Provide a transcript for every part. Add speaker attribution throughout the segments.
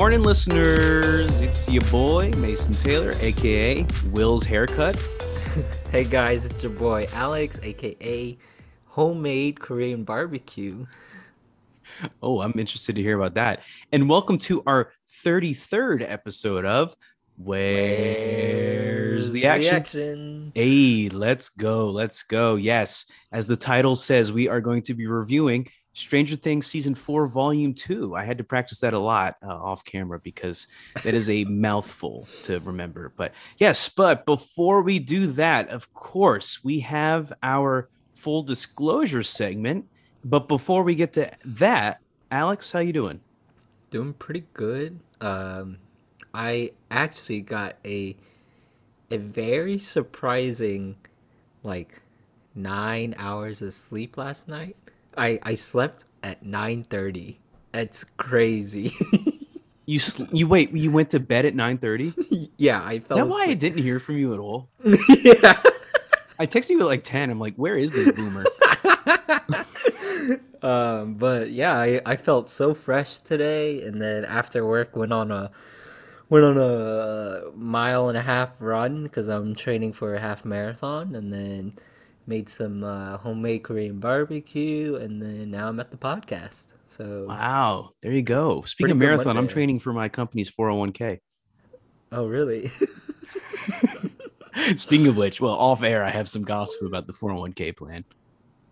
Speaker 1: Morning, listeners. It's your boy, Mason Taylor, aka Will's Haircut.
Speaker 2: hey guys, it's your boy Alex, aka Homemade Korean Barbecue.
Speaker 1: Oh, I'm interested to hear about that. And welcome to our 33rd episode of Where's the action?
Speaker 2: The action?
Speaker 1: Hey, let's go. Let's go. Yes, as the title says, we are going to be reviewing Stranger Things season four, volume two. I had to practice that a lot uh, off camera because that is a mouthful to remember. But yes, but before we do that, of course, we have our full disclosure segment. But before we get to that, Alex, how you doing?
Speaker 2: Doing pretty good. Um, I actually got a a very surprising, like, nine hours of sleep last night. I I slept at nine thirty. It's crazy.
Speaker 1: you sl- you wait. You went to bed at nine thirty.
Speaker 2: yeah, I.
Speaker 1: Felt Is that why I didn't hear from you at all?
Speaker 2: yeah.
Speaker 1: I texted you at like ten. I'm like, where is this boomer?
Speaker 2: um, but yeah, I, I felt so fresh today, and then after work went on a went on a mile and a half run because I'm training for a half marathon, and then made some uh, homemade Korean barbecue, and then now I'm at the podcast. So
Speaker 1: wow, there you go. Speaking of marathon, I'm training for my company's 401k.
Speaker 2: Oh, really?
Speaker 1: Speaking of which, well, off air, I have some gossip about the 401k plan.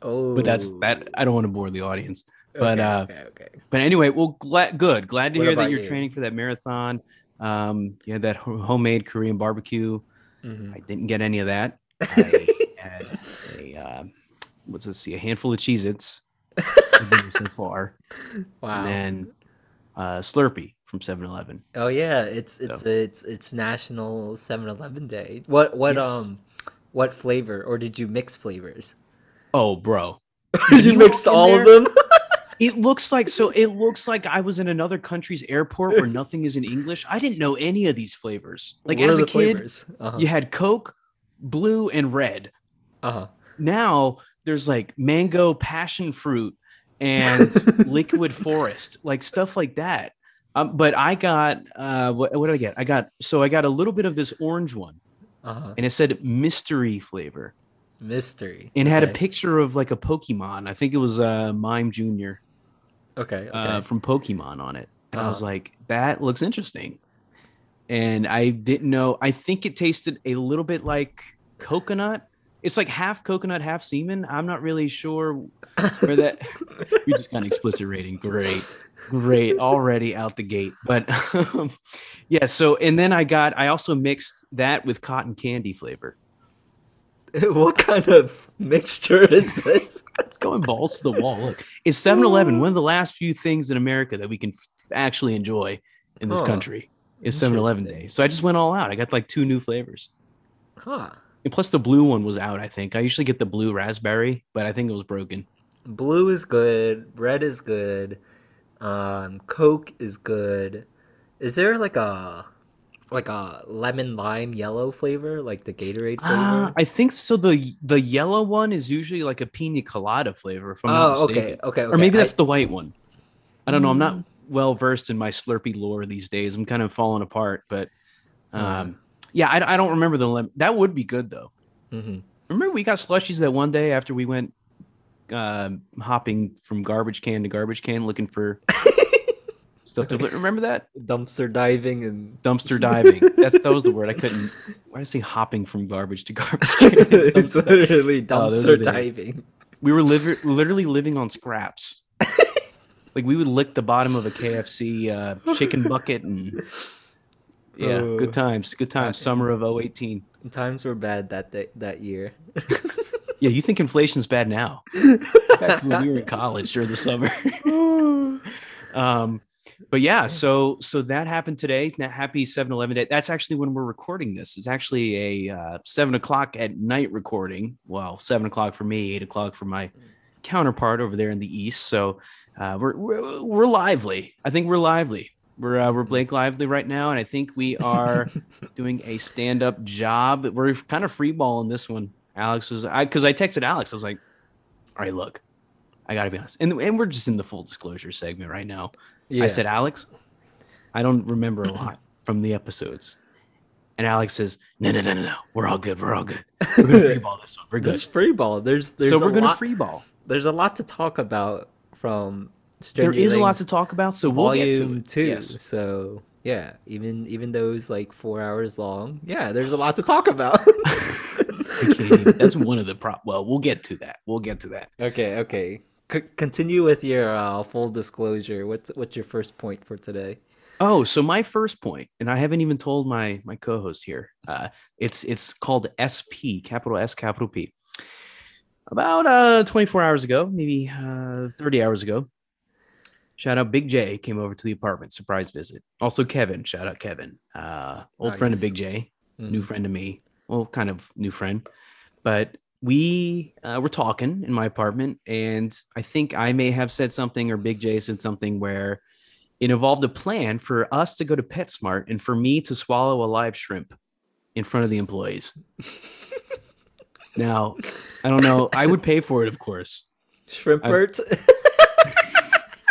Speaker 2: Oh,
Speaker 1: but that's that. I don't want to bore the audience. But
Speaker 2: okay,
Speaker 1: uh,
Speaker 2: okay, okay.
Speaker 1: but anyway, well, glad, good, glad to
Speaker 2: What
Speaker 1: hear that you're
Speaker 2: you?
Speaker 1: training for that marathon. Um, you had that homemade Korean barbecue.
Speaker 2: Mhm.
Speaker 1: I didn't get any of that. I had a uh, what's this? See, a handful of Cheez-Its so far,
Speaker 2: Wow.
Speaker 1: and then uh, Slurpee from 7-Eleven.
Speaker 2: Oh yeah, it's it's
Speaker 1: So-
Speaker 2: it's it's National 7-Eleven Day. What what
Speaker 1: Yes.
Speaker 2: um what flavor or did you mix flavors?
Speaker 1: Oh, bro,
Speaker 2: you
Speaker 1: you
Speaker 2: mixed all
Speaker 1: there?
Speaker 2: of them?
Speaker 1: It looks like so. It looks like I was in another country's airport where nothing is in English. I didn't know any of these flavors. Like
Speaker 2: What
Speaker 1: as a kid.
Speaker 2: Uh-huh.
Speaker 1: you had Coke, blue, and red.
Speaker 2: Uh-huh.
Speaker 1: Now there's like mango, passion fruit, and liquid forest, like stuff like that. Um, but I got uh, what, what did I get? I got so I got a little bit of this orange one,
Speaker 2: Uh-huh.
Speaker 1: and it said mystery flavor,
Speaker 2: Mystery.
Speaker 1: and it had a picture of like a Pokemon. I think it was uh, Mime Junior.
Speaker 2: Okay, okay.
Speaker 1: uh, from Pokemon on it. And I was
Speaker 2: Uh-huh.
Speaker 1: like, that looks interesting. And I didn't know. I think it tasted a little bit like coconut. It's like half coconut, half semen. I'm not really sure where that. you just got an explicit rating. Great, great, already out the gate. But um, yeah. So and then I got. I also mixed that with cotton candy flavor.
Speaker 2: what kind of mixture is this?
Speaker 1: It's going balls to the wall. Look, it's 7-Eleven. One of the last few things in America that we can f- actually enjoy in this
Speaker 2: Huh.
Speaker 1: country is 7-Eleven
Speaker 2: Interesting.
Speaker 1: Day. So I just went all out. I got like two new flavors.
Speaker 2: Huh.
Speaker 1: And plus the blue one was out, I think. I usually get the blue raspberry, but I think it was broken.
Speaker 2: Blue is good, red is good. Um Coke is good. Is there like a like a lemon lime yellow flavor like the Gatorade flavor?
Speaker 1: Ah, I think so. The the yellow one is usually like a pina colada flavor, if I'm
Speaker 2: oh, okay, okay, okay.
Speaker 1: Or maybe
Speaker 2: I-
Speaker 1: that's the white one. I don't know. I'm not
Speaker 2: Mm.
Speaker 1: well versed in my Slurpee lore these days. I'm kind of falling apart, but um,
Speaker 2: Uh.
Speaker 1: Yeah, I, I don't remember the lemon. That would be good though.
Speaker 2: Mhm.
Speaker 1: Remember we got slushies that one day after we went um hopping from garbage can to garbage can looking for stuff to remember that
Speaker 2: dumpster diving and
Speaker 1: dumpster diving. That's that was the word I couldn't. Why did I say hopping from garbage to garbage can? It's
Speaker 2: it's
Speaker 1: dumpster-
Speaker 2: literally
Speaker 1: Oh,
Speaker 2: dumpster
Speaker 1: the-
Speaker 2: diving.
Speaker 1: we were liver- literally living on scraps. like we would lick the bottom of a KFC uh, chicken bucket and yeah,
Speaker 2: Oh.
Speaker 1: good times, good times. Summer of 018.
Speaker 2: Times were bad that day, that year.
Speaker 1: Yeah, you think inflation's bad now? Back when we were in college during the summer. um, but yeah, so so that happened today. Happy 7-Eleven day. That's actually when we're recording this. It's actually a uh, seven o'clock at night recording. Well, seven o'clock for me, eight o'clock for my counterpart over there in the east. So uh, we're, we're we're lively. I think we're lively. We're uh, we're Blake Lively right now, and I think we are doing a stand up job. We're kind of free balling this one. Alex was I because I texted Alex. I was like, "All right, look, I got to be honest," and and we're just in the full disclosure segment right now.
Speaker 2: Yeah.
Speaker 1: I said, Alex, I don't remember a lot from the episodes. And Alex says, "No, no, no, no, no. We're all good. We're all good. We're gonna free ball this one. We're good.
Speaker 2: There's free ball. There's there's
Speaker 1: so we're gonna
Speaker 2: lot,
Speaker 1: free ball.
Speaker 2: there's a lot to talk about from
Speaker 1: There
Speaker 2: Stranger
Speaker 1: is a lot to talk about, so we'll get to
Speaker 2: volume
Speaker 1: it.
Speaker 2: two.
Speaker 1: Yes.
Speaker 2: So yeah, even even those like four hours long, yeah, there's a lot to talk about.
Speaker 1: I That's one of the prop. Well, we'll get to that. We'll get to that.
Speaker 2: okay, okay. C- continue with your uh, full disclosure. What's what's your first point for today?
Speaker 1: Oh, so my first point, and I haven't even told my my co-host here. Uh, it's it's called SP, capital S, capital P. About uh 24 hours ago, maybe uh 30 hours ago. Shout out Big J came over to the apartment, surprise visit. Also Kevin, shout out Kevin, uh, old friend of Big J,
Speaker 2: Mm.
Speaker 1: new friend to me. Well, kind of new friend, but we uh, were talking in my apartment, and I think I may have said something, or Big J said something where it involved a plan for us to go to PetSmart and for me to swallow a live shrimp in front of the employees. now, I don't know. I would pay for it, of course.
Speaker 2: Shrimpert.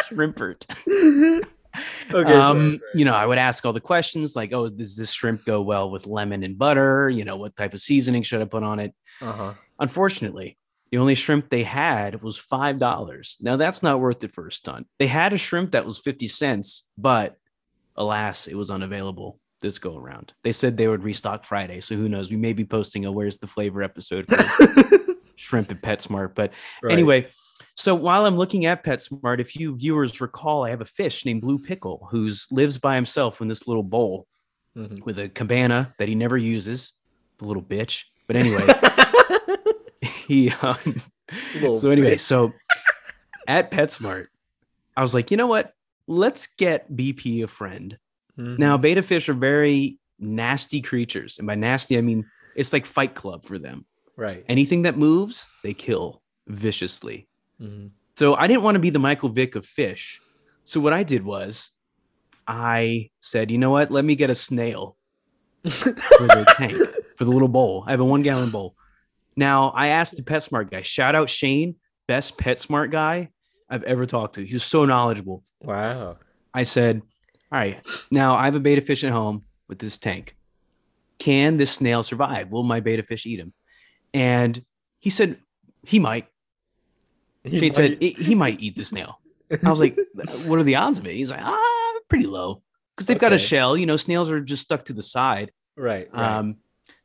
Speaker 1: Shrimpert.
Speaker 2: okay.
Speaker 1: um, you know, I would ask all the questions like, "Oh, does this shrimp go well with lemon and butter? You know, what type of seasoning should I put on it?"
Speaker 2: Uh huh.
Speaker 1: Unfortunately, the only shrimp they had was five dollars. Now that's not worth it for a stunt. They had a shrimp that was fifty cents, but alas, it was unavailable this go around. They said they would restock Friday, so who knows? We may be posting a "Where's the Flavor" episode for shrimp at PetSmart. But anyway, so while I'm looking at PetSmart, if you viewers recall, I have a fish named Blue Pickle who's lives by himself in this little bowl
Speaker 2: Mhm.
Speaker 1: with a cabana that he never uses. The little bitch. But anyway, he um so anyway,
Speaker 2: bitch.
Speaker 1: so at PetSmart, I was like, you know what? Let's get BP a friend.
Speaker 2: Mhm.
Speaker 1: Now, betta fish are very nasty creatures. And by nasty, I mean it's like fight club for them.
Speaker 2: right.
Speaker 1: Anything that moves, they kill viciously.
Speaker 2: Mhm.
Speaker 1: So I didn't want to be the Michael Vick of fish. So what I did was I said, you know what? Let me get a snail for the tank, for the little bowl. I have a one gallon bowl. Now I asked the PetSmart guy, shout out Shane, best PetSmart guy I've ever talked to. He was so knowledgeable.
Speaker 2: Wow.
Speaker 1: I said, all right, now I have a betta fish at home with this tank. Can this snail survive? Will my betta fish eat him? And he said, he might. Shane said, he, he might eat the snail. I was like, what are the odds of it? He's like, ah, pretty low. Because they've got a shell. You know, snails are just stuck to the side.
Speaker 2: right. right.
Speaker 1: Um,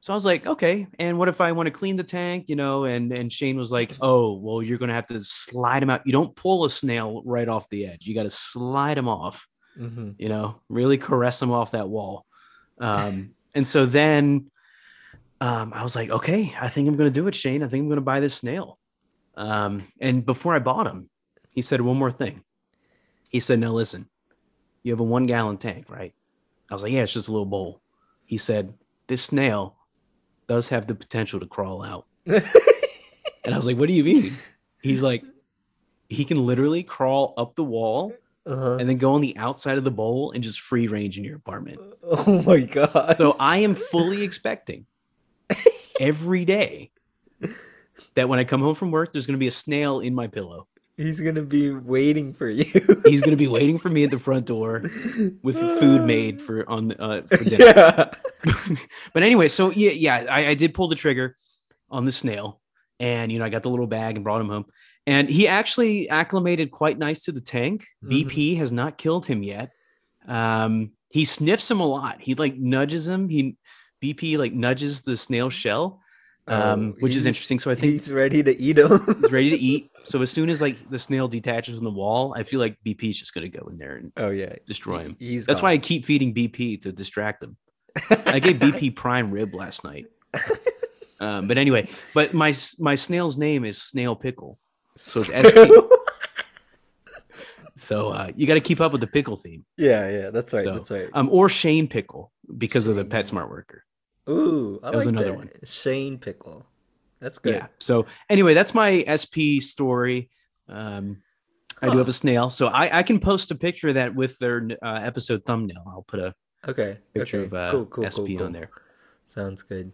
Speaker 1: so I was like, okay. And what if I want to clean the tank? You know, and and Shane was like, oh, well, you're gonna have to slide him out. You don't pull a snail right off the edge. You got to slide him off.
Speaker 2: Mhm.
Speaker 1: You know, really caress him off that wall. Um, and so then um, I was like, okay, I think I'm gonna do it, Shane. I think I'm gonna buy this snail. Um, and before I bought him, he said one more thing. He said, now listen, you have a one gallon tank, right? I was like, yeah, it's just a little bowl. He said, this snail does have the potential to crawl out. And I was like, what do you mean? He's like, he can literally crawl up the wall
Speaker 2: uh-huh.
Speaker 1: and then go on the outside of the bowl and just free range in your apartment.
Speaker 2: Oh my god.
Speaker 1: So I am fully expecting every day that when I come home from work, there's going to be a snail in my pillow.
Speaker 2: He's gonna be waiting for you.
Speaker 1: He's going to be waiting for me at the front door with food made for on uh, for dinner.
Speaker 2: yeah.
Speaker 1: but anyway, so yeah, yeah, I, I did pull the trigger on the snail, and you know, I got the little bag and brought him home. And he actually acclimated quite nice to the tank.
Speaker 2: Mhm.
Speaker 1: BP has not killed him yet. Um, he sniffs him a lot. He like nudges him. He BP like nudges the snail shell, um,
Speaker 2: Oh,
Speaker 1: which is interesting. So I think
Speaker 2: He's ready to eat him.
Speaker 1: he's ready to eat. So as soon as like the snail detaches from the wall, I feel like BP is just gonna go in there and
Speaker 2: oh yeah.
Speaker 1: destroy him.
Speaker 2: He's
Speaker 1: That's why I keep feeding BP to distract him. I gave BP prime rib last night. Um, but anyway, but my my snail's name is Snail Pickle. So it's SP. So uh, you got to keep up with the pickle theme,
Speaker 2: yeah, yeah, that's right.
Speaker 1: So,
Speaker 2: that's right.
Speaker 1: um, or Shane Pickle because of the. PetSmart worker.
Speaker 2: Ooh, I
Speaker 1: that was another
Speaker 2: that.
Speaker 1: one.
Speaker 2: Shane Pickle. That's good.
Speaker 1: Yeah. So anyway, that's my SP story. Um, I do have a snail, so I, I can post a picture of that with their uh, episode thumbnail. I'll put a
Speaker 2: Okay.
Speaker 1: picture
Speaker 2: okay.
Speaker 1: of uh,
Speaker 2: cool, cool,
Speaker 1: SP
Speaker 2: cool,
Speaker 1: on there.
Speaker 2: Sounds good.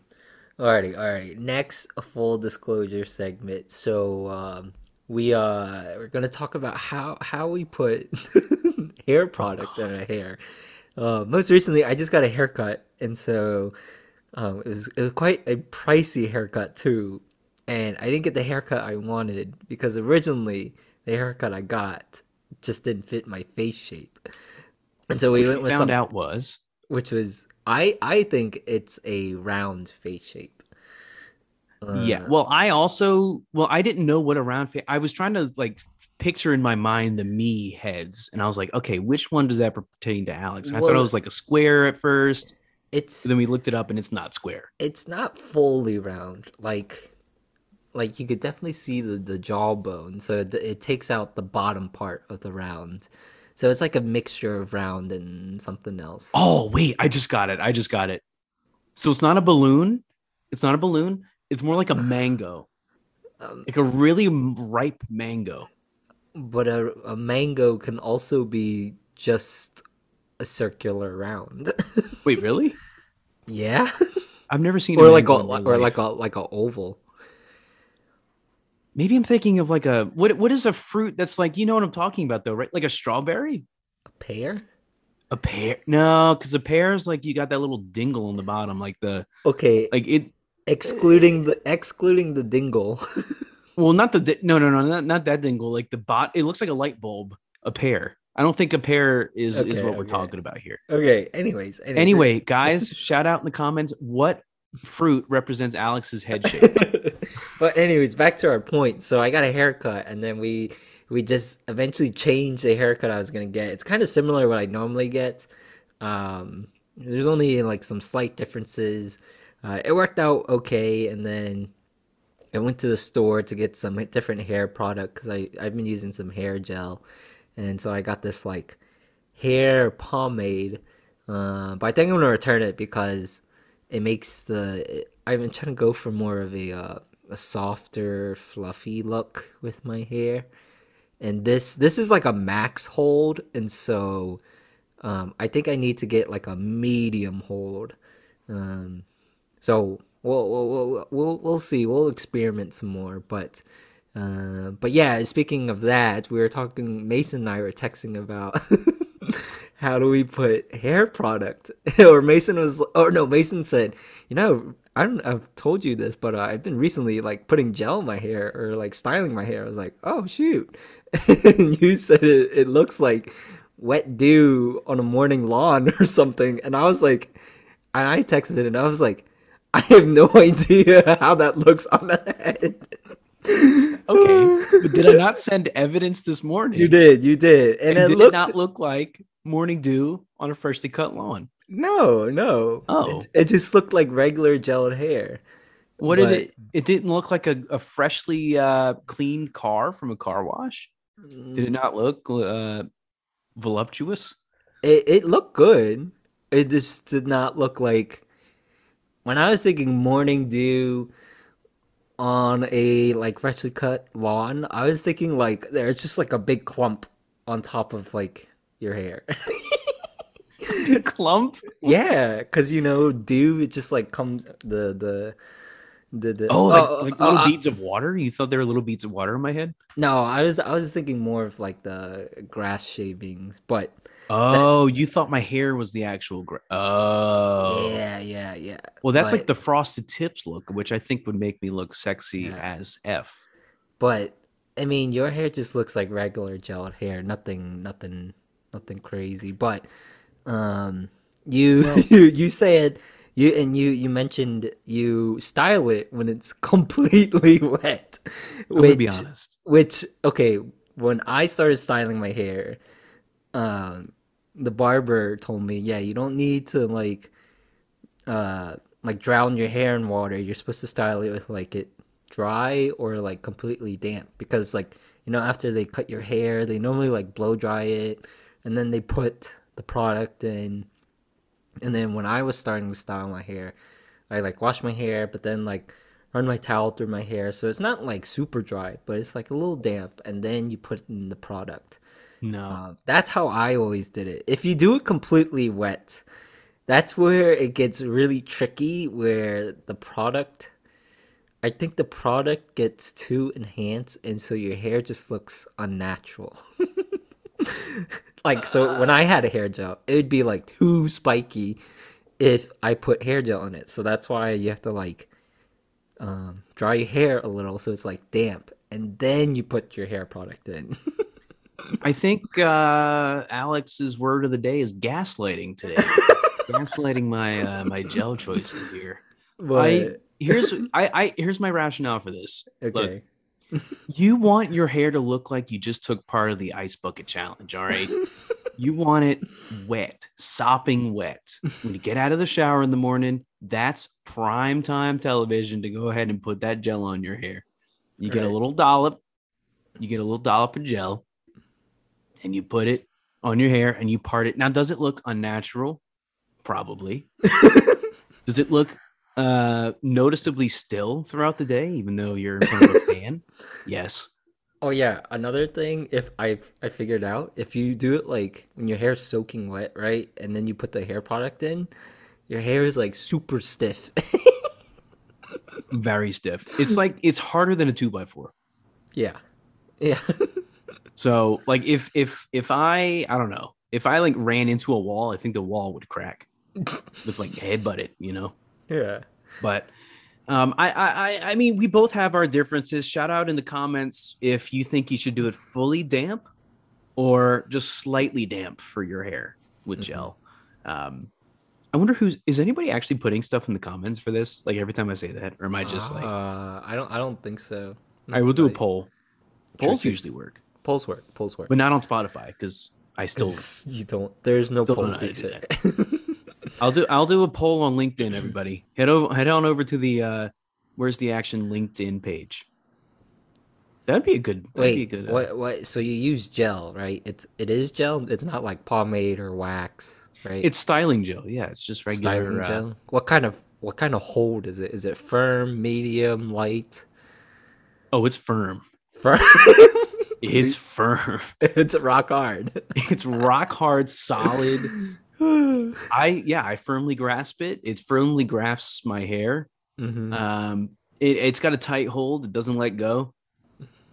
Speaker 2: Alrighty, alright. Next, a full disclosure segment. So, um, we uh, we're gonna talk about how how we put hair product in our hair. Uh, most recently, I just got a haircut, and so um, it was it was quite a pricey haircut too. And I didn't get the haircut I wanted because originally the haircut I got just didn't fit my face shape. And so we
Speaker 1: Which
Speaker 2: went
Speaker 1: we
Speaker 2: with
Speaker 1: found
Speaker 2: some,
Speaker 1: out was
Speaker 2: which was I I think it's a round face shape.
Speaker 1: yeah.
Speaker 2: Uh,
Speaker 1: Well, I also well, I didn't know what a round face. I was trying to like picture in my mind the me heads, and I was like, okay, which one does that pertain to, Alex? And I thought it was like a square at first,
Speaker 2: it's
Speaker 1: but then we looked it up, and it's not square.
Speaker 2: it's not fully round. Like like you could definitely see the the jawbone, so it, it takes out the bottom part of the round. So it's like a mixture of round and something else.
Speaker 1: Oh wait, I just got it. I just got it. So it's not a balloon. It's not a balloon. It's more like a mango,
Speaker 2: Um,
Speaker 1: like a really ripe mango.
Speaker 2: but a, a mango can also be just a circular round.
Speaker 1: Wait, really?
Speaker 2: yeah,
Speaker 1: I've never seen.
Speaker 2: or like a or
Speaker 1: life.
Speaker 2: like a like a oval.
Speaker 1: Maybe I'm thinking of like a what? What is a fruit that's like? You know what I'm talking about, though, right? Like a strawberry,
Speaker 2: A pear?
Speaker 1: a pear. No, because a pear is like you got that little dingle on the bottom, like the
Speaker 2: Okay,
Speaker 1: like it.
Speaker 2: excluding the excluding the dingle.
Speaker 1: Well, not the no, no, no, not not that dingle. Like the bot. It looks like a light bulb. A pear. I don't think a pear is is
Speaker 2: Okay,
Speaker 1: what we're talking about here.
Speaker 2: okay, anyways, anyways
Speaker 1: Anyway, guys, shout out in the comments what fruit represents Alex's head shape.
Speaker 2: but anyways, back to our point. So I got a haircut, and then we we just eventually changed the haircut I was gonna get. It's kind of similar to what I normally get. Um, there's only like some slight differences. Uh, it worked out okay, and then I went to the store to get some different hair product because I I've been using some hair gel, and so I got this like hair pomade. Uh, but I think I'm gonna return it because it makes the I've been trying to go for more of a uh, a softer, fluffy look with my hair, and this this is like a max hold, and so um, I think I need to get like a medium hold. Um, so we'll we'll we'll we'll, we'll see. We'll experiment some more, but. Uh, but yeah, speaking of that, we were talking. Mason and I were texting about how do we put hair product. or Mason was, or no, Mason said, you know, I don't. I've told you this, but uh, I've been recently like putting gel in my hair or like styling my hair. I was like, oh shoot, and you said it, it looks like wet dew on a morning lawn or something, and I was like, and I texted it, and I was like, I have no idea how that looks on the head.
Speaker 1: Okay, but did I not send evidence this morning?
Speaker 2: You did, you did, and,
Speaker 1: And
Speaker 2: it
Speaker 1: did
Speaker 2: looked
Speaker 1: it not look like morning dew on a freshly cut lawn?
Speaker 2: no, no.
Speaker 1: Oh.
Speaker 2: it, it just looked like regular gelled hair.
Speaker 1: What
Speaker 2: But-
Speaker 1: did it? It didn't look like a, a freshly uh, cleaned car from a car wash. Did it not look uh, voluptuous?
Speaker 2: It it looked good. It just did not look like when I was thinking morning dew on a like freshly cut lawn. I was thinking like there's just like a big clump on top of like your hair.
Speaker 1: Clump.
Speaker 2: yeah, because you know dew it just like comes the the the, the
Speaker 1: Oh, like, like
Speaker 2: oh,
Speaker 1: little
Speaker 2: uh,
Speaker 1: beads of water. You thought there were little beads of water in my head?
Speaker 2: No, I was I was thinking more of like the grass shavings, but
Speaker 1: Oh, you thought my hair was the actual. Gra- oh,
Speaker 2: yeah, yeah, yeah.
Speaker 1: Well, that's like the frosted tips look, which I think would make me look sexy
Speaker 2: Yeah.
Speaker 1: as f.
Speaker 2: But I mean, your hair just looks like regular gelled hair. Nothing, nothing, nothing crazy. But um, you
Speaker 1: Well-
Speaker 2: you you said you and you you mentioned you style it when it's completely wet.
Speaker 1: I'm gonna be honest.
Speaker 2: Which okay, when I started styling my hair, um, the barber told me, yeah, you don't need to like, uh, like drown your hair in water. You're supposed to style it with like it dry or like completely damp because like you know after they cut your hair, they normally like blow dry it and then they put the product in. And then when I was starting to style my hair, I like wash my hair, but then like run my towel through my hair, so it's not like super dry, but it's like a little damp, and then you put in the product.
Speaker 1: No,
Speaker 2: Uh, that's how I always did it. If you do it completely wet, that's where it gets really tricky. Where the product, I think the product gets too enhanced, and so your hair just looks unnatural. like so when I had a hair gel, it would be like too spiky if I put hair gel in it. So that's why you have to like um, dry your hair a little so it's like damp, and then you put your hair product in.
Speaker 1: I think uh, Alex's word of the day is gaslighting today. gaslighting my uh, my gel choices here.
Speaker 2: but
Speaker 1: I here's I, I here's my rationale for this.
Speaker 2: okay,
Speaker 1: You want your hair to look like you just took part of the ice bucket challenge, all right? you want it wet, sopping wet. When you get out of the shower in the morning, that's prime time television to go ahead and put that gel on your hair. You get a little dollop, you get a little dollop of gel, and you put it on your hair and you part it. Now, does it look unnatural? Probably. Does it look uh noticeably still throughout the day, even though you're in front of a fan? Yes.
Speaker 2: Oh yeah, another thing if I I figured out if you do it like when your hair's soaking wet, right? And then you put the hair product in, your hair is like super stiff.
Speaker 1: Very stiff. It's like it's harder than a two by four.
Speaker 2: yeah. Yeah.
Speaker 1: So like if if if I I don't know if I like ran into a wall, I think the wall would crack with like headbutt it, you know.
Speaker 2: yeah.
Speaker 1: But um, I, I I mean we both have our differences. Shout out in the comments if you think you should do it fully damp or just slightly damp for your hair with
Speaker 2: Mhm.
Speaker 1: gel. Um, I wonder who's is anybody actually putting stuff in the comments for this? Like every time I say that, or am I just like
Speaker 2: uh, I don't I don't think so.
Speaker 1: I will do a poll. Polls usually work,
Speaker 2: polls work. Polls work.
Speaker 1: but not on Spotify because I still
Speaker 2: you don't. There's no poll
Speaker 1: don't know how to do
Speaker 2: feature.
Speaker 1: I'll do I'll do a poll on LinkedIn. Everybody head over head on over to the uh, where's the action LinkedIn page. That'd be a good. That'd be a
Speaker 2: Wait,
Speaker 1: good. uh,
Speaker 2: what? What? So you use gel, right? It's it is gel. It's not like pomade or wax, right?
Speaker 1: It's styling gel. Yeah, it's just regular.
Speaker 2: styling
Speaker 1: uh,
Speaker 2: gel. What kind of what kind of hold is it? Is it firm, medium, light?
Speaker 1: oh, it's firm.
Speaker 2: Firm.
Speaker 1: It's firm.
Speaker 2: it's rock hard.
Speaker 1: It's rock hard, solid. I yeah, I firmly grasp it. It firmly grasps my hair.
Speaker 2: Mm-hmm.
Speaker 1: Um, it, it's got a tight hold. It doesn't let go.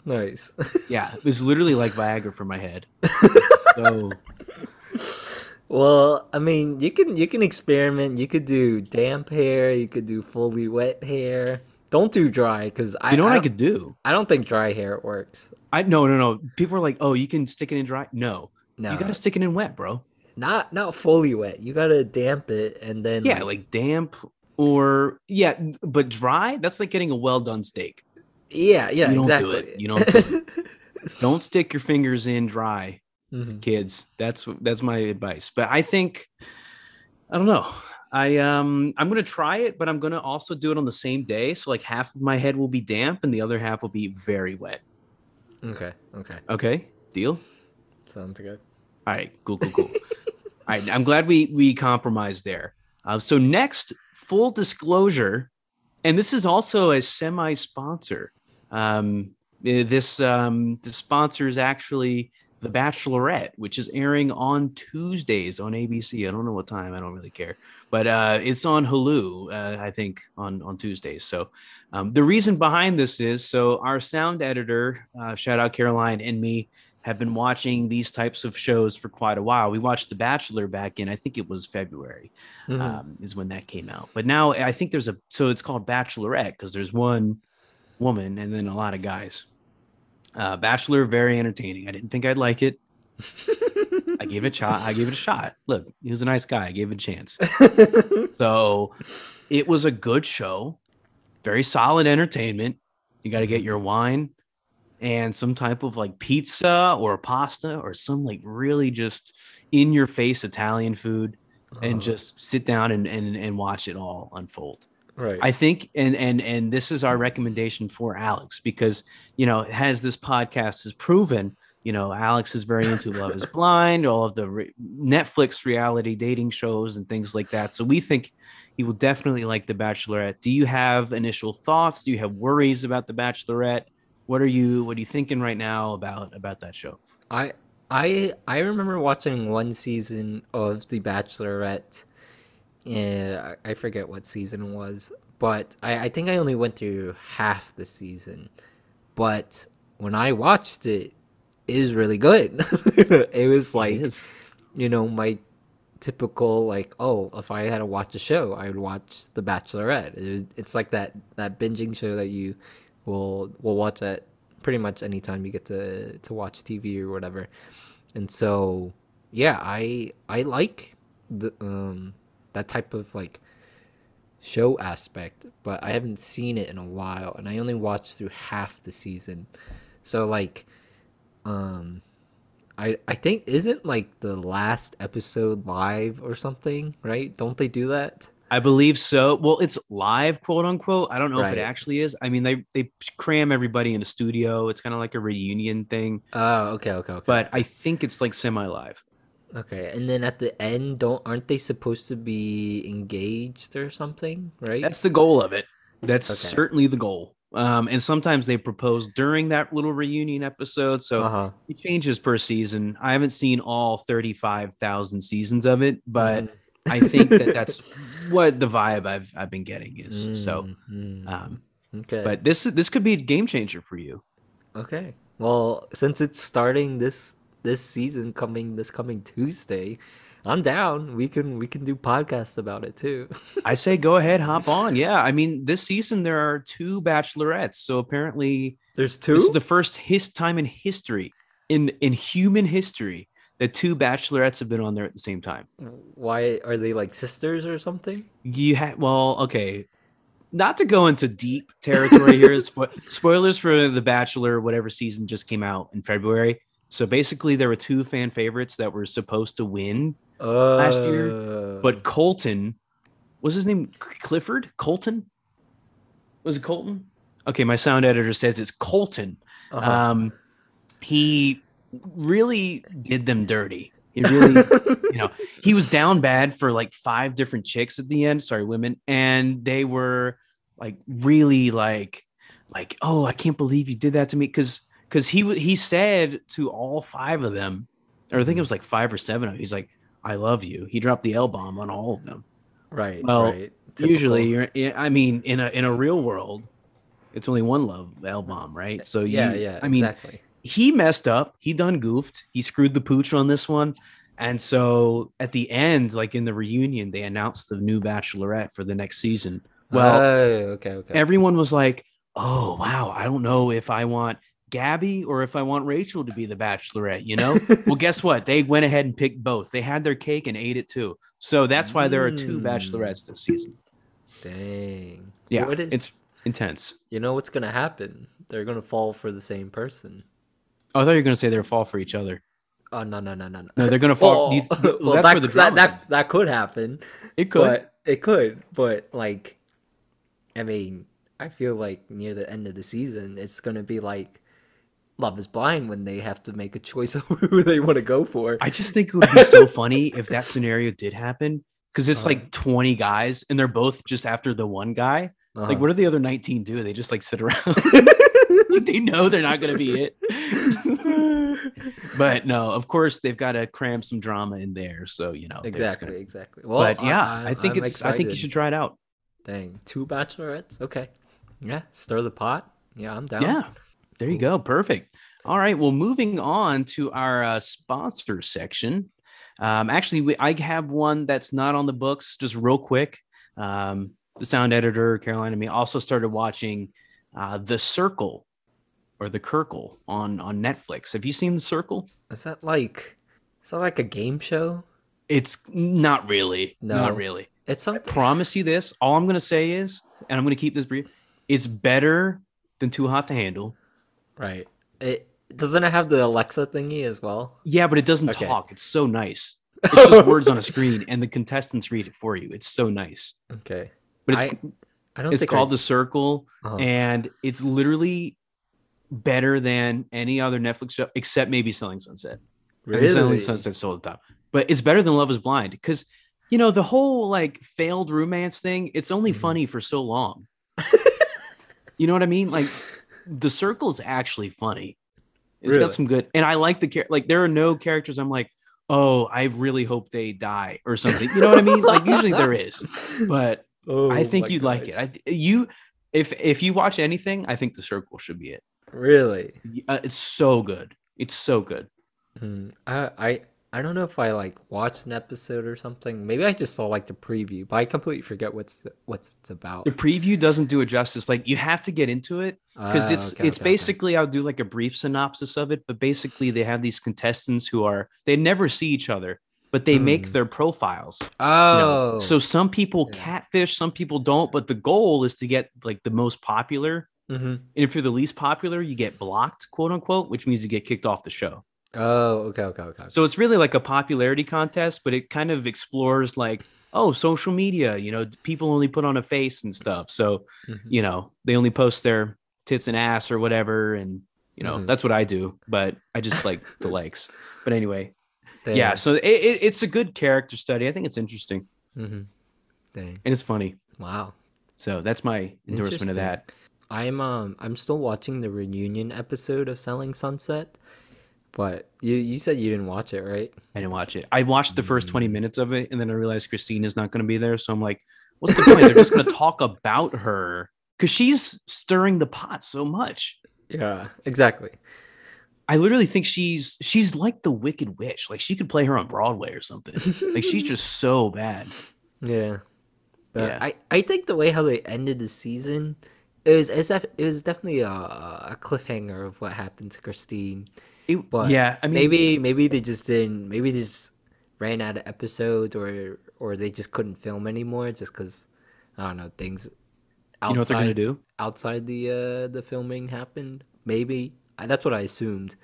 Speaker 2: nice.
Speaker 1: Yeah, it's literally like Viagra for my head. So
Speaker 2: well, I mean, you can you can experiment. You could do damp hair. You could do fully wet hair. Don't do dry because I
Speaker 1: you know what I, could do?
Speaker 2: I don't think dry hair works.
Speaker 1: I no no no. People are like, oh, you can stick it in dry. No,
Speaker 2: No,
Speaker 1: you gotta stick it in wet, bro.
Speaker 2: not not fully wet. You gotta damp it and then
Speaker 1: Yeah, like damp or yeah, but dry. That's like getting a well done steak.
Speaker 2: yeah yeah
Speaker 1: You don't do it. You don't do Don't stick your fingers in dry,
Speaker 2: Mhm.
Speaker 1: kids. That's that's my advice. But I think I don't know. I um I'm gonna try it, but I'm gonna also do it on the same day. So like half of my head will be damp and the other half will be very wet.
Speaker 2: Okay, okay,
Speaker 1: Okay, deal.
Speaker 2: sounds good.
Speaker 1: All right, cool, cool, cool. All right, I'm glad we we compromised there. Uh, so next, full disclosure, and this is also a semi-sponsor. Um, eh, this um, the sponsor is actually The Bachelorette, which is airing on Tuesdays on ABC. I don't know what time. I don't really care, but uh, it's on Hulu. Uh, I think on on Tuesdays. So um, the reason behind this is so our sound editor, uh, shout out Caroline and me, have been watching these types of shows for quite a while. We watched The Bachelor back in, I think it was February,
Speaker 2: Mhm.
Speaker 1: um, is when that came out. But now I think there's a, so it's called Bachelorette because there's one woman and then a lot of guys. Uh, Bachelor, very entertaining. I didn't think I'd like it. I gave it a shot. I gave it a shot. Look, he was a nice guy. I gave it a chance. So it was a good show, very solid entertainment. You got to get your wine and some type of like pizza or pasta or some like really just in your face Italian food and
Speaker 2: Uh,
Speaker 1: just sit down and, and, and watch it all unfold.
Speaker 2: right.
Speaker 1: I think, and and and this is our recommendation for Alex because you know, as this podcast has proven, you know, Alex is very into Love Is Blind, all of the re- Netflix reality dating shows and things like that. So we think he will definitely like The Bachelorette. Do you have initial thoughts? Do you have worries about The Bachelorette? What are you What are you thinking right now about about that show?
Speaker 2: I I I remember watching one season of The Bachelorette. Yeah, I forget what season it was, but I, I think I only went through half the season. But when I watched it, is really good. it was like
Speaker 1: is.
Speaker 2: you know my typical like oh if I had to watch a show I would watch The Bachelorette. It was, it's like that that binging show that you will will watch at pretty much any time you get to to watch TV or whatever. And so yeah, I I like the um that type of like show aspect, but I haven't seen it in a while and I only watched through half the season. So like um I I think isn't like the last episode live or something, right? Don't they do that?
Speaker 1: I believe so. Well, it's live, quote unquote. I don't know if it actually is. I mean, they they cram everybody in a studio. It's kind of like a reunion thing,
Speaker 2: Oh, okay, okay, okay.
Speaker 1: but I think it's like semi live.
Speaker 2: okay, and then at the end, don't aren't they supposed to be engaged or something, right?
Speaker 1: That's the goal of it. That's
Speaker 2: Okay.
Speaker 1: certainly the goal. Um, and sometimes they propose during that little reunion episode. So
Speaker 2: uh-huh.
Speaker 1: it changes per season. I haven't seen all 35,000 seasons of it, but
Speaker 2: Mhm.
Speaker 1: I think that that's what the vibe I've I've been getting is. So,
Speaker 2: Mhm.
Speaker 1: um,
Speaker 2: okay,
Speaker 1: but this this could be a game changer for you.
Speaker 2: okay. Well, since it's starting this this season coming this coming Tuesday, I'm down. We can we can do podcasts about it too.
Speaker 1: I say go ahead, hop on. Yeah, I mean this season there are two bachelorettes, so apparently
Speaker 2: There's two.
Speaker 1: this is the first his time in history in in human history that two bachelorettes have been on there at the same time.
Speaker 2: Why are they like sisters or something?
Speaker 1: You had well, okay. Not to go into deep territory here, spo- spoilers for The Bachelor, whatever season just came out in February. So basically, there were two fan favorites that were supposed to win, last year,
Speaker 2: Uh,
Speaker 1: but Colton was his name Clifford? Colton? Was it Colton? Okay, my sound editor says it's Colton.
Speaker 2: uh-huh.
Speaker 1: Um, he really did them dirty. He really you know, he was down bad for like five different chicks at the end. Sorry, women, and they were like really like like oh, I can't believe you did that to me because because he he said to all five of them, or I think it was like five or seven of them. He's like, I love you. He dropped the L bomb on all of them.
Speaker 2: right.
Speaker 1: well,
Speaker 2: right.
Speaker 1: Usually, you're, I mean, in a in a real world, it's only one love L bomb, right? So
Speaker 2: yeah,
Speaker 1: you,
Speaker 2: yeah.
Speaker 1: I mean,
Speaker 2: exactly.
Speaker 1: he messed up. He done goofed. He screwed the pooch on this one. And so at the end, like in the reunion, they announced the new Bachelorette for the next season. Well,
Speaker 2: Oh, okay, okay.
Speaker 1: everyone was like, "Oh wow, I don't know if I want Gabby or if I want Rachel to be the Bachelorette." You know? well, guess what? They went ahead and picked both. They had their cake and ate it too. So that's why there are two
Speaker 2: Mm.
Speaker 1: Bachelorettes this season.
Speaker 2: Dang.
Speaker 1: Yeah,
Speaker 2: What
Speaker 1: it's intense.
Speaker 2: you know what's gonna happen? They're gonna fall for the same person.
Speaker 1: Oh, I thought you were going to say they're fall for each other.
Speaker 2: Oh no no no no no.
Speaker 1: No, they're going to fall. You- well,
Speaker 2: well,
Speaker 1: that's
Speaker 2: that,
Speaker 1: the
Speaker 2: that,
Speaker 1: drama.
Speaker 2: that that could happen.
Speaker 1: it could.
Speaker 2: But it could. But like, I mean, I feel like near the end of the season, it's gonna be like Love Is Blind when they have to make a choice of who they want to go for.
Speaker 1: I just think it would be so funny if that scenario did happen because it's
Speaker 2: Uh-huh.
Speaker 1: like 20 guys and they're both just after the one guy. Like,
Speaker 2: Uh-huh.
Speaker 1: what do the other 19 do? They just like sit around. Like, they know they're not going to be it. but no, of course, they've got to cram some drama in there. So, you know,
Speaker 2: exactly,
Speaker 1: gonna-
Speaker 2: exactly. Well,
Speaker 1: but yeah, I, think
Speaker 2: I'm
Speaker 1: it's, I think you should try it out.
Speaker 2: Dang, two bachelorettes. Okay, yeah, stir the pot. Yeah, I'm down.
Speaker 1: Yeah. There you go. Perfect. All right. Well, moving on to our uh, sponsor section. Um, actually, we, I have one that's not on the books, just real quick. Um, the sound editor, Caroline, and me also started watching uh, The Circle or The Kirkle on, on Netflix. Have you seen The Circle?
Speaker 2: Is that like, is that like a game show?
Speaker 1: It's not really.
Speaker 2: No.
Speaker 1: Not really.
Speaker 2: It's
Speaker 1: I promise you this. All I'm going to say is, and I'm going to keep this brief, it's better than Too Hot to Handle.
Speaker 2: Right. It doesn't it have the Alexa thingy as well?
Speaker 1: Yeah, but it doesn't
Speaker 2: Okay.
Speaker 1: talk. It's so nice. It's just words on a screen, and the contestants read it for you. It's so nice.
Speaker 2: Okay.
Speaker 1: But it's
Speaker 2: I, I don't
Speaker 1: it's called
Speaker 2: I,
Speaker 1: The Circle,
Speaker 2: uh-huh.
Speaker 1: and it's literally better than any other Netflix show, except maybe Selling Sunset. Think Selling
Speaker 2: Really?
Speaker 1: Sunset's still the top, but it's better than Love Is Blind because you know the whole like failed romance thing. It's only
Speaker 2: Mhm.
Speaker 1: funny for so long. you know what I mean? Like The Circle is actually funny. It's
Speaker 2: Really?
Speaker 1: got some good, and I like the char- like. There are no characters I'm like, oh, I really hope they die or something. You know what I mean? Like usually there is, but
Speaker 2: Oh
Speaker 1: I think you'd like it. I th- you, if if you watch anything, I think The Circle should be it.
Speaker 2: Really?
Speaker 1: Uh, it's so good. It's so good.
Speaker 2: Hmm. I I I don't know if I like watched an episode or something. Maybe I just saw like the preview, but I completely forget what's what's it's about.
Speaker 1: The preview doesn't do it justice. Like you have to get into it because
Speaker 2: Ah,
Speaker 1: it's
Speaker 2: okay,
Speaker 1: it's
Speaker 2: okay, okay.
Speaker 1: basically I'll do like a brief synopsis of it, but basically they have these contestants who are they never see each other, but they make
Speaker 2: Hmm.
Speaker 1: their profiles. you
Speaker 2: Oh,
Speaker 1: know? So some people
Speaker 2: Yeah.
Speaker 1: catfish, some people don't, but the goal is to get like the most popular.
Speaker 2: Mhm.
Speaker 1: And if you're the least popular, you get blocked, quote unquote, which means you get kicked off the show.
Speaker 2: Oh, okay, okay, okay.
Speaker 1: So it's really like a popularity contest, but it kind of explores like, oh, social media, you know, people only put on a face and stuff. So,
Speaker 2: Mhm.
Speaker 1: you know, they only post their tits and ass or whatever. And, you know,
Speaker 2: Mhm.
Speaker 1: that's what I do, but I just like the likes. But anyway,
Speaker 2: Dang.
Speaker 1: yeah. So it, it, it's a good character study. I think it's interesting
Speaker 2: Mhm. Dang.
Speaker 1: and it's funny.
Speaker 2: Wow.
Speaker 1: So that's my endorsement of that.
Speaker 2: I'm um I'm still watching the reunion episode of Selling Sunset, but you you said you didn't watch it, right?
Speaker 1: I didn't watch it. I watched the first
Speaker 2: Mm.
Speaker 1: 20 minutes of it and then I realized Christine is not going to be there. So I'm like, what's the point? They're just going to talk about her because she's stirring the pot so much.
Speaker 2: Yeah, exactly.
Speaker 1: I literally think she's she's like the Wicked Witch. Like she could play her on Broadway or something. Like she's just so bad.
Speaker 2: Yeah. But
Speaker 1: Yeah.
Speaker 2: I, I think the way how they ended the season, it was def- it was definitely a, a cliffhanger of what happened to Christine.
Speaker 1: It-
Speaker 2: But
Speaker 1: yeah, I mean,
Speaker 2: maybe maybe they just didn't maybe they just ran out of episodes or or they just couldn't film anymore just because I don't know things outside
Speaker 1: you know what they're gonna do?
Speaker 2: outside the uh the filming happened. Maybe I, that's what I assumed.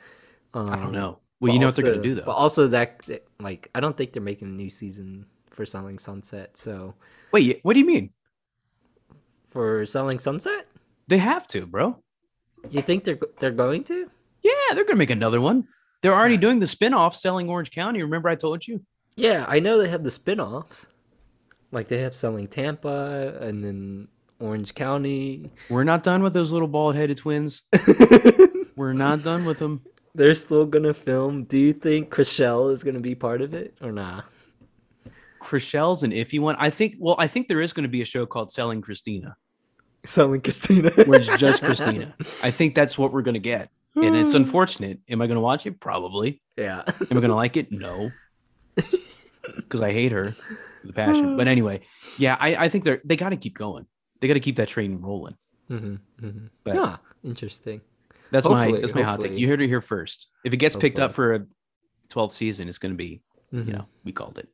Speaker 2: Um,
Speaker 1: I don't know. Well, you know what they're gonna do though.
Speaker 2: But also that like I don't think they're making a new season for Selling Sunset. So
Speaker 1: Wait, what do you mean?
Speaker 2: for Selling Sunset,
Speaker 1: They have to, bro.
Speaker 2: you think they're they're going to?
Speaker 1: Yeah, they're gonna make another one. They're already doing the spin-off selling Orange County. Remember I told you?
Speaker 2: Yeah, I know they have the spin-offs. Like they have Selling Tampa and then Orange County.
Speaker 1: We're not done with those little bald-headed twins. We're not done with them.
Speaker 2: They're still gonna film. Do you think Chrishell is gonna be part of it or nah?
Speaker 1: Chrishell's an iffy one. I think. Well, I think there is going to be a show called Selling Christina,
Speaker 2: Selling Christina.
Speaker 1: where it's just Christina. I think that's what we're going to and it's unfortunate. Am I going to watch it? Probably.
Speaker 2: Yeah.
Speaker 1: Am I going to like it? No, because I hate her the passion. But anyway, yeah, I, I think they're they got to keep going. They got to keep that train rolling.
Speaker 2: hmm hmm
Speaker 1: But-
Speaker 2: yeah, interesting.
Speaker 1: That's my that's my hot take. You heard it here first. If it gets picked up for a 12th season, it's going to be
Speaker 2: Mhm.
Speaker 1: you know we called it.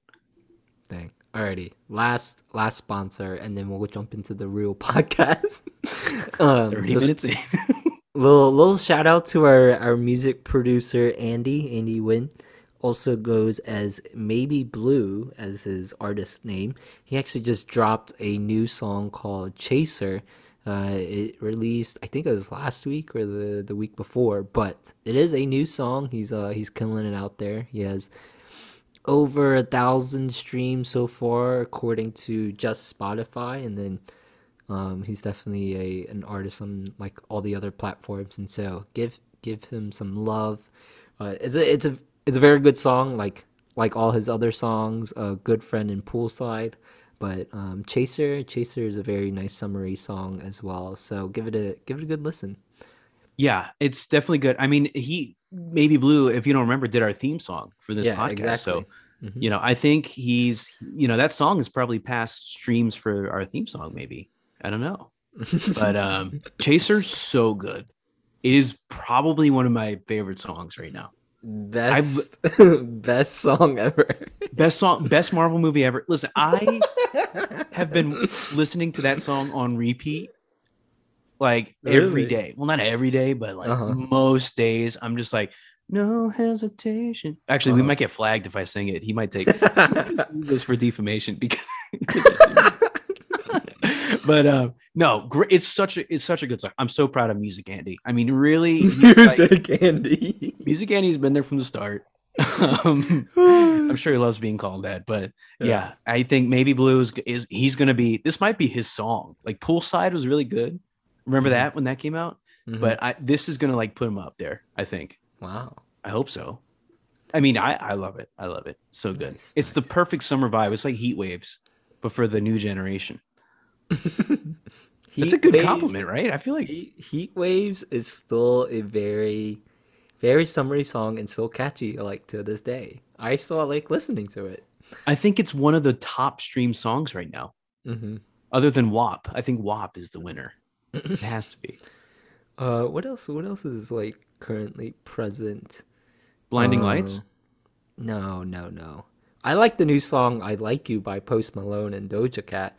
Speaker 2: Dang. Alrighty. Last last sponsor, and then we'll jump into the real podcast. um,
Speaker 1: 30
Speaker 2: so
Speaker 1: minutes in.
Speaker 2: Little little shout out to our our music producer Andy Andy Wynn. Also goes as Maybe Blue as his artist name. He actually just dropped a new song called Chaser. Uh, it released, I think it was last week or the, the week before, but it is a new song. He's uh he's killing it out there. He has over a thousand streams so far according to just Spotify, and then um, he's definitely a an artist on like all the other platforms, and so give give him some love. Uh, it's a it's a it's a very good song, like like all his other songs. A good friend in poolside, but um, Chaser Chaser is a very nice summery song as well. So give it a give it a good listen.
Speaker 1: Yeah, it's definitely good. I mean, he maybe Blue, if you don't remember, did our theme song for this
Speaker 2: yeah,
Speaker 1: podcast.
Speaker 2: exactly.
Speaker 1: So
Speaker 2: Mhm.
Speaker 1: you know, I think he's you know that song is probably past streams for our theme song. Maybe I don't know, but um, Chaser's so good. It is probably one of my favorite songs right now.
Speaker 2: best best song ever.
Speaker 1: Best song, best Marvel movie ever. Listen, I have been listening to that song on repeat like every
Speaker 2: Really?
Speaker 1: day. Well, not every day, but like
Speaker 2: Uh-huh.
Speaker 1: most days. I'm just like, no hesitation. Actually, we
Speaker 2: Uh-huh.
Speaker 1: might get flagged if I sing it. He might take this for defamation because. But um, no, great. It's such a it's such a good song. I'm so proud of Music Andy. I mean, really, he's like-
Speaker 2: Music Andy.
Speaker 1: Music Andy's been there from the start. um, I'm sure he loves being called that, but yeah,
Speaker 2: Yeah.
Speaker 1: I think maybe Blues is he's gonna be. This might be his song. Like Poolside was really good. Remember
Speaker 2: Mhm.
Speaker 1: that when that came out?
Speaker 2: Mhm.
Speaker 1: But I, this is gonna like put him up there. I think.
Speaker 2: wow.
Speaker 1: I hope so. I mean, I I love it. I love it. So good.
Speaker 2: Nice,
Speaker 1: it's the perfect summer vibe. It's like heat waves, but for the new generation. That's a good
Speaker 2: waves-
Speaker 1: compliment, right? I feel like
Speaker 2: Heat, heat waves is still a very very summery song and still catchy like to this day. I still like listening to it.
Speaker 1: I think it's one of the top stream songs right now.
Speaker 2: Mm-hmm.
Speaker 1: Other than WAP, I think WAP is the winner. it has to be.
Speaker 2: Uh, what else? What else is like currently present?
Speaker 1: Blinding
Speaker 2: Uh,
Speaker 1: Lights.
Speaker 2: No, no, no. I like the new song "I Like You" by Post Malone and Doja Cat.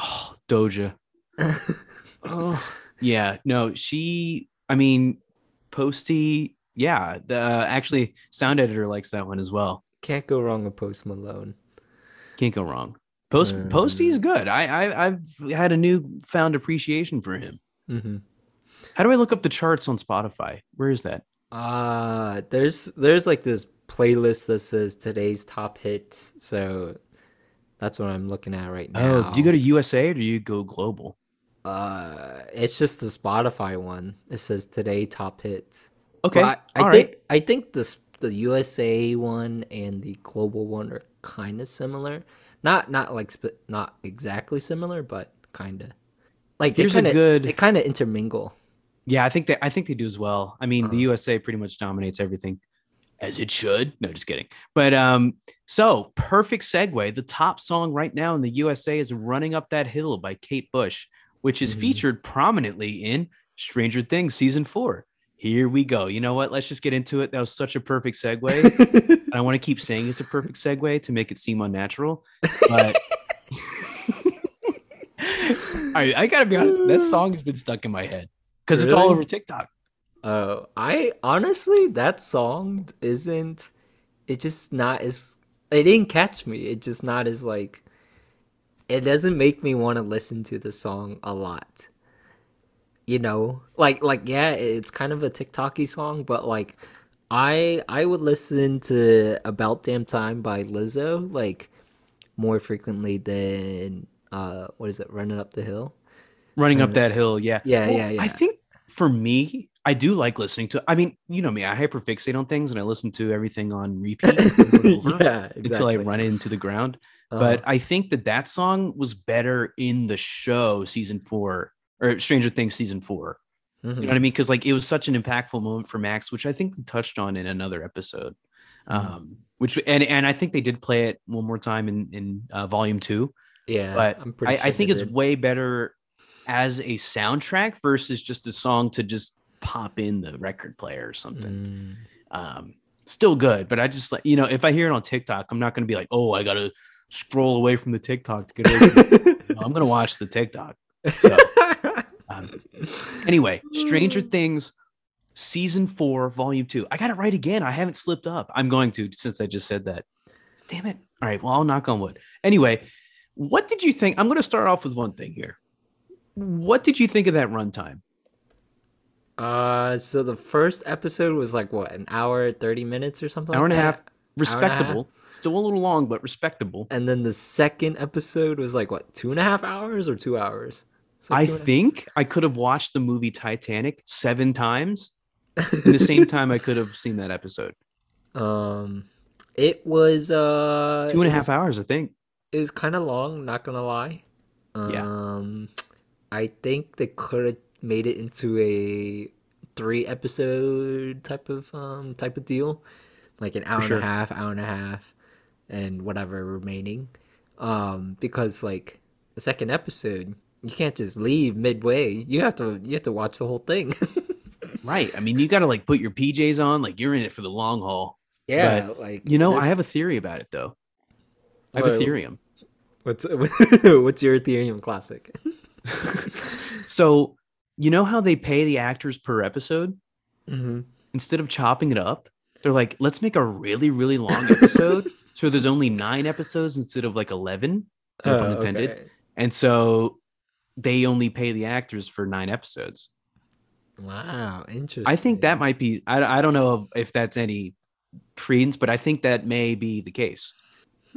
Speaker 1: Oh, Doja. oh, yeah. No, she. I mean, Posty. Yeah, the uh, actually sound editor likes that one as well.
Speaker 2: Can't go wrong with Post Malone.
Speaker 1: Can't go wrong. Post
Speaker 2: Mm.
Speaker 1: Posty's good. I, I I've had a newfound appreciation for him.
Speaker 2: Mm-hmm.
Speaker 1: How do I look up the charts on Spotify? Where is that?
Speaker 2: Uh there's there's like this playlist that says today's top hits. So that's what I'm looking at right now.
Speaker 1: Oh, do you go to USA or do you go global?
Speaker 2: Uh, it's just the Spotify one. It says today top hits.
Speaker 1: Okay,
Speaker 2: But I, I
Speaker 1: all
Speaker 2: think
Speaker 1: right.
Speaker 2: I think this the USA one and the global one are kind of similar. Not not like sp- not exactly similar, but kind of. Like they
Speaker 1: Here's a good-
Speaker 2: They kind of intermingle.
Speaker 1: Yeah, I think they I think they do as well. I mean, the
Speaker 2: Uh-huh.
Speaker 1: USA pretty much dominates everything, as it should. No, just kidding. But um, so perfect segue. The top song right now in the USA is "Running Up That Hill" by Kate Bush, which is
Speaker 2: Mhm.
Speaker 1: featured prominently in Stranger Things season four. Here we go. You know what? Let's just get into it. That was such a perfect segue. and I want to keep saying it's a perfect segue to make it seem unnatural. But I, I gotta be honest, that song has been stuck in my head because it's all over TikTok.
Speaker 2: Oh, I honestly that song isn't. It just not as. It didn't catch me. It just not as like. It doesn't make me want to listen to the song a lot. You know, like like yeah, it's kind of a TikToky song, but like, I I would listen to "About Damn Time" by Lizzo like more frequently than uh what is it, "Running Up the Hill."
Speaker 1: Running up that hill, yeah.
Speaker 2: Yeah, yeah, yeah.
Speaker 1: I think for me, I do like listening to. I mean, you know me, I hyperfixate on things and I listen to everything on repeat over and over until I
Speaker 2: exactly.
Speaker 1: run into the ground.
Speaker 2: Uh-huh.
Speaker 1: But I think that that song was better in the show season four or Stranger Things season four.
Speaker 2: Mhm.
Speaker 1: You know what I mean? Because like it was such an impactful moment for Max, which I think we touched on in another episode.
Speaker 2: Mhm.
Speaker 1: Um, which and and I think they did play it one more time in in uh, volume two.
Speaker 2: Yeah,
Speaker 1: but
Speaker 2: I'm pretty
Speaker 1: I, I think it's
Speaker 2: did.
Speaker 1: way better as a soundtrack versus just a song to just pop in the record player or something.
Speaker 2: Mm.
Speaker 1: Um, still good, but I just like you know if I hear it on TikTok, I'm not going to be like, oh, I got to scroll away from the TikTok to get it. No, I'm going to watch the TikTok. So, um, anyway, Stranger Things season four, volume two. I got it right again. I haven't slipped up. I'm going to since I just said that. Damn it. All right. Well, I'll knock on wood. Anyway, what did you think? I'm going to start off with one thing here. What did you think of that runtime?
Speaker 2: Uh, so the first episode was like what, an hour, thirty minutes or something.
Speaker 1: Hour
Speaker 2: like
Speaker 1: and a half. Respectable. Still a little long, but respectable.
Speaker 2: And then the second episode was like what, two and a half hours or two hours? Like
Speaker 1: I
Speaker 2: two a-
Speaker 1: think I could have watched the movie Titanic seven times in the same time I could have seen that episode.
Speaker 2: um, it was uh
Speaker 1: Two and a half
Speaker 2: was-
Speaker 1: hours, I think.
Speaker 2: It was kind of long, not gonna lie.
Speaker 1: Yeah.
Speaker 2: Um, I think they could have made it into a three episode type of um type of deal, like an hour
Speaker 1: sure.
Speaker 2: and a half, hour and a half, and whatever remaining. Um, because like the second episode, you can't just leave midway. You have to you have to watch the whole thing.
Speaker 1: Right. I mean, you got to like put your PJs on, like you're in it for the long haul.
Speaker 2: yeah, like
Speaker 1: You know, I have a theory about it though. I have a
Speaker 2: What-
Speaker 1: theorem.
Speaker 2: What's what's your Ethereum classic?
Speaker 1: so, you know how they pay the actors per episode
Speaker 2: mm-hmm.
Speaker 1: instead of chopping it up? They're like, let's make a really, really long episode. so there's only nine episodes instead of like 11. No
Speaker 2: Oh,
Speaker 1: pun intended. And so they only pay the actors for nine episodes.
Speaker 2: Wow, interesting.
Speaker 1: I think that might be, I, I don't know if that's any credence, but I think that may be the case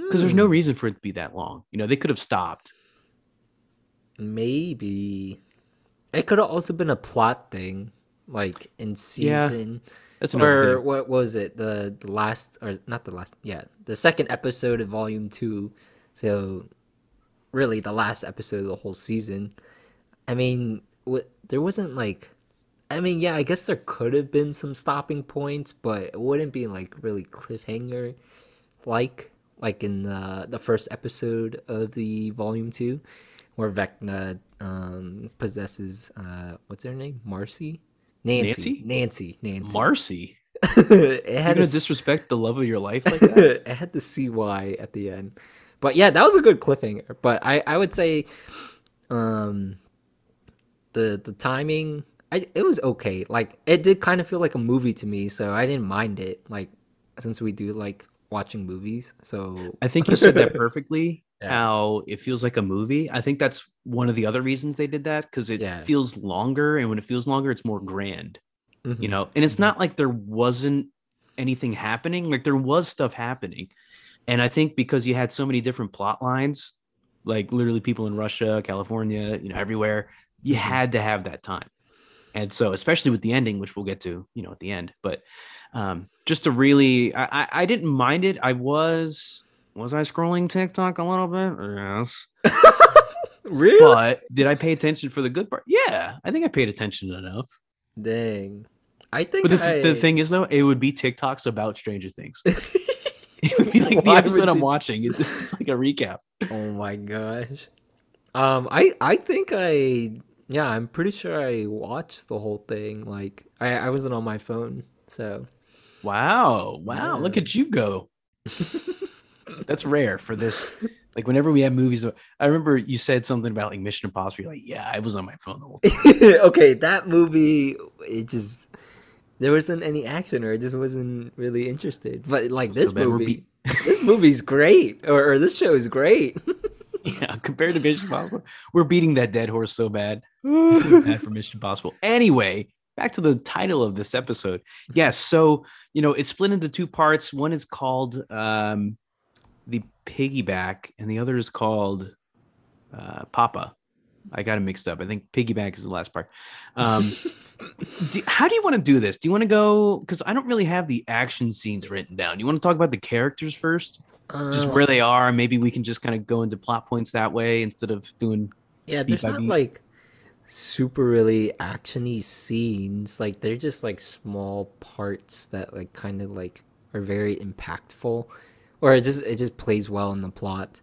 Speaker 1: because there's no
Speaker 2: Hmm,
Speaker 1: reason for it to be that long. You know, they could have stopped.
Speaker 2: maybe it could have also been a plot thing, like in
Speaker 1: Yeah,
Speaker 2: season
Speaker 1: That's another
Speaker 2: or
Speaker 1: thing.
Speaker 2: what was it? The, the last or not the last yeah the second episode of volume two. So really the last episode of the whole season. I mean what there wasn't like I mean, yeah, I guess there could have been some stopping points, but it wouldn't be like really cliffhanger like like in the the first episode of the volume two, where Vecna um, possesses uh, what's her name, Marcy, Nancy, Nancy, Nancy,
Speaker 1: Marcy.
Speaker 2: it
Speaker 1: You're
Speaker 2: had
Speaker 1: gonna disrespect the love of your life like that?
Speaker 2: it had the CY at the end. But yeah, that was a good cliffhanger. But I, I would say um the the timing I it was okay. Like it did kind of feel like a movie to me, so I didn't mind it. Like since we do like watching movies. So
Speaker 1: I think you said that perfectly.
Speaker 2: Yeah.
Speaker 1: How it feels like a movie. I think that's one of the other reasons they did that because it
Speaker 2: Yeah.
Speaker 1: feels longer, and when it feels longer, it's more grand. You
Speaker 2: Mhm.
Speaker 1: know, and it's
Speaker 2: Mhm.
Speaker 1: not like there wasn't anything happening. Like there was stuff happening, and I think because you had so many different plot lines, like literally people in Russia, California, you know, everywhere, you
Speaker 2: Mhm.
Speaker 1: had to have that time. And so, especially with the ending, which we'll get to, you know, at the end, but um, just to really, I, I, I didn't mind it. I was, was I scrolling TikTok a little bit? Yes.
Speaker 2: really?
Speaker 1: But did I pay attention for the good part? Yeah, I think I paid attention enough.
Speaker 2: Dang. I think
Speaker 1: But the,
Speaker 2: I...
Speaker 1: the thing is, though, it would be TikToks about Stranger Things. It would be like the
Speaker 2: Why would
Speaker 1: episode I'm watching. It's, it's like a recap.
Speaker 2: Oh my gosh. Um, I I think I yeah, I'm pretty sure I watched the whole thing. Like I I wasn't on my phone, so
Speaker 1: Wow. Wow. Look at you go. That's rare for this. Like whenever we have movies, I remember you said something about like Mission Impossible. You're like, yeah, I was on my phone the whole time.
Speaker 2: okay, that movie it just there wasn't any action or I just wasn't really interested. But like this
Speaker 1: we're
Speaker 2: movie, this movie's great, or, or this show is great.
Speaker 1: yeah, compared to Mission Impossible, we're beating that dead horse so bad. bad for Mission Impossible. Anyway, back to the title of this episode. Yes, so you know it's split into two parts. One is called um, the piggyback, and the other is called uh, Papa. I got it mixed up. I think piggyback is the last part. Um, do, how do you want to do this? Do you want to go? Because I don't really have the action scenes written down. You want to talk about the characters first, just
Speaker 2: Uh,
Speaker 1: where they are. Maybe we can just kind of go into plot points that way instead of doing
Speaker 2: Yeah, there's not
Speaker 1: beat.
Speaker 2: like super really actiony scenes. Like they're just like small parts that like kind of like are very impactful, or it just it just plays well in the plot.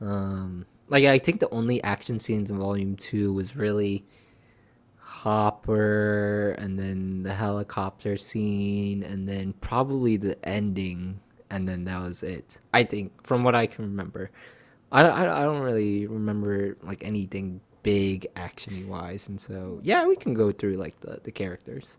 Speaker 2: Um, like I think the only action scenes in Volume Two was really Hopper, and then the helicopter scene, and then probably the ending, and then that was it. I think from what I can remember. I, I, I don't really remember like anything big actiony wise and so yeah we can go through like the, the characters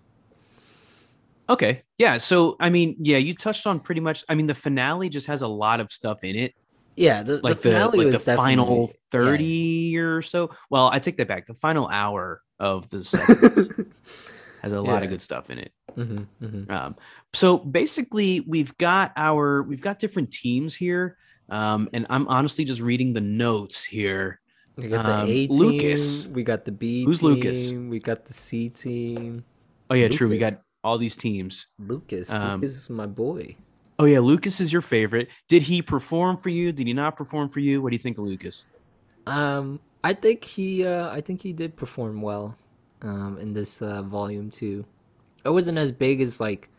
Speaker 1: Okay. Yeah. So, I mean, yeah, you touched on pretty much. I mean, the finale just has a lot of stuff in it,
Speaker 2: yeah the,
Speaker 1: like
Speaker 2: the
Speaker 1: the,
Speaker 2: finale
Speaker 1: like
Speaker 2: was
Speaker 1: the final
Speaker 2: definitely-
Speaker 1: thirty or so. Well, I take that back. The final hour of the second has a lot of good stuff in it.
Speaker 2: yeah. hmm hmm
Speaker 1: Um, so basically, we've got our we've got different teams here, um, and I'm honestly just reading the notes here.
Speaker 2: we got the
Speaker 1: Um,
Speaker 2: a team
Speaker 1: Lucas.
Speaker 2: we got the b
Speaker 1: Who's
Speaker 2: team
Speaker 1: Lucas?
Speaker 2: we got the c team
Speaker 1: Oh yeah, true. We got all these teams.
Speaker 2: lucas
Speaker 1: Um,
Speaker 2: lucas is my boy
Speaker 1: Oh yeah, Lucas is your favorite. Did he perform for you? Did he not perform for you? What do you think of Lucas?
Speaker 2: um i think he uh i think he did perform well um in this uh volume two it wasn't as big as like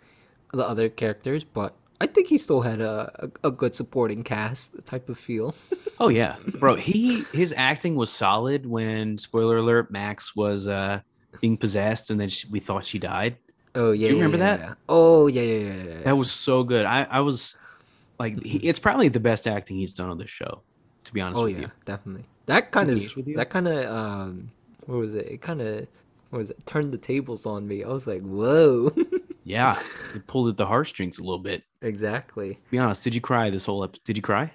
Speaker 2: the other characters but i think he still had a a, a good supporting cast type of feel
Speaker 1: Oh yeah, bro. He his acting was solid when spoiler alert Max was uh being possessed and then she, we thought she died.
Speaker 2: Oh yeah, Do
Speaker 1: you
Speaker 2: yeah,
Speaker 1: remember
Speaker 2: yeah,
Speaker 1: that?
Speaker 2: yeah. Oh yeah, yeah, yeah, yeah.
Speaker 1: That was so good. I I was like, he, it's probably the best acting he's done on this show. To be honest
Speaker 2: oh
Speaker 1: with you.
Speaker 2: definitely. That kind of
Speaker 1: Agreed with you.
Speaker 2: that kind of um, what was it? It kind of what was it? Turned the tables on me. I was like, whoa.
Speaker 1: Yeah, it pulled at the heartstrings a little bit.
Speaker 2: exactly.
Speaker 1: be honest, did you cry this whole episode? Did you cry?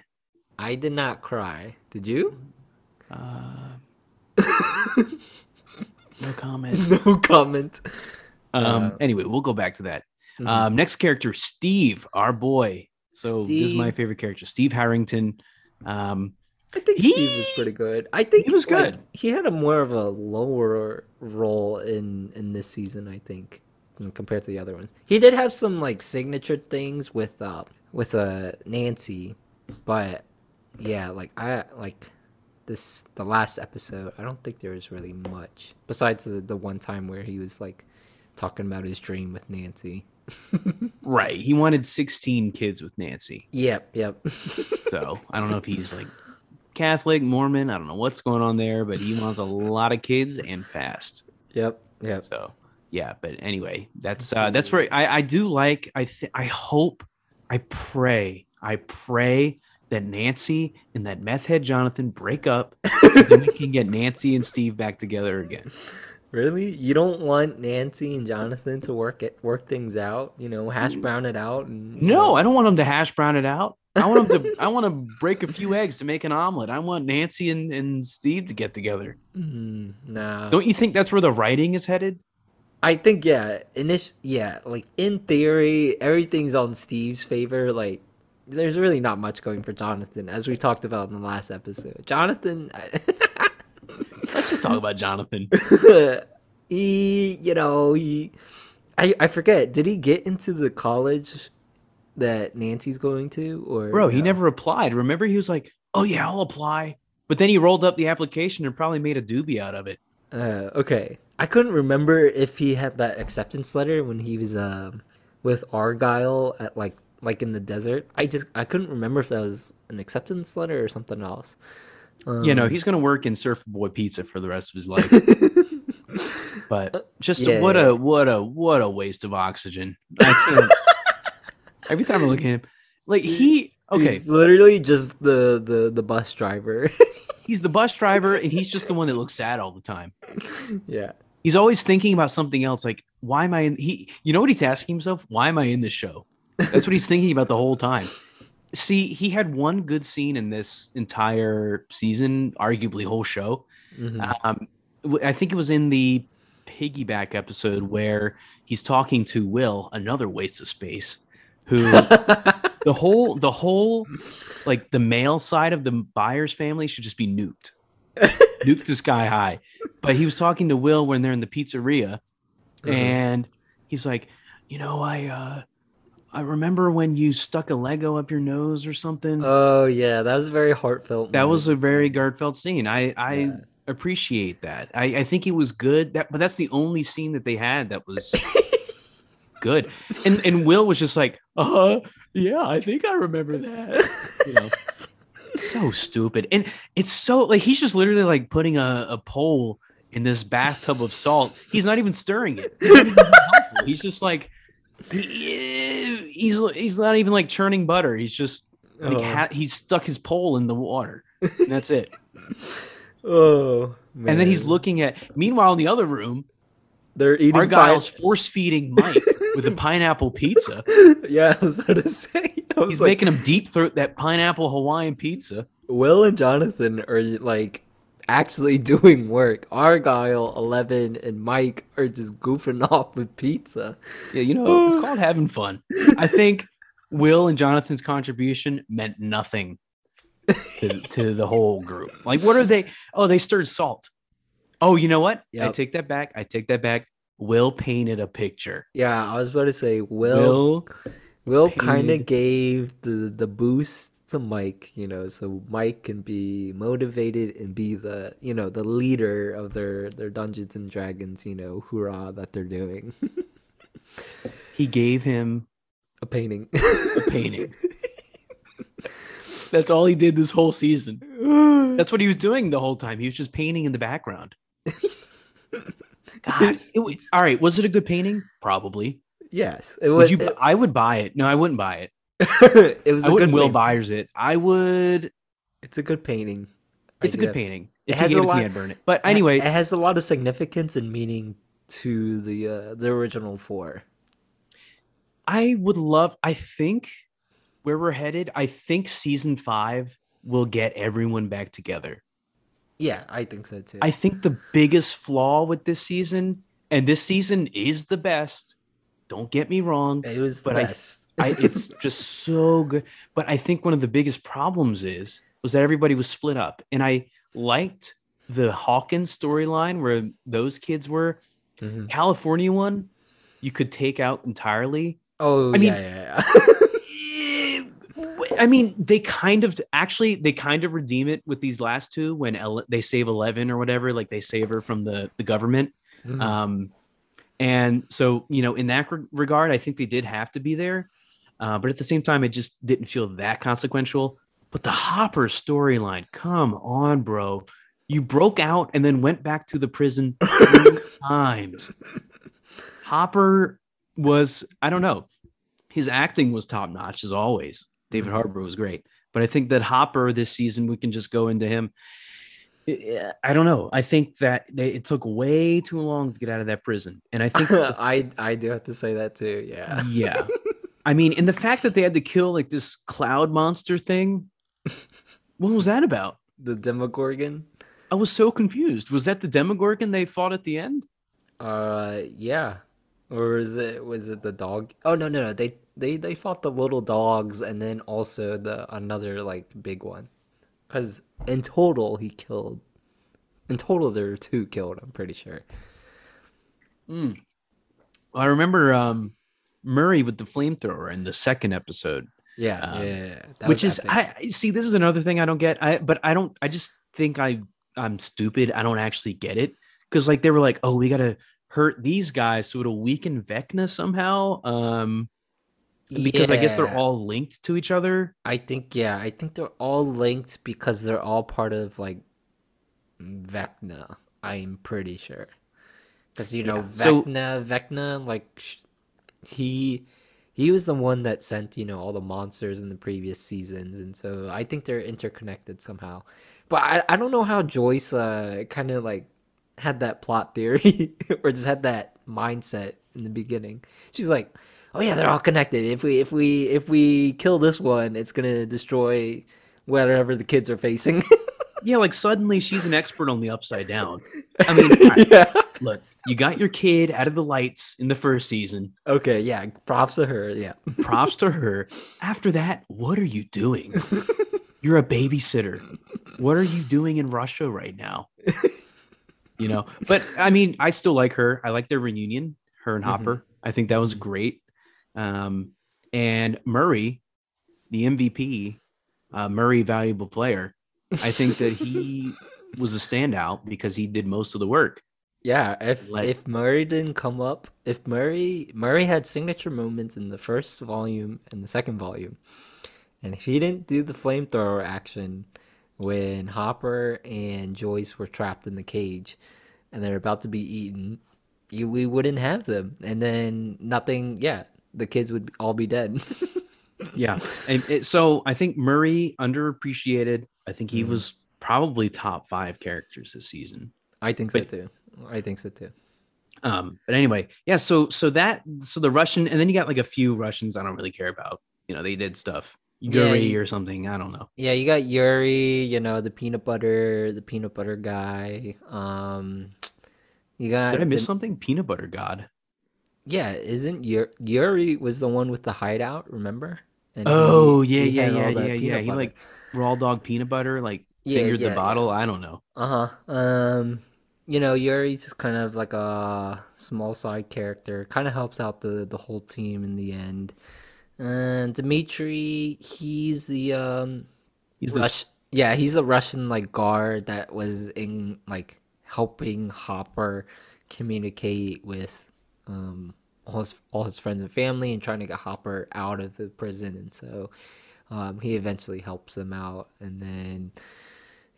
Speaker 2: I did not cry. Did you?
Speaker 1: Uh, no comment.
Speaker 2: no comment.
Speaker 1: Um.
Speaker 2: Uh,
Speaker 1: anyway, we'll go back to that.
Speaker 2: Mhm.
Speaker 1: Um, next character, Steve, our boy. So this is my favorite character, Steve Harrington. Um,
Speaker 2: I think
Speaker 1: he-
Speaker 2: Steve was pretty good. I think
Speaker 1: he was
Speaker 2: like,
Speaker 1: good.
Speaker 2: he had a more of a lower role in in this season. I think compared to the other ones. He did have some like signature things with uh with uh Nancy, but yeah, like I like this the last episode. I don't think there was really much besides the the one time where he was like talking about his dream with Nancy.
Speaker 1: right. He wanted 16 kids with Nancy.
Speaker 2: Yep, yep.
Speaker 1: So I don't know if he's like Catholic, Mormon. I don't know what's going on there, but he wants a lot of kids and fast.
Speaker 2: yep, yep.
Speaker 1: So yeah, but anyway, that's uh that's where I I do like I th- I hope I pray I pray that Nancy and that meth head Jonathan break up, so then we can get Nancy and Steve back together again.
Speaker 2: Really? You don't want Nancy and Jonathan to work it work things out, you know, hash brown it out and
Speaker 1: No,
Speaker 2: know-
Speaker 1: I don't want them to hash brown it out. I want them to I want to break a few eggs to make an omelet. I want Nancy and, and Steve to get together.
Speaker 2: Mm, nah.
Speaker 1: Don't you think that's where the writing is headed?
Speaker 2: I think yeah, init- yeah, like in theory, everything's on Steve's favor. Like, there's really not much going for Jonathan, as we talked about in the last episode. Jonathan,
Speaker 1: Let's just talk about Jonathan.
Speaker 2: he, you know, he, I, I forget. Did he get into the college that Nancy's going to, or
Speaker 1: Bro, he never applied. Remember, he was like, "Oh yeah, I'll apply," but then he rolled up the application and probably made a doobie out of it.
Speaker 2: Uh, okay. I couldn't remember if he had that acceptance letter when he was um with Argyle at like like in the desert. I just I couldn't remember if that was an acceptance letter or something else. Um,
Speaker 1: you know, he's gonna work in Surf Boy Pizza for the rest of his life. but just
Speaker 2: Yeah,
Speaker 1: what
Speaker 2: yeah.
Speaker 1: a what a what a waste of oxygen. Every time I look at him, like he okay,
Speaker 2: he's literally just the the the bus driver.
Speaker 1: he's the bus driver and he's just the one that looks sad all the time.
Speaker 2: yeah.
Speaker 1: He's always thinking about something else. Like, why am I in? He, you know what he's asking himself? Why am I in this show? That's what he's thinking about the whole time. See, he had one good scene in this entire season, arguably whole show.
Speaker 2: Mhm.
Speaker 1: Um, I think it was in the piggyback episode where he's talking to Will, another waste of space, who the whole the whole like the male side of the Byers' family should just be nuked, nuked to sky high. But he was talking to Will when they're in the pizzeria,
Speaker 2: Mhm.
Speaker 1: and he's like, you know, I uh, I remember when you stuck a Lego up your nose or something.
Speaker 2: oh yeah, that was a very heartfelt.
Speaker 1: that was a very Gardfeld scene. I I
Speaker 2: Yeah.
Speaker 1: appreciate that. I, I think it was good. That but that's the only scene that they had that was good. And and Will was just like, uh huh, yeah, I think I remember that. You know. so stupid. And it's so like he's just literally like putting a, a pole in this bathtub of salt. He's not even stirring it. He's, not even being helpful. He's just like he- he's he's not even like churning butter. He's just like
Speaker 2: Oh.
Speaker 1: ha- he's stuck his pole in the water. And that's it.
Speaker 2: oh,
Speaker 1: And then he's looking at. Meanwhile, in the other room,
Speaker 2: They're eating
Speaker 1: Argyle's
Speaker 2: pine-
Speaker 1: force feeding Mike with a pineapple pizza.
Speaker 2: yeah, I was about to say.
Speaker 1: He's
Speaker 2: like,
Speaker 1: making him deep throat that pineapple Hawaiian pizza.
Speaker 2: Will and Jonathan are like actually doing work. Argyle, Eleven, and Mike are just goofing off with pizza.
Speaker 1: Yeah, you know, it's called having fun. I think Will and Jonathan's contribution meant nothing to, to the whole group. Like, what are they? Oh, they stirred salt. Oh, you know what? I take that back. I take that back. Will painted a picture.
Speaker 2: Yeah, I was about to say Will.
Speaker 1: Will,
Speaker 2: Will kind of gave the the boost to Mike, you know, so Mike can be motivated and be the you know the leader of their their Dungeons and Dragons, you know, hoorah that they're doing.
Speaker 1: he gave him
Speaker 2: a painting.
Speaker 1: a painting. That's all he did this whole season. That's what he was doing the whole time. He was just painting in the background. God, it was, all right. Was it a good painting? Probably.
Speaker 2: yes, it
Speaker 1: Would
Speaker 2: was.
Speaker 1: you? bu- I would buy it. No, I wouldn't buy it.
Speaker 2: It, was
Speaker 1: I wouldn't Will. Byers it. I would.
Speaker 2: It's a good painting.
Speaker 1: It's a good painting.
Speaker 2: It
Speaker 1: If
Speaker 2: has a
Speaker 1: gave it me,
Speaker 2: lot-
Speaker 1: it. But anyway,
Speaker 2: it has a lot of significance and meaning to the uh, the original four.
Speaker 1: I would love. I think where we're headed. I think season five will get everyone back together.
Speaker 2: Yeah, I think so too.
Speaker 1: I think the biggest flaw with this season, and this season is the best. Don't get me wrong.
Speaker 2: it was the
Speaker 1: but I-
Speaker 2: best.
Speaker 1: I, it's just so good. But I think one of the biggest problems is was that everybody was split up, and I liked the Hawkins storyline where those kids were.
Speaker 2: Mhm.
Speaker 1: California one, you could take out entirely.
Speaker 2: Oh,
Speaker 1: I mean-
Speaker 2: yeah, yeah, yeah.
Speaker 1: I mean, they kind of actually they kind of redeem it with these last two when Ele- they save Eleven or whatever, like they save her from the the government.
Speaker 2: Mhm.
Speaker 1: Um, And so, you know, in that re- regard, I think they did have to be there. Uh, but at the same time, it just didn't feel that consequential. But the Hopper storyline, come on, bro. You broke out and then went back to the prison three times. Hopper was, I don't know, his acting was top notch as always. David Harbour was great. But I think that Hopper this season, we can just go into him. I don't know. I think that they, it took way too long to get out of that prison, and I think
Speaker 2: I I do have to say that too. Yeah,
Speaker 1: yeah. I mean, and the fact that they had to kill like this cloud monster thing, what was that about?
Speaker 2: The Demogorgon.
Speaker 1: I was so confused. Was that the Demogorgon they fought at the end?
Speaker 2: Uh, yeah. Or was it was it the dog? Oh no no no. They they they fought the little dogs and then also the another like big one. Cuz in total he killed in total there were two killed, I'm pretty sure.
Speaker 1: Mm. I remember um Murray with the flamethrower in the second episode.
Speaker 2: Yeah, um, yeah,
Speaker 1: yeah. which is epic. I see this is another thing I don't get. I but I don't I just think I I'm stupid. I don't actually get it cuz like they were like, "Oh, we got to hurt these guys so it'll weaken Vecna somehow." Um because yeah. I guess they're all linked to each other.
Speaker 2: I think yeah, I think they're all linked because they're all part of like Vecna. I'm pretty sure because you know yeah. Vecna, so, Vecna, like he he was the one that sent you know all the monsters in the previous seasons, and so I think they're interconnected somehow. But I I don't know how Joyce uh kind of like had that plot theory or just had that mindset in the beginning. She's like oh yeah, they're all connected. If we if we if we kill this one, it's gonna destroy whatever the kids are facing.
Speaker 1: yeah, like suddenly she's an expert on the upside down. I mean, yeah. Look, you got your kid out of the lights in the first season.
Speaker 2: Okay, yeah, props to her. Yeah,
Speaker 1: props to her. After that, what are you doing? You're a babysitter. What are you doing in Russia right now? You know, but I mean, I still like her. I like their reunion, her and mm-hmm. Hopper. Mm-hmm. I think that was great. Um, and Murray, the MVP, uh, Murray valuable player, I think that he was a standout because he did most of the work.
Speaker 2: Yeah, if like, if Murray didn't come up, if Murray Murray had signature moments in the first volume and the second volume, and if he didn't do the flamethrower action when Hopper and Joyce were trapped in the cage and they're about to be eaten, you, we wouldn't have them. And then nothing, yeah, the kids would all be dead.
Speaker 1: yeah, and it, so I think Murray underappreciated. I think he mm. was probably top five characters this season.
Speaker 2: I think but, so too. I think so too.
Speaker 1: Um, but anyway, yeah. So so that so the Russian, and then you got like a few Russians I don't really care about. You know, they did stuff. Yuri yeah, or something. I don't know.
Speaker 2: Yeah, you got Yuri. You know, the peanut butter, the peanut butter guy. Um, you got.
Speaker 1: Did I miss the, something? Peanut butter god.
Speaker 2: Yeah, isn't Yuri was the one with the hideout? Remember?
Speaker 1: And oh he, yeah, he yeah, yeah, yeah, yeah. He like raw dog peanut butter, like yeah, fingered yeah, the bottle. I don't know.
Speaker 2: Uh huh. Um, you know, Yuri's just kind of like a small side character. Kind of helps out the the whole team in the end. And Dmitri, he's the um, he's Rush- yeah, he's a Russian like guard that was in like helping Hopper communicate with um all his all his friends and family and trying to get Hopper out of the prison, and so um, he eventually helps them out, and then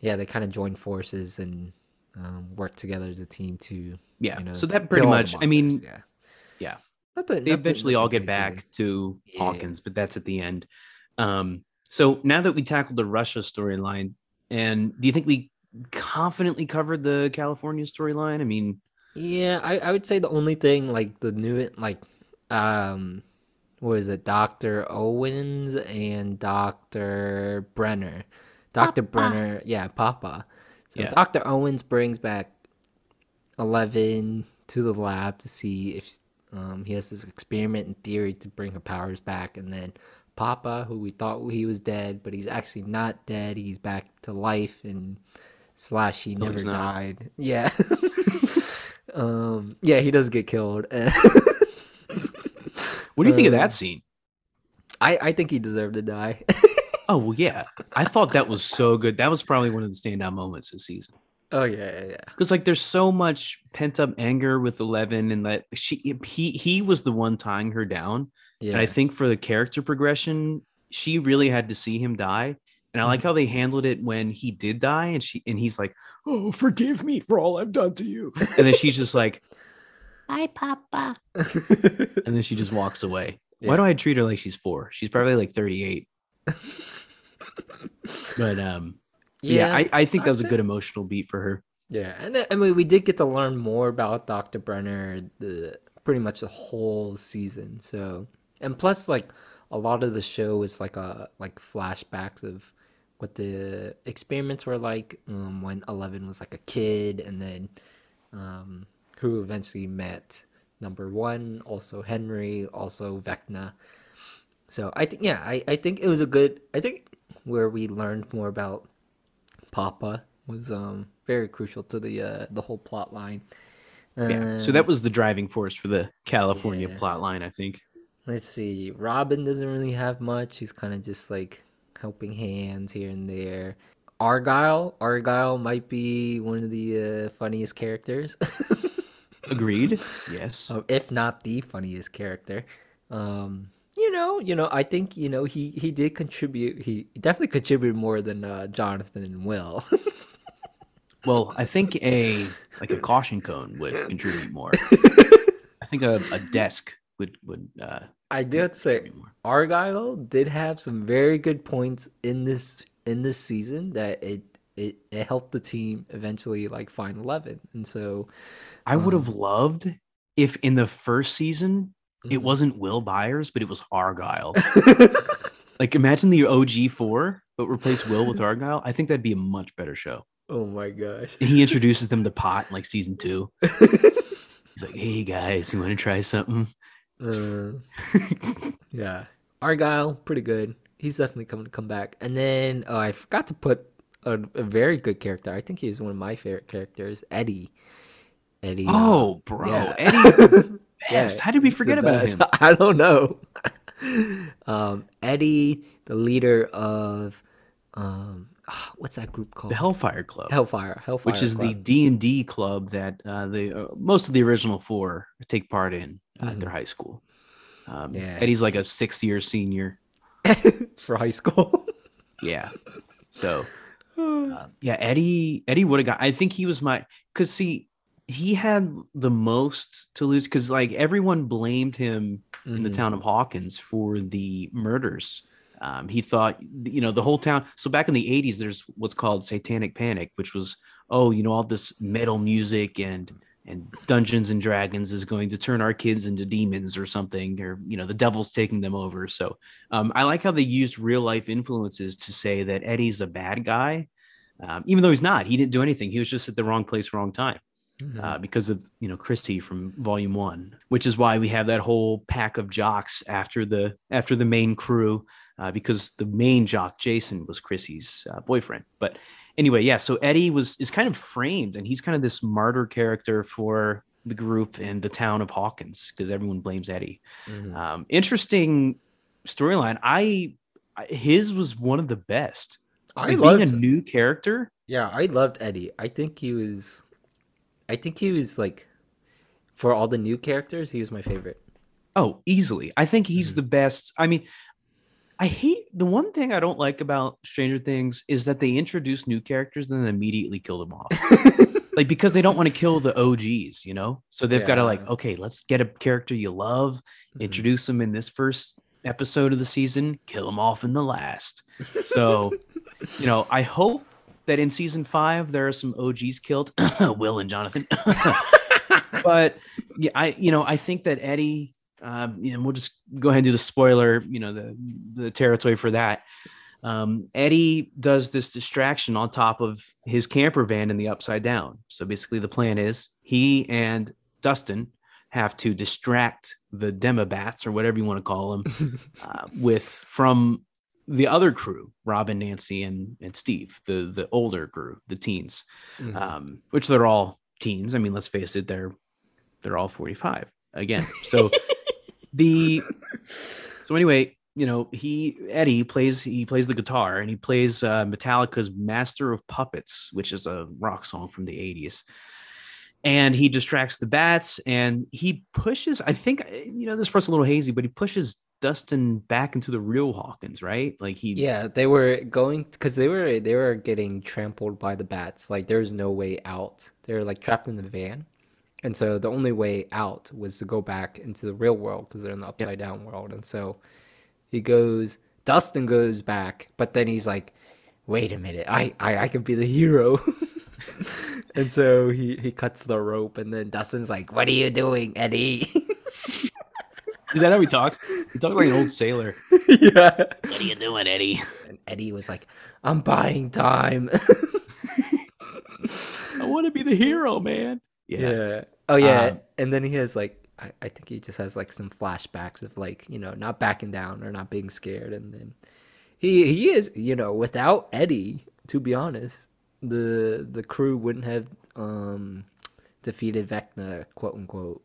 Speaker 2: yeah, they kind of join forces and um, work together as a team to
Speaker 1: yeah. You know, so that pretty much, I mean, yeah, yeah. The, they eventually all get back to yeah. Hawkins, but that's at the end. Um, so now that we tackled the Russia storyline, and do you think we confidently covered the California storyline? I mean,
Speaker 2: yeah, I, I would say the only thing like the new like um what is it, Doctor Owens and Doctor Brenner. Doctor Brenner, yeah, Papa. So yeah. Doctor Owens brings back Eleven to the lab to see if um, he has this experiment in theory to bring her powers back, and then Papa, who we thought he was dead, but he's actually not dead. He's back to life, and slash he never died. Yeah. Um, yeah, he does get killed. what
Speaker 1: do you think of that um, scene?
Speaker 2: I I think he deserved to die.
Speaker 1: oh well, yeah. I thought that was so good. That was probably one of the standout moments this season.
Speaker 2: Oh yeah, yeah, yeah.
Speaker 1: because like there's so much pent up anger with Eleven, and that she he he was the one tying her down.
Speaker 2: Yeah.
Speaker 1: And I think for the character progression, she really had to see him die. And I like mm-hmm. how they handled it when he did die, and she and he's like, "Oh, forgive me for all I've done to you." And then she's just like, "Bye, Papa," and then she just walks away. Why do I treat her like she's four? She's probably like 38. But um, yeah, I, I think that was a good emotional beat for her.
Speaker 2: Yeah, and I mean, we did get to learn more about Dr. Brenner the pretty much the whole season. So, and plus, like a lot of the show is like a like flashbacks of what the experiments were like um, when Eleven was like a kid, and then um, who eventually met number one, also Henry, also Vecna. So I think yeah, I, I think it was a good I think where we learned more about Papa was um very crucial to the uh the whole plot line.
Speaker 1: Yeah. So that was the driving force for the California
Speaker 2: Yeah.
Speaker 1: plot line, I think.
Speaker 2: let's see. Robin doesn't really have much. He's kind of just like helping hands here and there. Argyle, Argyle might be one of the uh, funniest characters,
Speaker 1: Agreed. Yes.
Speaker 2: um, if not the funniest character. Um, you know, you know, I think you know he he did contribute. He definitely contributed more than uh, Jonathan and Will.
Speaker 1: Well, I think a like a caution cone would contribute more. I think a, a desk would would uh
Speaker 2: I do have to say. Argyle did have some very good points in this in this season that it it, it helped the team eventually like find eleven, and so
Speaker 1: I would have
Speaker 2: Um,
Speaker 1: loved if in the first season it
Speaker 2: Mhm.
Speaker 1: wasn't Will Byers, but it was Argyle. like imagine the OG four, but replace Will with Argyle. I think that'd be a much better show.
Speaker 2: oh my gosh,
Speaker 1: And he introduces them to pot in like season two. He's like, "Hey guys, you want to try something?"
Speaker 2: Uh, yeah, Argyle pretty good. He's definitely coming to come back. And then oh, I forgot to put a, a very good character. I think he was one of my favorite characters, Eddie. Eddie. uh,
Speaker 1: Oh, bro,
Speaker 2: yeah.
Speaker 1: Eddie,
Speaker 2: Yeah.
Speaker 1: How did we forget about
Speaker 2: best.
Speaker 1: him?
Speaker 2: I don't know. um, Eddie, the leader of um, ah, what's that group called?
Speaker 1: The Hellfire Club,
Speaker 2: Hellfire. Hellfire.
Speaker 1: which is the D and D club that uh, the uh, most of the original four take part in uh, at their high school. Um,
Speaker 2: Yeah.
Speaker 1: Eddie's like a sixth year senior.
Speaker 2: for high school.
Speaker 1: Yeah, so uh, yeah, Eddie Eddie would have got. I think he was my because see he had the most to lose because like everyone blamed him in the
Speaker 2: Mhm.
Speaker 1: town of Hawkins for the murders. Um, he thought, you know, the whole town. So back in the 80s, there's what's called Satanic Panic, which was, oh, you know, all this metal music and and Dungeons and Dragons is going to turn our kids into demons or something, or you know, the devil's taking them over. So um, I like how they used real life influences to say that Eddie's a bad guy, um, even though he's not. He didn't do anything. He was just at the wrong place, wrong time
Speaker 2: Mhm.
Speaker 1: uh, because of you know Chrissy from Volume One, which is why we have that whole pack of jocks after the after the main crew, uh, because the main jock Jason was Chrissy's uh, boyfriend. But anyway, yeah. So Eddie was is kind of framed, and he's kind of this martyr character for the group and the town of Hawkins because everyone blames Eddie.
Speaker 2: Mhm.
Speaker 1: Um, interesting storyline. I I- his was one of the best.
Speaker 2: I
Speaker 1: Like,
Speaker 2: loved.
Speaker 1: being a new character.
Speaker 2: yeah, I loved Eddie. I think he was. I think he was like, for all the new characters, he was my favorite.
Speaker 1: Oh, easily. I think he's
Speaker 2: Mhm.
Speaker 1: the best. I mean, I hate the one thing I don't like about Stranger Things is that they introduce new characters and then immediately kill them off. like because they don't want to kill the OGs, you know? So they've got to like, okay, let's get a character you love,
Speaker 2: Mhm.
Speaker 1: introduce them in this first episode of the season, kill them off in the last. So, you know, I hope that in season 5 there are some OGs killed, Will and Jonathan. but yeah, I you know I think that Eddie, um, you know, we'll just go ahead and do the spoiler, you know, the the territory for that. Um, Eddie does this distraction on top of his camper van in the upside down. So basically, the plan is he and Dustin have to distract the demobats or whatever you want to call them uh, with from the other crew, Robin, Nancy, and and Steve, the the older crew, the teens
Speaker 2: Mhm.
Speaker 1: um, which they're all teens. I mean, let's face it, they're they're all 45 again. So the so anyway, you know, he Eddie plays he plays the guitar and he plays uh, Metallica's "Master of Puppets," which is a rock song from the '80s. And he distracts the bats, and he pushes. I think you know this part's a little hazy, but he pushes Dustin back into the real Hawkins, right? Like he,
Speaker 2: Yeah, they were going because they were they were getting trampled by the bats. Like there's no way out. They were like trapped in the van, and so the only way out was to go back into the real world because they're in the upside down world. And so he goes, Dustin goes back, but then he's like, "Wait a minute, I I, I could be the hero." and so he he cuts the rope, and then Dustin's like, "What are you doing, Eddie?"
Speaker 1: is that how he talks? He talks like an old sailor.
Speaker 2: yeah.
Speaker 1: What are you doing, Eddie?
Speaker 2: And Eddie was like, "I'm buying time."
Speaker 1: I want to be the hero, man.
Speaker 2: Yeah. Oh yeah.
Speaker 1: Um,
Speaker 2: and then he has like I, I think he just has like some flashbacks of like, you know, not backing down or not being scared and then he he is, you know, without Eddie, to be honest, the the crew wouldn't have um defeated Vecna, quote unquote,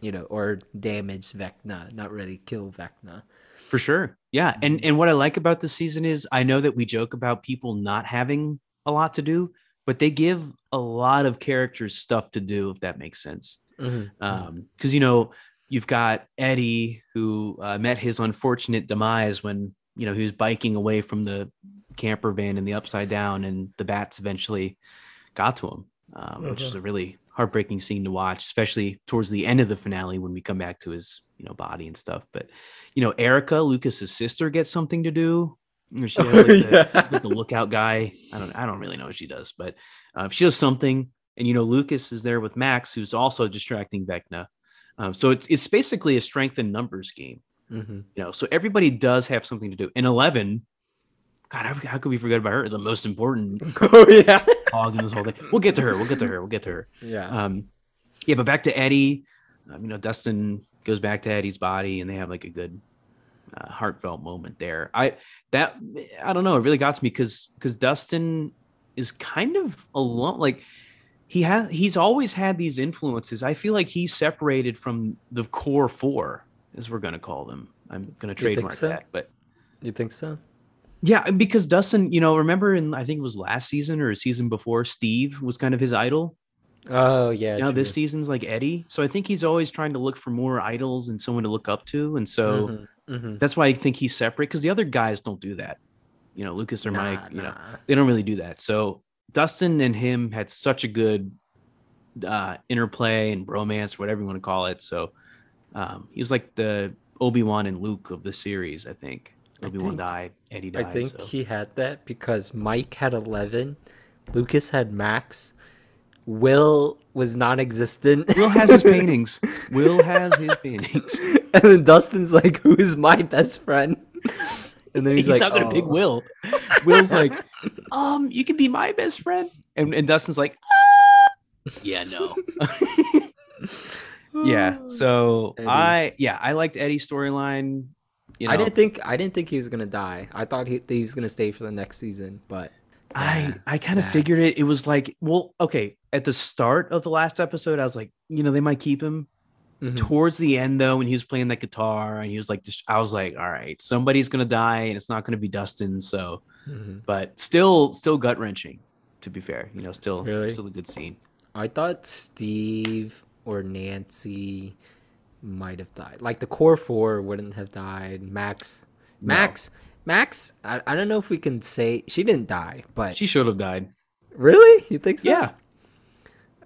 Speaker 2: you know, or damage Vecna, not really kill Vecna.
Speaker 1: For sure. Yeah. And and what I like about this season is I know that we joke about people not having a lot to do, but they give a lot of characters stuff to do, if that makes sense.
Speaker 2: Mm-hmm.
Speaker 1: Um, because you know, you've got Eddie who uh, met his unfortunate demise when you know he was biking away from the camper van in the upside down, and the bats eventually got to him, um, which is a really heartbreaking scene to watch, especially towards the end of the finale when we come back to his you know body and stuff. But you know, Erica, Lucas's sister, gets something to do. Or She has like, the,
Speaker 2: Yeah.
Speaker 1: like the lookout guy. I don't I don't really know what she does, but uh, she does something. And you know, Lucas is there with Max, who's also distracting Vecna. Um, so it's it's basically a strength in numbers game.
Speaker 2: Mm-hmm.
Speaker 1: You know, so everybody does have something to do. And Eleven, God, how, how could we forget about her? The most important
Speaker 2: Oh yeah.
Speaker 1: hog in this whole thing. We'll get to her. We'll get to her. We'll get to her.
Speaker 2: Yeah.
Speaker 1: Um, yeah, but back to Eddie. Um, you know, Dustin goes back to Eddie's body, and they have like a good, uh, heartfelt moment there. I that I don't know. It really got to me because because Dustin is kind of alone. Like he has, he's always had these influences. I feel like he's separated from the core four, as we're gonna call them. I'm gonna trademark
Speaker 2: so?
Speaker 1: that, but
Speaker 2: you think so?
Speaker 1: Yeah, because Dustin, you know, remember in I think it was last season or a season before, Steve was kind of his idol.
Speaker 2: Oh yeah.
Speaker 1: now this season's like Eddie, so I think he's always trying to look for more idols and someone to look up to, and so
Speaker 2: Mhm, mhm.
Speaker 1: that's why I think he's separate because the other guys don't do that. You know, Lucas or
Speaker 2: Nah,
Speaker 1: Mike, you know, they don't really do that. So Dustin and him had such a good uh, interplay and bromance, whatever you want to call it. So um, he was like the Obi Wan and Luke of the series, I think.
Speaker 2: I
Speaker 1: Obi Wan
Speaker 2: think-
Speaker 1: died, Eddie died.
Speaker 2: I think
Speaker 1: so.
Speaker 2: he had that because Mike had 11, Lucas had Max, Will was non-existent.
Speaker 1: Will has his paintings. Will has his paintings.
Speaker 2: and then Dustin's like, "Who is my best friend?" And then he's,
Speaker 1: He's,
Speaker 2: like,
Speaker 1: not gonna
Speaker 2: "Oh."
Speaker 1: pick Will. Will's like, um, you can be my best friend, and and Dustin's like, "Ah." yeah, no, yeah. So
Speaker 2: Eddie.
Speaker 1: I, yeah, I liked Eddie's storyline. You know,
Speaker 2: I didn't think I didn't think he was gonna die. I thought he, he was gonna stay for the next season, but
Speaker 1: I I kind of figured it. It was like, well, okay. At the start of the last episode, I was like, you know, they might keep him.
Speaker 2: Mhm.
Speaker 1: Towards the end, though, when he was playing that guitar and he was like, I was like, all right, somebody's gonna die, and it's not gonna be Dustin. So,
Speaker 2: Mhm.
Speaker 1: but still, still gut wrenching. To be fair, you know, still,
Speaker 2: Really?
Speaker 1: still a good scene.
Speaker 2: I thought Steve or Nancy might have died. Like the core four wouldn't have died. Max,
Speaker 1: No.
Speaker 2: Max, Max. I, I don't know if we can say she didn't die, but
Speaker 1: She should have died.
Speaker 2: really, you think so?
Speaker 1: Yeah,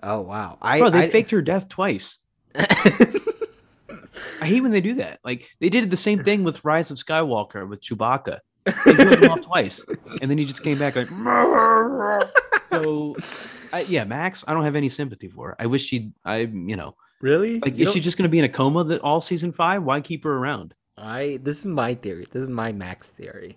Speaker 2: Oh wow. I
Speaker 1: bro, they
Speaker 2: I,
Speaker 1: faked her death twice. I hate when they do that. Like they did the same thing with Rise of Skywalker with Chewbacca. They killed him off twice, and then he just came back like. so, I, yeah, Max, I don't have any sympathy for her. I wish she, I, you know,
Speaker 2: really?
Speaker 1: like,
Speaker 2: You
Speaker 1: is she just going to be in a coma that all season five? Why keep her around?
Speaker 2: I this is my theory. This is my Max theory.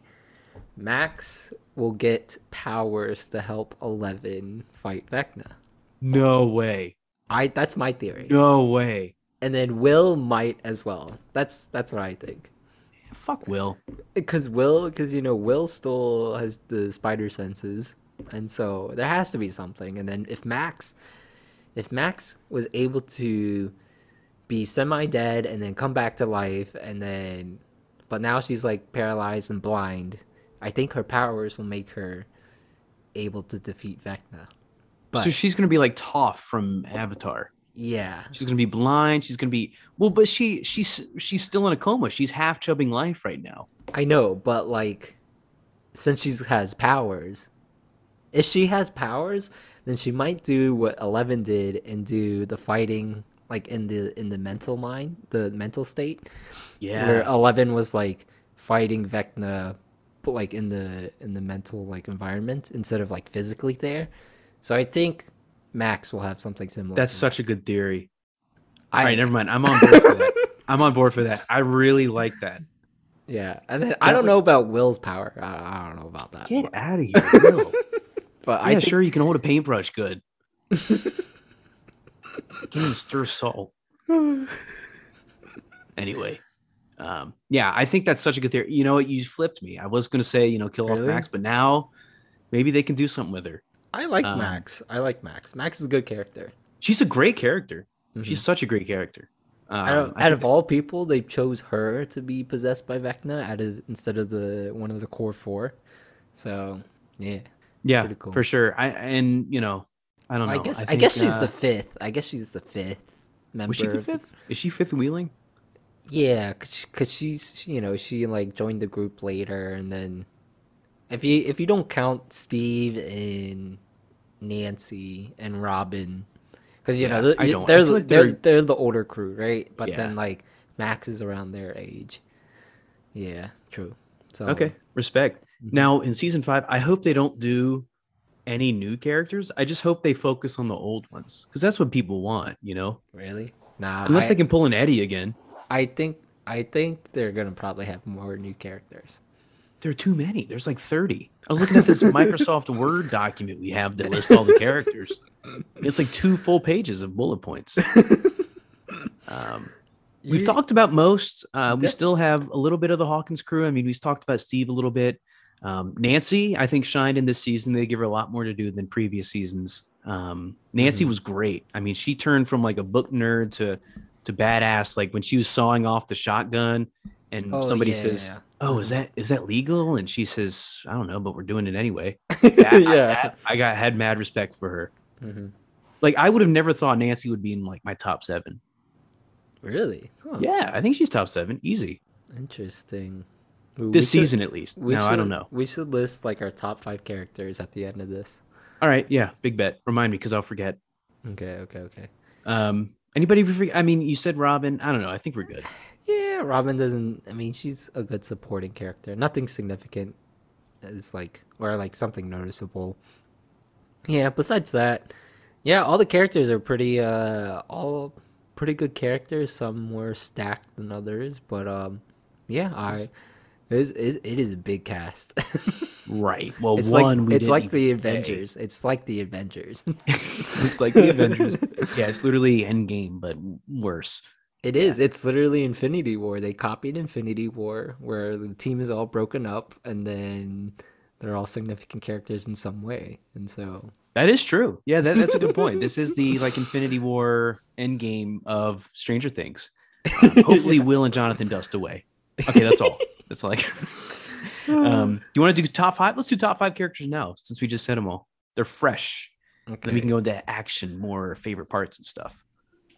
Speaker 2: Max will get powers to help Eleven fight Vecna.
Speaker 1: No way.
Speaker 2: I that's my theory.
Speaker 1: No way.
Speaker 2: And then Will might as well. That's that's what I think.
Speaker 1: Fuck Will.
Speaker 2: Because Will, because you know, Will still has the spider senses, and so there has to be something. And then if Max, if Max was able to be semi-dead and then come back to life and then but now she's like paralyzed and blind. I think her powers will make her able to defeat Vecna. But
Speaker 1: so she's gonna be like Toph from Avatar.
Speaker 2: yeah,
Speaker 1: She's gonna be blind. She's gonna be well, but she she's she's still in a coma. She's half chubbing life right now.
Speaker 2: I know, but like, since she has powers, if she has powers, then she might do what Eleven did and do the fighting like in the in the mental mind, the mental state, Yeah. where Eleven was like fighting Vecna, but like in the in the mental like environment instead of like physically there. So I think Max will have something similar.
Speaker 1: that's such a good theory.
Speaker 2: that.
Speaker 1: All right, never mind. I'm on board for that. I'm on board for that. I really like that.
Speaker 2: Yeah, and then I don't
Speaker 1: would-
Speaker 2: know about Will's power. I, I don't know about that.
Speaker 1: Get out of here. Will.
Speaker 2: but
Speaker 1: yeah,
Speaker 2: I think,
Speaker 1: sure. You can hold a paintbrush good. Can't stir salt. Anyway, um, yeah, I think that's such a good theory. You know what? You flipped me. I was going to say, you know, kill off
Speaker 2: Really?
Speaker 1: Max, but now maybe they can do something with her.
Speaker 2: I like
Speaker 1: Um,
Speaker 2: Max. I like Max. Max is a good character.
Speaker 1: She's a great character.
Speaker 2: Mhm.
Speaker 1: She's such a great character. Um,
Speaker 2: out of, out of all people, they chose her to be possessed by Vecna out of, instead of the one of the core four. So yeah,
Speaker 1: yeah,
Speaker 2: pretty cool.
Speaker 1: for sure. I and you know, I don't know.
Speaker 2: I guess I,
Speaker 1: think,
Speaker 2: guess she's
Speaker 1: uh,
Speaker 2: the fifth. I guess she's the fifth member.
Speaker 1: Was she the fifth? Is she fifth wheeling?
Speaker 2: Yeah, cause, cause she's you know she like joined the group later, and then if you if you don't count Steve and Nancy and Robin, because you
Speaker 1: Yeah,
Speaker 2: know
Speaker 1: I
Speaker 2: they're
Speaker 1: don't.
Speaker 2: They're,
Speaker 1: feel like
Speaker 2: they're
Speaker 1: they're-
Speaker 2: they're the older crew, right? But
Speaker 1: Yeah.
Speaker 2: then like Max is around their age. Yeah, true. So
Speaker 1: Okay, respect.
Speaker 2: Mhm.
Speaker 1: Now in season five, I hope they don't do any new characters. I just hope they focus on the old ones because that's what people want, you know.
Speaker 2: really, nah.
Speaker 1: Unless
Speaker 2: I,
Speaker 1: they can pull an Eddie again.
Speaker 2: I think I think they're gonna probably have more new characters.
Speaker 1: There are too many. There's like 30. I was looking at this Microsoft Word document we have that lists all the characters. It's like two full pages of bullet points. Um, we've
Speaker 2: You-
Speaker 1: talked about most. Uh, we still have a little bit of the Hawkins crew. I mean, we've talked about Steve a little bit. Um, Nancy, I think, shined in this season. They give her a lot more to do than previous seasons. Um, Nancy
Speaker 2: Mhm.
Speaker 1: was great. I mean, she turned from like a book nerd to to badass. Like when she was sawing off the shotgun, and
Speaker 2: Oh,
Speaker 1: somebody
Speaker 2: yeah,
Speaker 1: says,
Speaker 2: yeah.
Speaker 1: "Oh, is that is that legal?" And she says, "I don't know, but we're doing it anyway."
Speaker 2: yeah.
Speaker 1: I, that- I got had mad respect for her.
Speaker 2: Mhm.
Speaker 1: Like I would have never thought Nancy would be in like my top seven.
Speaker 2: Really? Huh.
Speaker 1: Yeah, I think she's top seven, easy
Speaker 2: Interesting. Ooh,
Speaker 1: this
Speaker 2: should-
Speaker 1: season at least. No,
Speaker 2: should,
Speaker 1: I don't know.
Speaker 2: We should list like our top five characters at the end of this.
Speaker 1: All right, yeah, big bet. Remind me because I'll forget.
Speaker 2: Okay, okay, okay.
Speaker 1: Um, anybody? I mean, you said Robin. I don't know. I think we're good.
Speaker 2: Yeah, Robin doesn't. I mean, she's a good supporting character. Nothing significant is like, or like something noticeable. Yeah. Besides that, yeah, all the characters are pretty, uh, all pretty good characters. Some more stacked than others, but um, yeah, I. It is, it is a big cast.
Speaker 1: Right. Well,
Speaker 2: it's
Speaker 1: one.
Speaker 2: like
Speaker 1: we
Speaker 2: it's like the. Avengers. It's like the Avengers.
Speaker 1: it's like the Avengers. Yeah, it's literally Endgame, but worse.
Speaker 2: It is. It's literally Infinity War. They copied Infinity War, where the team is all broken up, and then they're all significant characters in some way. And so,
Speaker 1: That is true. Yeah, that, that's a good point. This is the like Infinity War Endgame of Stranger Things. Um, hopefully, Will and Jonathan dust away. Okay, that's all. That's all. Like, um, you want to do top five? Let's do top five characters now, since we just said them all. They're fresh.
Speaker 2: okay.
Speaker 1: Then we can go into action, more favorite parts and stuff.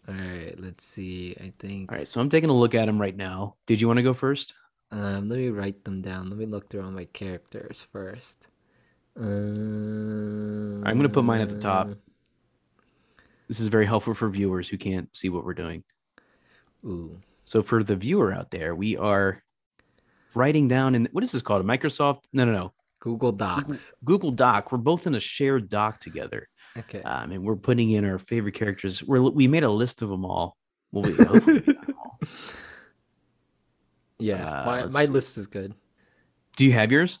Speaker 2: All right. Let's see. I think.
Speaker 1: All right, so I'm taking a look at them right now. Did you want to go first?
Speaker 2: Um, let me write them down. Let me look through all my characters first. Um,
Speaker 1: I'm gonna put mine at the top. This is very helpful for viewers who can't see what we're doing.
Speaker 2: Ooh.
Speaker 1: So for the viewer out there, we are writing down in what is this called? A Microsoft? No, no, no.
Speaker 2: Google Docs.
Speaker 1: Google Doc. We're both in a shared doc together,
Speaker 2: Okay.
Speaker 1: um, and we're putting in our favorite characters. We're we made a list of them all. Well, we, hopefully we got them all.
Speaker 2: yeah.
Speaker 1: uh,
Speaker 2: my my list is good.
Speaker 1: Do you have yours?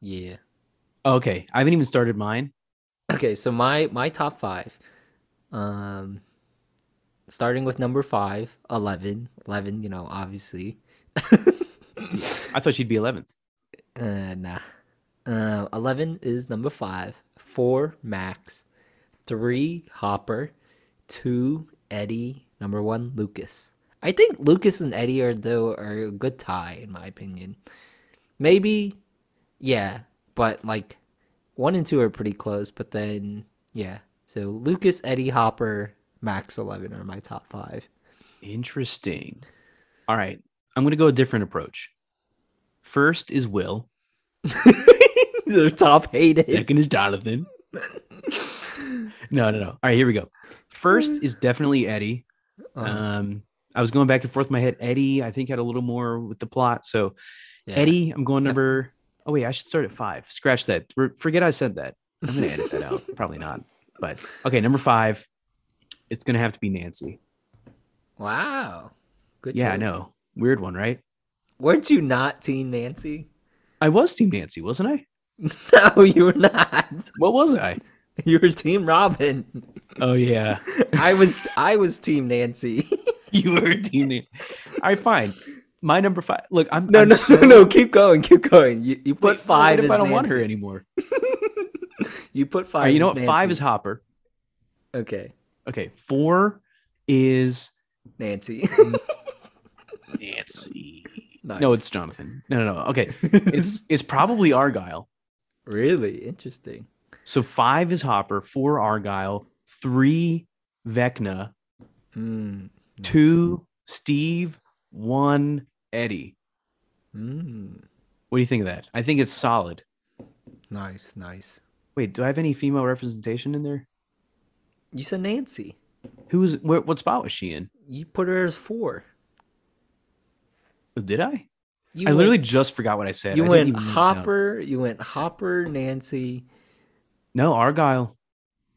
Speaker 2: Yeah.
Speaker 1: Oh, okay, I haven't even started mine.
Speaker 2: Okay, so my my top five, um, starting with number five, 11. 11, you know, obviously.
Speaker 1: I thought she'd be 11th.
Speaker 2: uh, nah. Uh, 11 is number five. Four, Max. Three, Hopper. Two, Eddie. Number one, Lucas. I think Lucas and Eddie are though are a good tie in my opinion. Maybe, yeah, but like one and two are pretty close. But then yeah, so Lucas, Eddie, Hopper, Max Eleven are my top five.
Speaker 1: Interesting. All right. I'm going to go a different approach. First is Will.
Speaker 2: They're top hated.
Speaker 1: Second is Jonathan. no, no, no. All right, here we go. First is definitely Eddie.
Speaker 2: Uh,
Speaker 1: Um, I was going back and forth in my head. Eddie, I think, had a little more with the plot. So
Speaker 2: yeah.
Speaker 1: Eddie, I'm going number. Oh wait, I should start at five. Scratch that. For- Forget I said that. I'm gonna edit that out. Probably not. But okay, number five. It's gonna have to be Nancy.
Speaker 2: Wow. Good.
Speaker 1: Yeah, I know. Weird one, right?
Speaker 2: Weren't you not Team Nancy?
Speaker 1: I was Team Nancy, wasn't I?
Speaker 2: No, you were not.
Speaker 1: What was I?
Speaker 2: You were Team Robin.
Speaker 1: Oh yeah,
Speaker 2: I was I was Team Nancy.
Speaker 1: you were Team Nancy. All right, fine. My number five. Look, I'm
Speaker 2: No,
Speaker 1: I'm
Speaker 2: no,
Speaker 1: so-
Speaker 2: no, no. Keep going, keep going. You you put
Speaker 1: Wait,
Speaker 2: five
Speaker 1: What if
Speaker 2: as
Speaker 1: I don't want her anymore?
Speaker 2: You put five.
Speaker 1: right, you know what? Five is Hopper.
Speaker 2: okay.
Speaker 1: Okay, four is
Speaker 2: Nancy.
Speaker 1: Nancy.
Speaker 2: Nice.
Speaker 1: No, it's Jonathan. No, no, no. Okay, it's it's probably Argyle.
Speaker 2: really interesting.
Speaker 1: So five is Hopper, four Argyle, three Vecna,
Speaker 2: Mm.
Speaker 1: two Steve, one Eddie.
Speaker 2: Mm.
Speaker 1: What do you think of that? I think it's solid.
Speaker 2: Nice, nice.
Speaker 1: Wait, do I have any female representation in there?
Speaker 2: You said Nancy.
Speaker 1: Who was where, what spot was she in?
Speaker 2: You put her as four.
Speaker 1: Did I?
Speaker 2: You
Speaker 1: I
Speaker 2: went-
Speaker 1: literally just forgot what I said.
Speaker 2: You
Speaker 1: I
Speaker 2: went
Speaker 1: didn't even write it down.
Speaker 2: Hopper. You went Hopper, Nancy.
Speaker 1: No, Argyle.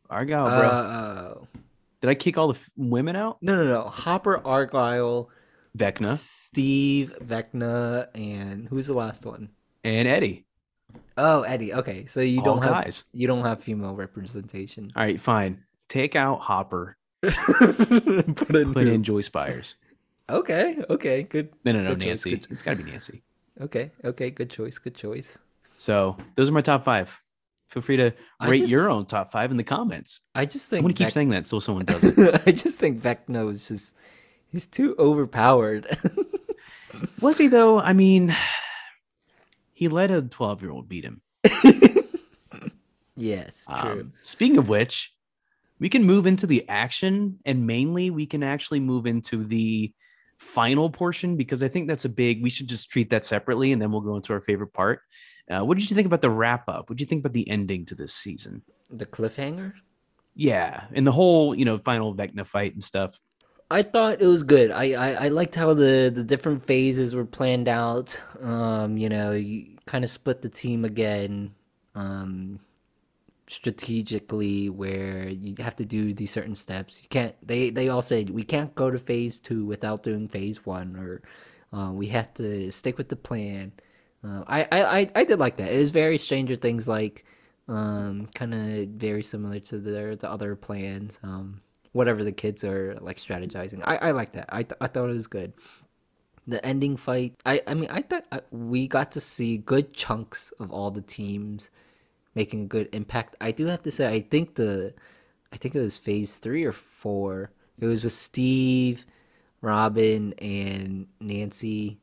Speaker 1: Argyle, bro.
Speaker 2: uh,
Speaker 1: Did I kick all the f- women out?
Speaker 2: no, no, no. Hopper, Argyle,
Speaker 1: Vecna
Speaker 2: Steve, Vecna, and who's the last one?
Speaker 1: and Eddie.
Speaker 2: Oh, Eddie. Okay, so you
Speaker 1: All
Speaker 2: don't have you don't have female representation.
Speaker 1: All right, fine. Take out Hopper.
Speaker 2: put in,
Speaker 1: Put in Joyce Byers.
Speaker 2: Okay, okay, good.
Speaker 1: No, no, no,
Speaker 2: Good
Speaker 1: Nancy.
Speaker 2: choice.
Speaker 1: It's got to be Nancy.
Speaker 2: Okay, okay, good choice, good choice.
Speaker 1: So those are my top five. Feel free to rate
Speaker 2: just-
Speaker 1: your own top five in the comments.
Speaker 2: I just think I'm
Speaker 1: gonna keep saying that so someone does it.
Speaker 2: I just think Vecna is just he's too overpowered.
Speaker 1: Was he though? I mean, he let a 12 year old beat him.
Speaker 2: yes, true.
Speaker 1: Um, speaking of which, we can move into the action, and mainly we can actually move into the final portion because I think that's a big. We should just treat that separately, and then we'll go into our favorite part. Uh, what did you think about the wrap up? What did you think about the ending to this season?
Speaker 2: the cliffhanger.
Speaker 1: Yeah, and the whole you know final Vecna fight and stuff.
Speaker 2: I thought it was good. I, I, I liked how the, the different phases were planned out. Um, you know, you kind of split the team again, um, strategically, where you have to do these certain steps. You can't. They they all said we can't go to phase two without doing phase one, or uh, we have to stick with the plan. Uh, I, I, I I did like that. It was very Stranger Things like, um, kind of very similar to their the other plans. Um, whatever the kids are like strategizing. I, I like that. I, th- I thought it was good. The ending fight. I, I mean I thought uh, we got to see good chunks of all the teams making a good impact. I do have to say I think the I think it was phase three or four. It was with Steve, Robin, and Nancy.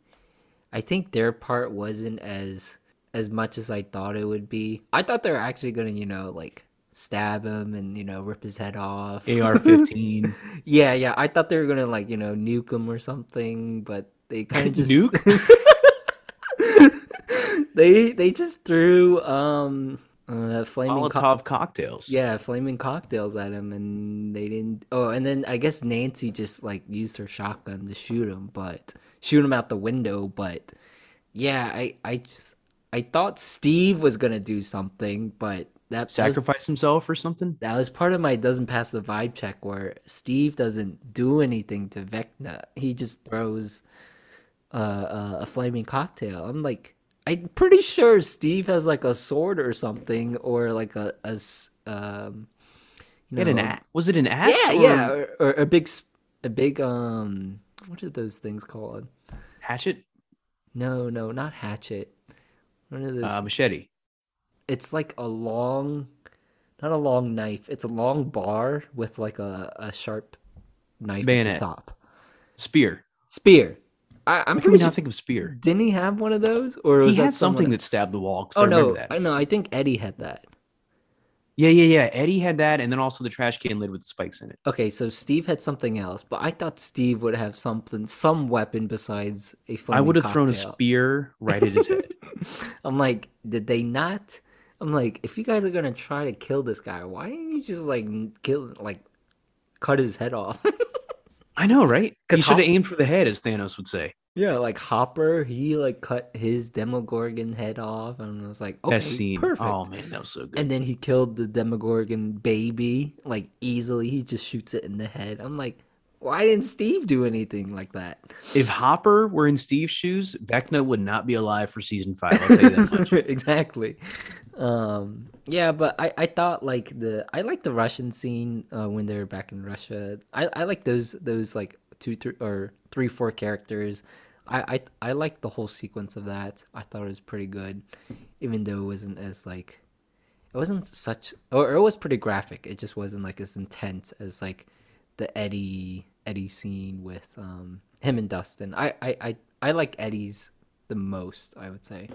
Speaker 2: I think their part wasn't as as much as I thought it would be. I thought they were actually gonna, you know, like stab him and you know rip his head off.
Speaker 1: AR 15.
Speaker 2: yeah, yeah. I thought they were gonna like you know nuke him or something, but they kind of just
Speaker 1: Nuke?
Speaker 2: they they just threw um uh flaming co-
Speaker 1: cocktails.
Speaker 2: yeah flaming cocktails at him and they didn't oh and then i guess nancy just like used her shotgun to shoot him but shoot him out the window but yeah i i just i thought steve was gonna do something but that, that was,
Speaker 1: Sacrifice himself or something?
Speaker 2: that was part of my doesn't pass the vibe check where steve doesn't do anything to vecna he just throws uh, uh, a flaming cocktail i'm like i'm pretty sure steve has like a sword or something or like a, a um you
Speaker 1: had an
Speaker 2: know,
Speaker 1: axe. Was it an axe?
Speaker 2: yeah,
Speaker 1: or
Speaker 2: yeah, or, or a big, a big, um, what are those things called?
Speaker 1: Hatchet?
Speaker 2: No, no, not hatchet. One of those.
Speaker 1: Uh, machete.
Speaker 2: it's like a long, not a long knife. It's a long bar with like a, a sharp knife at
Speaker 1: Bayonet.
Speaker 2: the top.
Speaker 1: Spear.
Speaker 2: Spear. I, I'm
Speaker 1: Why can we not think of Spear?
Speaker 2: Didn't he have one of those, or was
Speaker 1: He
Speaker 2: that
Speaker 1: had something
Speaker 2: someone-
Speaker 1: that stabbed the wall.
Speaker 2: Oh
Speaker 1: I
Speaker 2: no,
Speaker 1: that.
Speaker 2: I know. I think Eddie had that.
Speaker 1: Yeah, yeah, yeah. Eddie had that, and then also the trash can lid with the spikes in it.
Speaker 2: Okay, so Steve had something else, but I thought Steve would have something, some weapon besides a.
Speaker 1: I would have thrown a spear right at his head.
Speaker 2: I'm like, did they not? I'm like, if you guys are gonna try to kill this guy, why didn't you just like kill, like, cut his head off?
Speaker 1: I know, right?
Speaker 2: 'Cause
Speaker 1: He should have
Speaker 2: Hop-
Speaker 1: aimed for the head, as Thanos would say.
Speaker 2: yeah, like Hopper, he like cut his Demogorgon head off, and I was like, okay,
Speaker 1: that scene.
Speaker 2: perfect.
Speaker 1: Oh man, that was so good.
Speaker 2: And then he killed the Demogorgon baby, like easily. He just shoots it in the head. I'm like, why didn't Steve do anything like that?
Speaker 1: if Hopper were in Steve's shoes, Vecna would not be alive for season five. I'll tell you that much.
Speaker 2: exactly. Um, yeah, but I, I thought like the I like the Russian scene uh, when they're back in Russia. I, I like those those like two three or three four characters. I, I I like the whole sequence of that. I thought it was pretty good, even though it wasn't as like it wasn't such or it was pretty graphic. It just wasn't like as intense as like the Eddie Eddie scene with um him and Dustin. I I I, I like Eddie's the most. I would say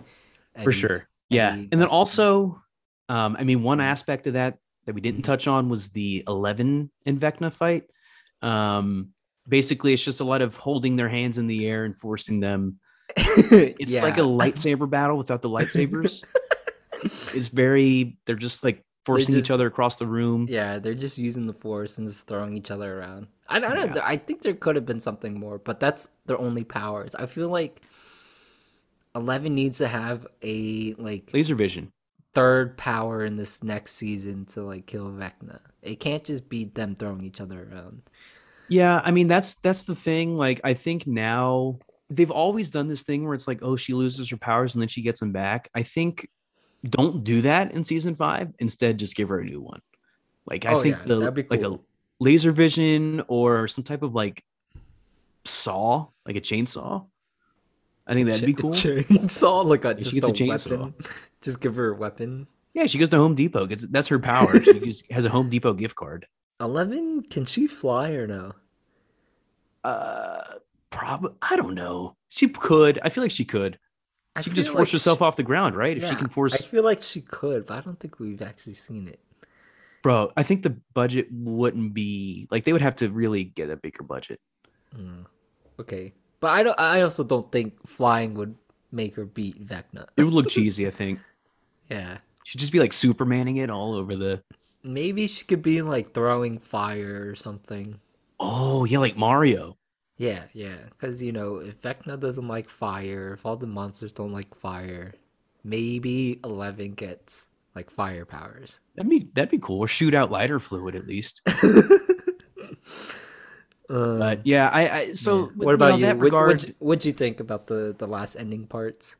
Speaker 1: for sure. Yeah, and then also, um, I mean, one aspect of that that we didn't touch on was the Eleven and Vecna fight. Um, basically, it's just a lot of holding their hands in the air and forcing them. It's like a lightsaber battle without the lightsabers. it's very. They're just like forcing
Speaker 2: just-
Speaker 1: each other across the room.
Speaker 2: Yeah, they're just using the force and just throwing each other around. I, I don't.
Speaker 1: Yeah.
Speaker 2: I think there could have been something more, but that's their only powers. I feel like Eleven needs to have a like
Speaker 1: Laser vision.
Speaker 2: third power in this next season to like kill Vecna. It can't just be them throwing each other around.
Speaker 1: Yeah, I mean that's that's the thing. Like I think now they've always done this thing where it's like, oh, she loses her powers and then she gets them back. I think don't do that in season five. Instead, just give her a new one. Like I
Speaker 2: Oh,
Speaker 1: think
Speaker 2: yeah,
Speaker 1: the
Speaker 2: be
Speaker 1: like a laser vision or some type of like saw, like a chainsaw. I think that'd be cool.
Speaker 2: Chainsaw, like a
Speaker 1: she
Speaker 2: just
Speaker 1: gets
Speaker 2: a,
Speaker 1: a chainsaw.
Speaker 2: weapon. Just give her a weapon.
Speaker 1: Yeah, she goes to Home Depot. Gets that's her power. She just has a Home Depot gift card.
Speaker 2: Eleven, can she fly or no?
Speaker 1: Uh, probably. I don't know. She could. I feel like she could.
Speaker 2: I
Speaker 1: She could just force
Speaker 2: like
Speaker 1: herself
Speaker 2: she-
Speaker 1: off the ground, right? If she
Speaker 2: Yeah,
Speaker 1: can
Speaker 2: I
Speaker 1: force,
Speaker 2: feel like she could, but I don't think we've actually seen it.
Speaker 1: bro. I think the budget wouldn't be like they would have to really get a bigger budget.
Speaker 2: Mm. Okay, but I don't. I also don't think flying would make her beat Vecna.
Speaker 1: It would look cheesy. I think
Speaker 2: Yeah,
Speaker 1: she'd just be like Supermaning it all over the.
Speaker 2: maybe she could be like throwing fire or something.
Speaker 1: Oh yeah, like Mario.
Speaker 2: Yeah, yeah, because you know if Vecna doesn't like fire, if all the monsters don't like fire, maybe Eleven gets like fire powers.
Speaker 1: That'd be that'd be cool. Or shoot out lighter fluid at least.
Speaker 2: Um,
Speaker 1: But yeah, I, I so
Speaker 2: yeah. what
Speaker 1: know,
Speaker 2: about you?
Speaker 1: That
Speaker 2: What,
Speaker 1: regard,
Speaker 2: what'd, you- what'd you think about the the last ending parts?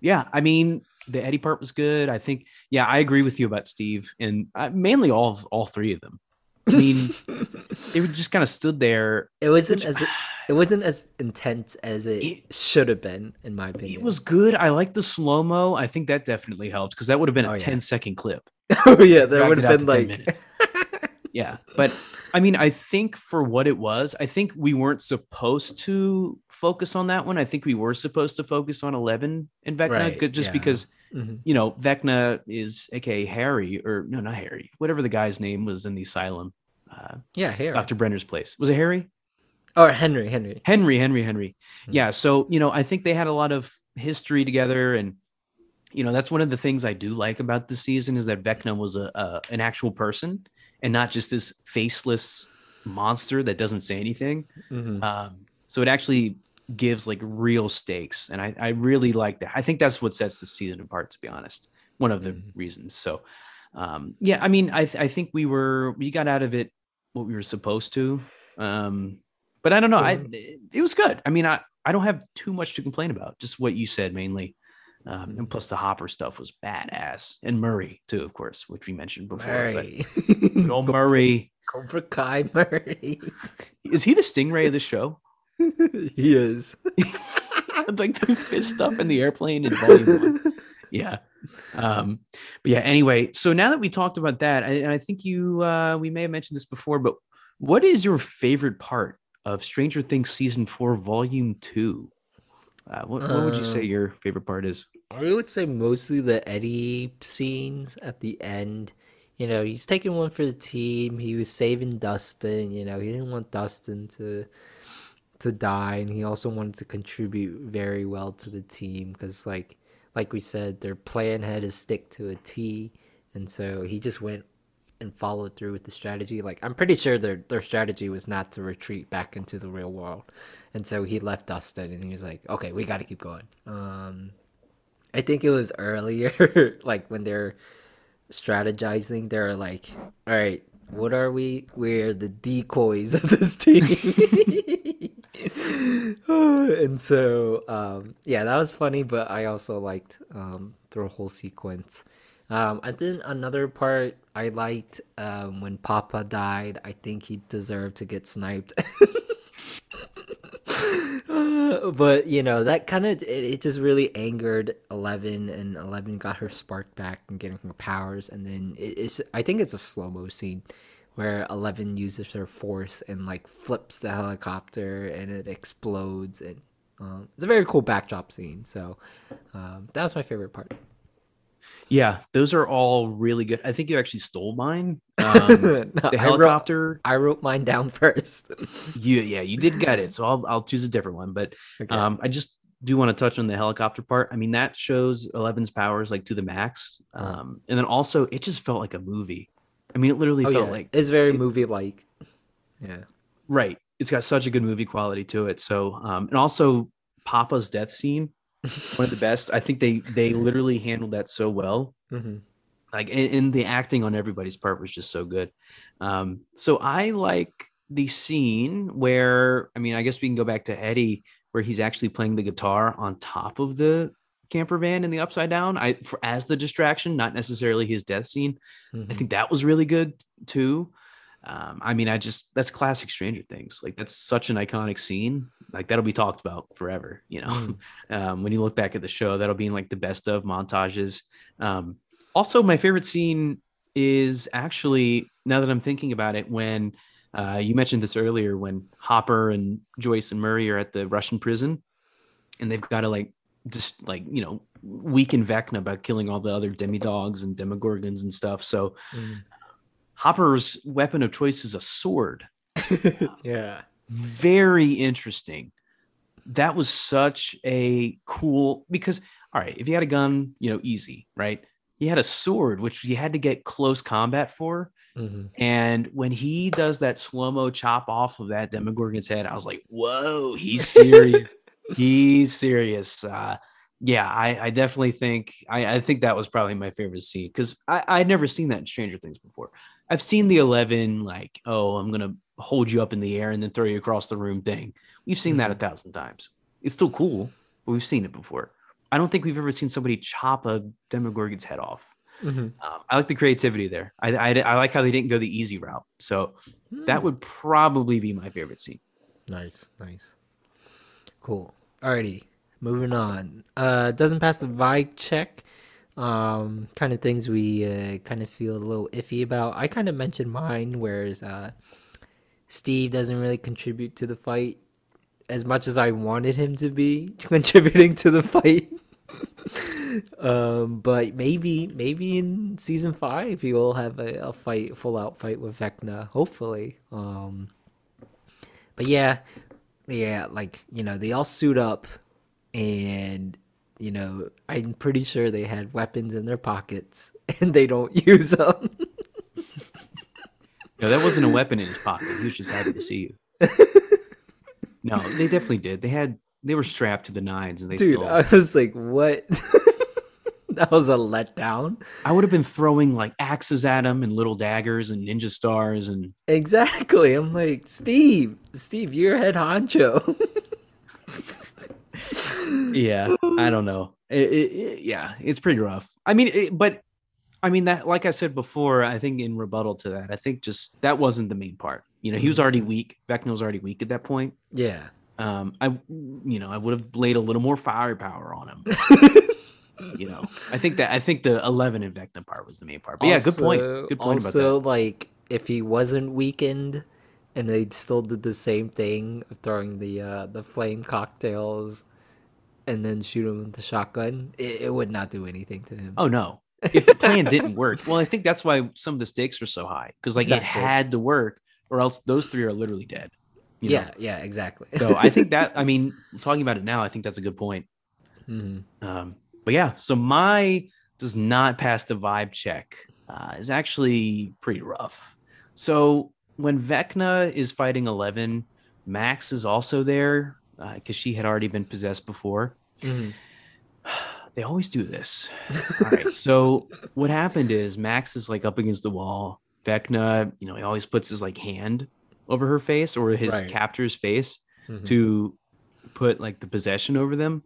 Speaker 1: yeah, I mean the Eddie part was good. I think yeah, I agree with you about Steve and uh, mainly all of all three of them. I mean, they just kind of stood there.
Speaker 2: It wasn't
Speaker 1: which-
Speaker 2: as it wasn't as intense as it,
Speaker 1: It-
Speaker 2: should have been, in my opinion.
Speaker 1: It was good. I like the slow mo. I think that definitely helped because that would have been a
Speaker 2: Oh, yeah.
Speaker 1: 10 second clip.
Speaker 2: oh yeah,
Speaker 1: that
Speaker 2: would have been
Speaker 1: to 10
Speaker 2: like
Speaker 1: minutes. Yeah. But I mean, I think for what it was, I think we weren't supposed to focus on that one. I think we were supposed to focus on 11 and Vecna
Speaker 2: Right,
Speaker 1: just
Speaker 2: yeah.
Speaker 1: because,
Speaker 2: Mhm.
Speaker 1: you know, Vecna is aka Harry or no, not Harry, whatever the guy's name was in the asylum. Uh,
Speaker 2: yeah, Harry
Speaker 1: Dr. Brenner's place. Was it Harry?
Speaker 2: or Henry, Henry.
Speaker 1: Henry, Henry, Henry.
Speaker 2: Hmm.
Speaker 1: Yeah. So, you know, I think they had a lot of history together. And, you know, that's one of the things I do like about the season is that Vecna was a, a an actual person and not just this faceless monster that doesn't say anything.
Speaker 2: Mhm.
Speaker 1: Um, so it actually gives like real stakes. And I, I really like that. I think that's what sets the season apart, to be honest. One of the
Speaker 2: Mhm.
Speaker 1: reasons. So, um, yeah, I mean, I, th- I think we were, we got out of it what we were supposed to. Um, but I don't know. I,
Speaker 2: Mhm.
Speaker 1: it, it was good. I mean, I, I don't have too much to complain about. Just what you said mainly. Um, and plus the Hopper stuff was badass, and Murray too, of course, which we mentioned before.
Speaker 2: Murray.
Speaker 1: But Murray,
Speaker 2: Cobra Kai Murray.
Speaker 1: is he the stingray of the show?
Speaker 2: he is.
Speaker 1: like the fist stuff in the airplane in volume one. Yeah. Um, but yeah, anyway, so now that we talked about that, I- and I think you uh we may have mentioned this before, but what is your favorite part of Stranger Things season four, volume two. Uh, what, what would you say
Speaker 2: Um,
Speaker 1: your favorite part is?
Speaker 2: I would say mostly the Eddie scenes at the end. You know, he's taking one for the team. He was saving Dustin. You know, he didn't want Dustin to to die, and he also wanted to contribute very well to the team because, like, like we said, their plan had to stick to a T, and so he just went and followed through with the strategy. Like, I'm pretty sure their their strategy was not to retreat back into the real world, and so he left Dustin, and he was like, "Okay, we got to keep going." Um, I think it was earlier, like when they're strategizing, they're like, all right, what are we? We're the decoys of this team. and so, um, yeah, that was funny, but I also liked um, the whole sequence. Um, I think another part I liked um, when Papa died. I think he deserved to get sniped. But you know that kind of it, it just really angered Eleven, and Eleven got her spark back and getting her powers, and then it, it's I think it's a slow mo scene where Eleven uses her force and like flips the helicopter and it explodes, and um, it's a very cool backdrop scene. So um, that was my favorite part.
Speaker 1: Yeah, those are all really good. I think you actually stole mine. Um,
Speaker 2: No,
Speaker 1: the
Speaker 2: I wrote,
Speaker 1: helicopter.
Speaker 2: I wrote mine down first.
Speaker 1: You, yeah, you did get it. So I'll I'll choose a different one. But
Speaker 2: Okay.
Speaker 1: um, I just do want to touch on the helicopter part. I mean, that shows Eleven's powers like to the max.
Speaker 2: Uh-huh.
Speaker 1: Um, and then also it just felt like a movie. I mean, it literally
Speaker 2: oh
Speaker 1: felt
Speaker 2: yeah,
Speaker 1: like
Speaker 2: it's very
Speaker 1: it-
Speaker 2: movie like. Yeah.
Speaker 1: right. It's got such a good movie quality to it. So um, and also Papa's death scene, one of the best. I think they they literally handled that so well.
Speaker 2: hmm
Speaker 1: like and, and the acting on everybody's part was just so good. Um so i like the scene where i mean i guess we can go back to eddie where he's actually playing the guitar on top of the camper van in the upside down. I for as the distraction not necessarily his death scene. I think that was really good too um i mean i just that's classic stranger things. Like that's such an iconic scene. Like that'll be talked about forever you know?
Speaker 2: Mhm.
Speaker 1: um, when you look back at the show that'll be in like the best of montages. Um, also my favorite scene is actually now that i'm thinking about it when uh, you mentioned this earlier when hopper and joyce and murray are at the russian prison and they've got to like just like you know weaken vecna by killing all the other demodogs and demogorgons and stuff. So
Speaker 2: Mhm.
Speaker 1: Hopper's weapon of choice is a sword
Speaker 2: yeah.
Speaker 1: very interesting. That was such a cool because all right, if you had a gun, you know, easy, right? You had a sword, which you had to get close combat for.
Speaker 2: hmm
Speaker 1: And when he does that slow mo chop off of that Demogorgon's head, I was like, whoa, he's serious. he's serious. Uh, yeah, I, I definitely think I, I think that was probably my favorite scene because I I'd never seen that in Stranger Things before. I've seen the Eleven like, oh, I'm gonna hold you up in the air and then throw you across the room thing. We've seen that a thousand times. It's still cool, but we've seen it before. I don't think we've ever seen somebody chop a Demogorgon's head off.
Speaker 2: hmm
Speaker 1: Um, I like the creativity there. I, I I like how they didn't go the easy route. So that would probably be my favorite scene.
Speaker 2: Nice, nice. Cool. Alrighty, moving on. Uh, doesn't pass the vibe check. Um, kind of things we uh, kind of feel a little iffy about. I kind of mentioned mine, whereas uh, Steve doesn't really contribute to the fight as much as I wanted him to be contributing to the fight. um, but maybe, maybe in season five will have a, a fight, full out fight with Vecna. Hopefully. Um, but yeah, yeah, like you know, they all suit up, and you know, I'm pretty sure they had weapons in their pockets, and they don't use them.
Speaker 1: No, that wasn't a weapon in his pocket. He was just happy to see you. No, they definitely did. They had they were strapped to the nines and they
Speaker 2: Dude,
Speaker 1: still
Speaker 2: I was like, what? that was a letdown.
Speaker 1: I would have been throwing like axes at him and little daggers and ninja stars and
Speaker 2: Exactly. I'm like, Steve, Steve, you're head honcho.
Speaker 1: Yeah, I don't know. It- it- it- yeah, it's pretty rough. I mean, but I mean that like I said before, I think in rebuttal to that, I think just that wasn't the main part. You know, he was already weak. Vecna was already weak at that point.
Speaker 2: yeah.
Speaker 1: Um, I you know, I would have laid a little more firepower on him. you know, I think that I think the eleven in Vecna part was the main part. But yeah, good point. Good point about
Speaker 2: also, like, if he wasn't weakened and they still did the same thing of throwing the uh, the flame cocktails and then shoot him with the shotgun, it, it would not do anything to him.
Speaker 1: Oh no. If the plan didn't work, well, I think that's why some of the stakes were so high because like it
Speaker 2: That's it.
Speaker 1: had to work, or else those three are literally dead. you know?
Speaker 2: yeah, yeah, exactly.
Speaker 1: So I think that I mean, talking about it now, I think that's a good point.
Speaker 2: Mhm.
Speaker 1: Um, but yeah, so my does not pass the vibe check. Uh, is actually pretty rough. So when Vecna is fighting Eleven, Max is also there because she had already been possessed before.
Speaker 2: Mhm.
Speaker 1: They always do this. All right. So what happened is Max is like up against the wall. Vecna, you know, he always puts his like hand over her face or his
Speaker 2: Right.
Speaker 1: captor's face
Speaker 2: Mhm.
Speaker 1: to put like the possession over them.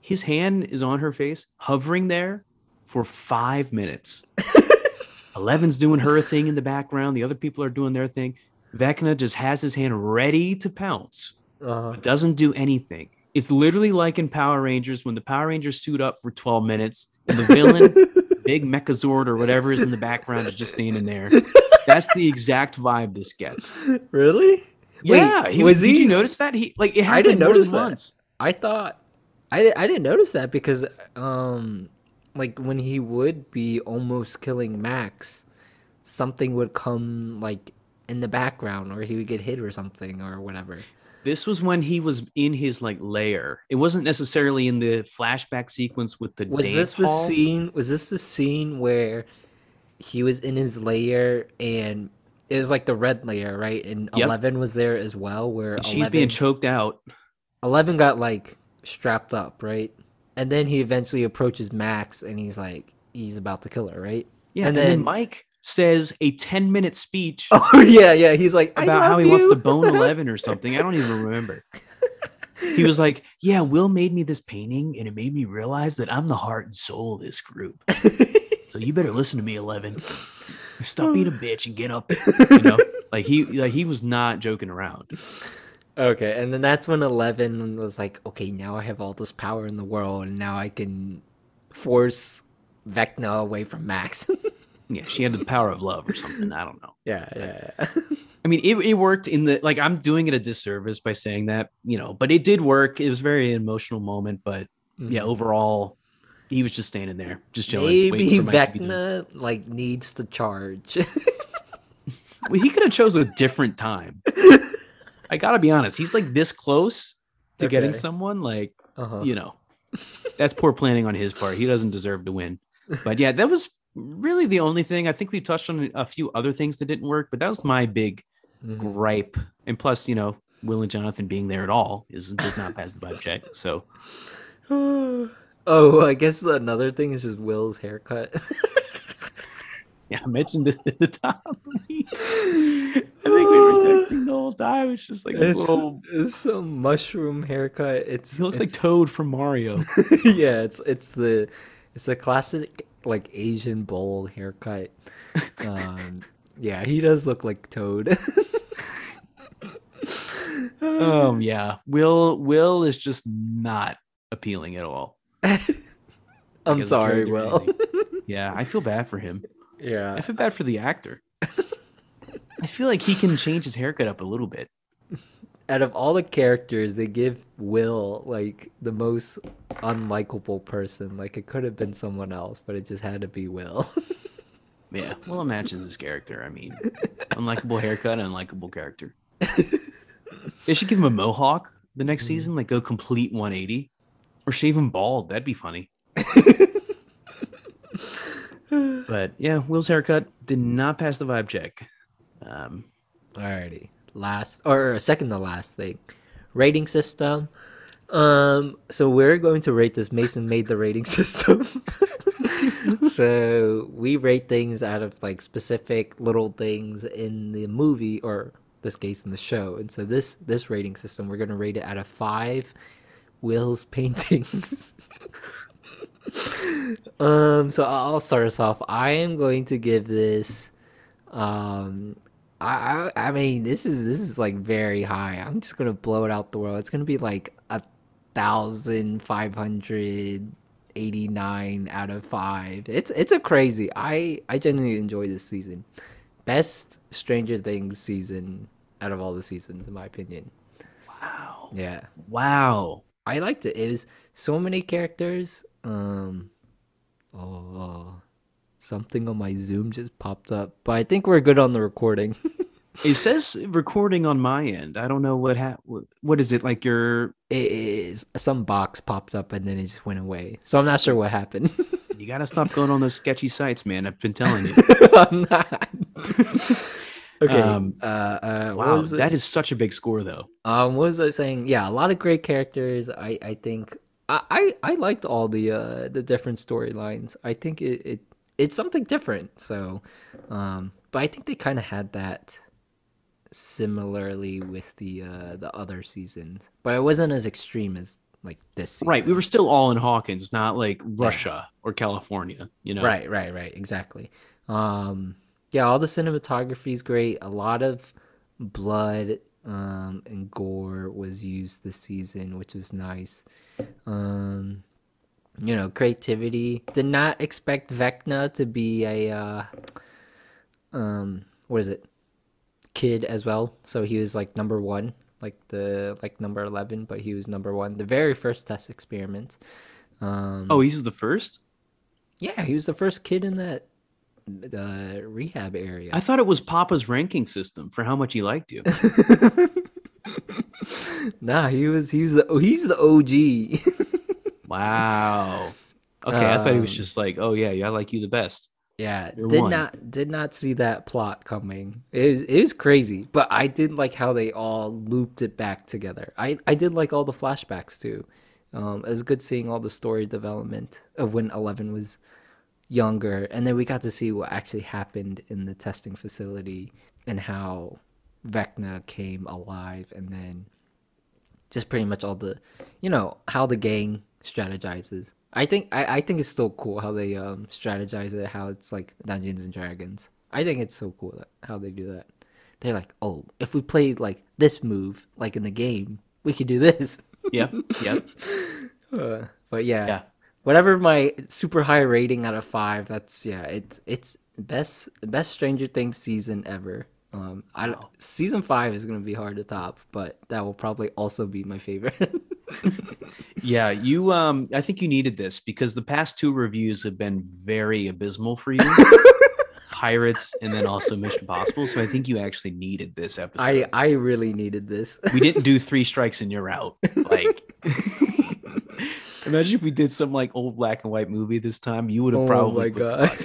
Speaker 1: His hand is on her face, hovering there for five minutes. Eleven's doing her thing in the background. The other people are doing their thing. Vecna just has his hand ready to pounce,
Speaker 2: Uh-huh.
Speaker 1: doesn't do anything. It's literally like in Power Rangers when the Power Rangers suit up for 12 minutes and the villain, big Megazord or whatever is in the background, is just standing there. That's the exact vibe this gets.
Speaker 2: really?
Speaker 1: Yeah,
Speaker 2: Wait,
Speaker 1: he
Speaker 2: was
Speaker 1: Did
Speaker 2: he-
Speaker 1: you notice that? He like it
Speaker 2: I
Speaker 1: happened
Speaker 2: didn't
Speaker 1: more than
Speaker 2: notice that.
Speaker 1: once.
Speaker 2: I thought I I didn't notice that because um like when he would be almost killing Max, something would come like in the background or he would get hit or something or whatever.
Speaker 1: This was when he was in his like lair. It wasn't necessarily in the flashback sequence with the
Speaker 2: Was
Speaker 1: dance
Speaker 2: this the
Speaker 1: hall.
Speaker 2: scene was this the scene where he was in his lair and it was like the red layer, right? And
Speaker 1: Yep.
Speaker 2: Eleven was there as well where
Speaker 1: And she's
Speaker 2: 11,
Speaker 1: being choked out.
Speaker 2: Eleven got like strapped up, right? And then he eventually approaches Max and he's like he's about to kill her, right?
Speaker 1: Yeah,
Speaker 2: And
Speaker 1: and, then,
Speaker 2: then-
Speaker 1: Mike says a 10 minute speech
Speaker 2: Oh yeah, yeah. He's like
Speaker 1: about how he wants to bone 11 or something. I don't even remember. He was like, Yeah, Will made me this painting and it made me realize that I'm the heart and soul of this group. So you better listen to me, 11. Stop being a bitch and get up there. You know, like he like he was not joking around.
Speaker 2: okay, and then that's when Eleven was like, "Okay, now I have all this power in the world, and now I can force Vecna away from Max."
Speaker 1: Yeah, she had the power of love or something. I don't know.
Speaker 2: yeah, yeah, yeah.
Speaker 1: I mean, it, it worked in the like I'm doing it a disservice by saying that, you know, but it did work. It was a very emotional moment, but yeah, overall, he was just standing there, just chilling.
Speaker 2: Maybe
Speaker 1: for Mike to be done.
Speaker 2: Vecna like needs to charge.
Speaker 1: Well, he could have chose a different time. I gotta be honest, he's like this close to getting someone. Like,
Speaker 2: uh-huh.
Speaker 1: you know, that's poor planning on his part. He doesn't deserve to win. But yeah, that was really the only thing. I think we touched on a few other things that didn't work, but that was my big
Speaker 2: Mhm.
Speaker 1: gripe. And plus, you know, Will and Jonathan being there at all is does not pass the vibe check. So
Speaker 2: oh, I guess another thing is just Will's haircut.
Speaker 1: yeah, I mentioned this at the top. I think we were texting the whole time. It's just like this
Speaker 2: it's,
Speaker 1: little.
Speaker 2: it's a mushroom haircut. It's
Speaker 1: He looks like Toad from Mario.
Speaker 2: yeah, it's it's the it's a classic like Asian bowl haircut. Um, yeah, he does look like Toad.
Speaker 1: Um, yeah, Will Will is just not appealing at all.
Speaker 2: I'm sorry, Will.
Speaker 1: Yeah, I feel bad for him.
Speaker 2: yeah,
Speaker 1: I feel bad for the actor. I feel like he can change his haircut up a little bit.
Speaker 2: Out of all the characters, they give Will like the most unlikable person. Like it could have been someone else, but it just had to be Will.
Speaker 1: Yeah, Will matches his character. I mean, unlikable haircut, unlikable character. They should give him a mohawk the next season, like go complete 180, or shave him bald. That'd be funny. But yeah, Will's haircut did not pass the vibe check. Um,
Speaker 2: Alrighty, last or second to last thing, rating system. Um, so we're going to rate this. Mason made the rating system. so we rate things out of like specific little things in the movie, or this case in the show. And so this this rating system, we're gonna rate it out of five Will's paintings. um, so I'll start us off. I am going to give this. Um, I, I mean this is this is like very high. I'm just gonna blow it out the world. It's gonna be like a thousand five hundred eighty nine out of five. It's it's a crazy. I I genuinely enjoy this season. Best Stranger Things season out of all the seasons, in my opinion.
Speaker 1: Wow.
Speaker 2: Yeah,
Speaker 1: Wow.
Speaker 2: I liked it. It was so many characters. Um, oh, something on my Zoom just popped up, but I think we're good on the recording.
Speaker 1: It says recording on my end. I don't know what ha- what, is it like your
Speaker 2: it is some box popped up and then it just went away. So I'm not sure what happened.
Speaker 1: you got to stop going on those sketchy sites, man. I've been telling you.
Speaker 2: I'm not. okay.
Speaker 1: Um,
Speaker 2: uh, uh,
Speaker 1: wow, that is such a big score though.
Speaker 2: Um, what was I saying? Yeah, a lot of great characters. I I think I I, I liked all the uh the different storylines. I think it, it it's something different. So, um, but I think they kind of had that similarly with the uh the other seasons, but it wasn't as extreme as like this season.
Speaker 1: Right, we were still all in Hawkins, not like Russia or California, you know.
Speaker 2: Right, right, right. Exactly. Um, yeah, all the cinematography is great. A lot of blood um, and gore was used this season, which was nice. Um, you know, creativity. Did not expect Vecna to be a uh, um, what is it? Kid as well. So he was like number one, like the like number eleven, but he was number one. The very first test experiment. Um,
Speaker 1: Oh, he's the first?
Speaker 2: yeah, he was the first kid in that uh, rehab area.
Speaker 1: I thought it was Papa's ranking system for how much he liked you.
Speaker 2: nah, he was he was the oh, he's the OG.
Speaker 1: wow. Okay, I thought he was
Speaker 2: Um,
Speaker 1: just like, "Oh yeah, I like you the best."
Speaker 2: yeah,
Speaker 1: You're
Speaker 2: did
Speaker 1: one.
Speaker 2: not did not see that plot coming. It was, it was crazy, but I did like how they all looped it back together. I I did like all the flashbacks too. Um, it was good seeing all the story development of when Eleven was younger, and then we got to see what actually happened in the testing facility and how Vecna came alive, and then just pretty much all the, you know, how the gang strategizes. I think I, I think it's still cool how they um strategize it, how it's like Dungeons and Dragons. I think it's so cool that how they do that. They're like, oh, if we played like this move, like in the game, we could do this.
Speaker 1: Yep, yep.
Speaker 2: Uh, but yeah,
Speaker 1: Yeah.
Speaker 2: whatever my super high rating out of five, that's yeah, it's it's best best Stranger Things season ever. Um, I
Speaker 1: Wow.
Speaker 2: season five is gonna be hard to top, but that will probably also be my favorite.
Speaker 1: Yeah, you um I think you needed this because the past two reviews have been very abysmal for you. Pirates and then also Mission Impossible, so I think you actually needed this episode.
Speaker 2: I I really needed this.
Speaker 1: we didn't do three strikes and you're out. Like Imagine if we did some like old black and white movie this time, you would have
Speaker 2: Oh
Speaker 1: probably
Speaker 2: my God.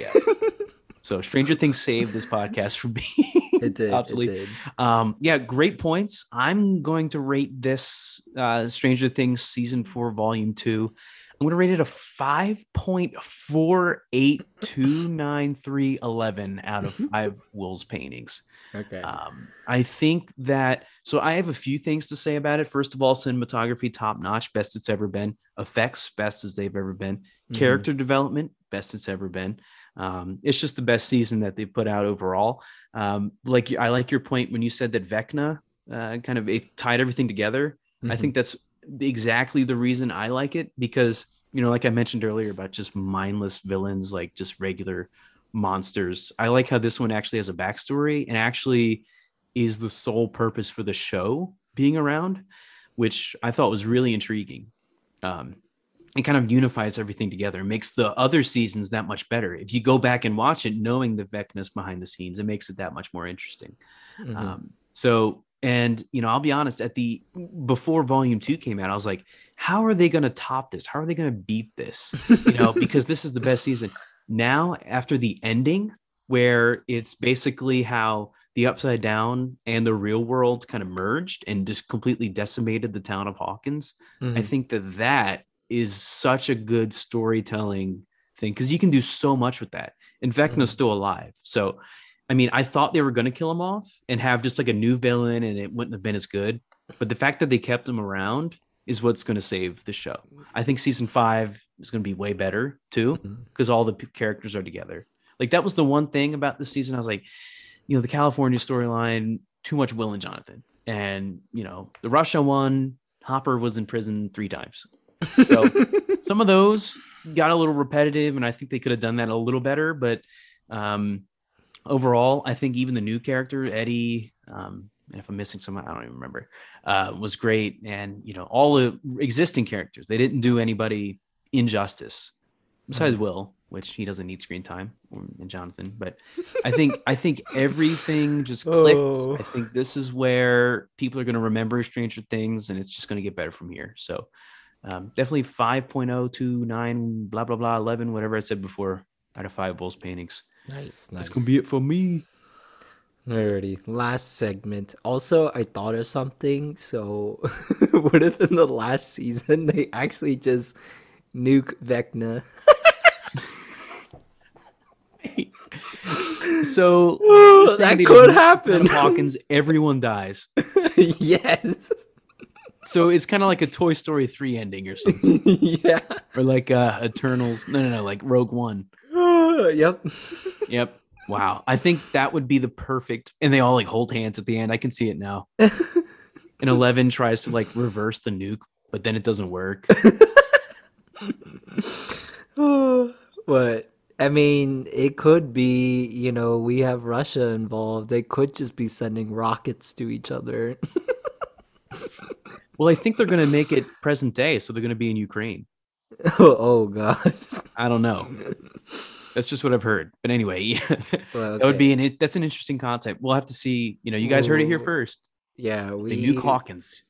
Speaker 1: So Stranger Things saved this podcast from being
Speaker 2: It did.
Speaker 1: obsolete. Um, yeah, great points. I'm going to rate this uh, Stranger Things season four, volume two. I'm going to rate it a 5.4829311 out of five Will's paintings.
Speaker 2: Okay.
Speaker 1: Um, I think that so I have a few things to say about it. First of all, cinematography top notch, best it's ever been. Effects, best as they've ever been.
Speaker 2: Mhm.
Speaker 1: Character development, best it's ever been. Um, it's just the best season that they put out overall. Um, like I like your point when you said that Vecna uh, kind of it tied everything together. I
Speaker 2: Mhm.
Speaker 1: think that's exactly the reason I like it because you know, like I mentioned earlier about just mindless villains, like just regular monsters. I like how this one actually has a backstory and actually is the sole purpose for the show being around, which I thought was really intriguing. Um, it kind of unifies everything together, and makes the other seasons that much better. If you go back and watch it, knowing the Vecna's behind the scenes, it makes it that much more interesting.
Speaker 2: Mhm.
Speaker 1: Um, so, and you know, I'll be honest. At the before Volume Two came out, I was like, "How are they going to top this? How are they going to beat this?" You know, because this is the best season. Now, after the ending, where it's basically how the Upside Down and the real world kind of merged and just completely decimated the town of Hawkins. I
Speaker 2: Mhm.
Speaker 1: think that that is such a good storytelling thing because you can do so much with that. And Vecna's
Speaker 2: Mhm.
Speaker 1: still alive. So, I mean, I thought they were going to kill him off and have just like a new villain and it wouldn't have been as good. But the fact that they kept him around is what's going to save the show. I think season five is going to be way better too because all the p- characters are together. Like that was the one thing about this season. I was like, you know, the California storyline, too much Will and Jonathan. And, you know, the Russia one, Hopper was in prison three times. So some of those got a little repetitive, and I think they could have done that a little better. But um, overall, I think even the new character, Eddie, um, and if I'm missing someone, I don't even remember. Uh, was great, and you know all the existing characters. They didn't do anybody injustice, besides
Speaker 2: Mhm.
Speaker 1: Will, which he doesn't need screen time, and Jonathan. But I think I think everything just clicked.
Speaker 2: Oh.
Speaker 1: I think this is where people are going to remember Stranger Things, and it's just going to get better from here. So um, definitely 5.029 blah blah blah, 11, whatever I said before, out of five Bulls paintings.
Speaker 2: Nice, nice.
Speaker 1: That's gonna be it for me.
Speaker 2: Alrighty, last segment. Also, I thought of something. So, what if in the last season they actually just nuke Vecna?
Speaker 1: so
Speaker 2: Ooh,
Speaker 1: you're saying
Speaker 2: that could happen.
Speaker 1: Hawkins, everyone dies.
Speaker 2: yes.
Speaker 1: So it's kind of like a Toy Story 3 ending or something.
Speaker 2: yeah.
Speaker 1: or like uh Eternals. No, no, no, like Rogue One.
Speaker 2: yep.
Speaker 1: Yep. Wow. I think that would be the perfect and they all like hold hands at the end. I can see it now. And Eleven tries to like reverse the nuke, but then it doesn't work.
Speaker 2: but I mean, it could be, you know, we have Russia involved. They could just be sending rockets to each other.
Speaker 1: Well, I think they're gonna make it present day, so they're gonna be in Ukraine.
Speaker 2: oh, oh gosh.
Speaker 1: I don't know. That's just what I've heard. But anyway, yeah,
Speaker 2: Well,
Speaker 1: that would be an that's an interesting concept. We'll have to see. You know, you guys heard it here first.
Speaker 2: yeah, we
Speaker 1: The nuke Hawkins.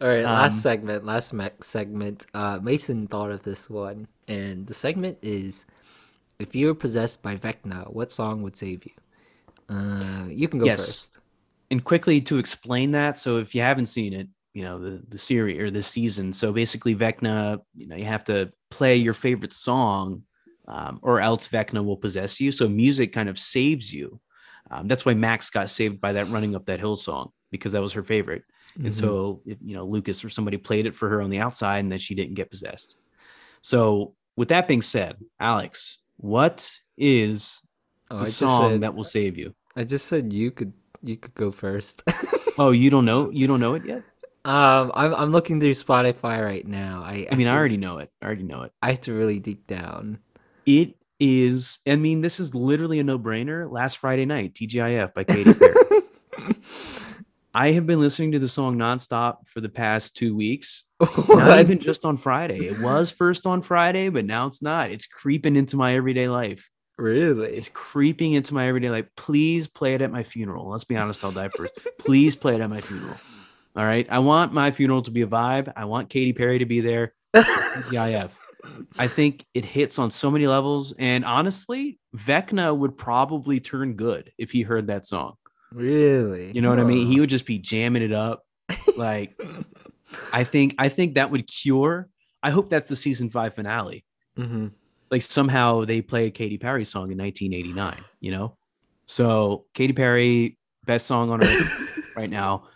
Speaker 2: All right, last
Speaker 1: Um,
Speaker 2: segment, last me- segment. Uh, Mason thought of this one, and the segment is: If you were possessed by Vecna, what song would save you? Uh, you can go
Speaker 1: Yes.
Speaker 2: first.
Speaker 1: And quickly to explain that so if you haven't seen it you know the the series or the season so basically vecna you know you have to play your favorite song um, or else vecna will possess you so music kind of saves you. Um, that's why max got saved by that running up that hill song because that was her favorite. And
Speaker 2: Mhm.
Speaker 1: so if, you know lucas or somebody played it for her on the outside and then she didn't get possessed. So with that being said alex what is
Speaker 2: Oh,
Speaker 1: the song
Speaker 2: said,
Speaker 1: that will save you?
Speaker 2: I just said you could you could go first.
Speaker 1: oh you don't know you don't know it yet
Speaker 2: um, I'm I'm looking through Spotify right now. I
Speaker 1: I mean, I
Speaker 2: have to-
Speaker 1: already know it. I already know it.
Speaker 2: I have to really dig down.
Speaker 1: It is. I mean, this is literally a no-brainer. Last Friday night, TGIF by Katy Perry. I have been listening to the song nonstop for the past two weeks. Not even just on Friday. It was first on Friday, but now it's not. It's creeping into my everyday life.
Speaker 2: Really?
Speaker 1: It's creeping into my everyday life. Please play it at my funeral. Let's be honest, I'll die first. Please play it at my funeral. All right. I want my funeral to be a vibe. I want Katy Perry to be there. TGIF. I have. I think it hits on so many levels. And honestly, Vecna would probably turn good if he heard that song.
Speaker 2: really?
Speaker 1: You know what I mean? He would just be jamming it up. Like, I think I think that would cure. I hope that's the season five finale.
Speaker 2: Mhm.
Speaker 1: Like somehow they play a Katy Perry song in 1989, you know? So Katy Perry, best song on earth right now,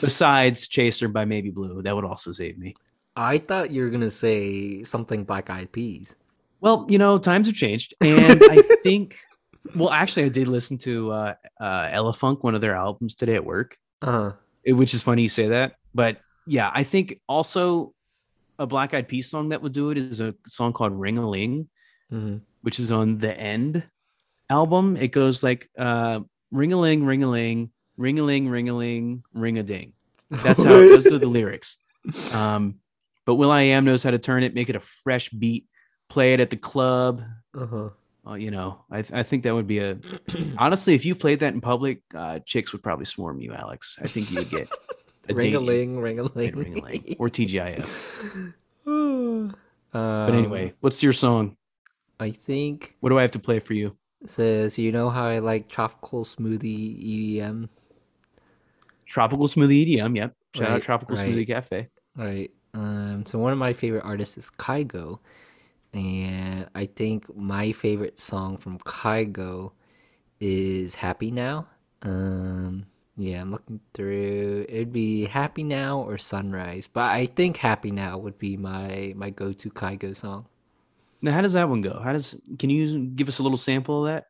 Speaker 1: besides Chaser by Maybe Blue. That would also save me.
Speaker 2: I thought you were gonna say something Black Eyed Peas.
Speaker 1: Well, you know, times have changed, and I think. Well, actually, I did listen to uh, uh, Elephunk, one of their albums today at work,
Speaker 2: Uh
Speaker 1: it- which is funny you say that. But yeah, I think also a Black Eyed Peas song that would do it is a song called "Ring a Ling,"
Speaker 2: mhm.
Speaker 1: which is on the End album. It goes like uh, "Ring a ling, ring a ling, ring a ling, ring a ling, ring a ding." That's how those are the lyrics. Um, but will.i.am knows how to turn it, make it a fresh beat, play it at the club.
Speaker 2: Uh-huh.
Speaker 1: Uh, you know, I, I think that would be a honestly, if you played that in public, uh, chicks would probably swarm you, Alex. I think you would get a
Speaker 2: ring-a-ling, ring a ling,
Speaker 1: Ring-a-Ling or TGIF.
Speaker 2: but
Speaker 1: But anyway, what's your song?
Speaker 2: I think
Speaker 1: What do I have to play for you?
Speaker 2: it says you know how I like tropical smoothie EDM,
Speaker 1: Tropical Smoothie EDM. Yep. Shout out Tropical
Speaker 2: right.
Speaker 1: Smoothie Cafe.
Speaker 2: right? Um, so one of my favorite artists is Kygo, and I think my favorite song from Kygo is "Happy Now." Um, yeah, I'm looking through. It'd be "Happy Now" or "Sunrise," but I think "Happy Now" would be my my go-to Kygo song.
Speaker 1: Now, how does that one go? How does? Can you give us a little sample of that?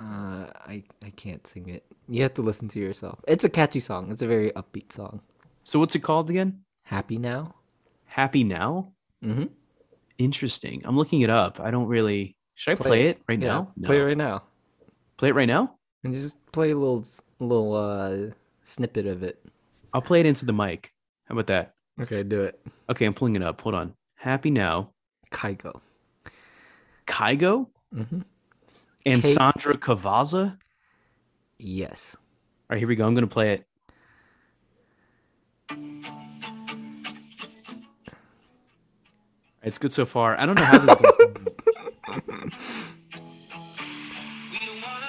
Speaker 2: Uh, I I can't sing it. You have to listen to yourself. It's a catchy song. It's a very upbeat song.
Speaker 1: So, what's it called again?
Speaker 2: Happy now.
Speaker 1: Happy Now.
Speaker 2: Mm-hmm.
Speaker 1: Interesting. I'm looking it up. I don't really. Should I play,
Speaker 2: Play
Speaker 1: it right now?
Speaker 2: Play it right now.
Speaker 1: Play it right now.
Speaker 2: And just play a little little uh snippet of it.
Speaker 1: I'll play it into the mic. How about that?
Speaker 2: Okay, do it.
Speaker 1: Okay, I'm pulling it up. Hold on. Happy now.
Speaker 2: Kygo.
Speaker 1: Kygo
Speaker 2: Mm-hmm.
Speaker 1: and
Speaker 2: Kate-
Speaker 1: Sandro Cavazza.
Speaker 2: Yes.
Speaker 1: All right, here we go. I'm gonna play it. It's good so far. I don't know how this is going.
Speaker 3: We don't wanna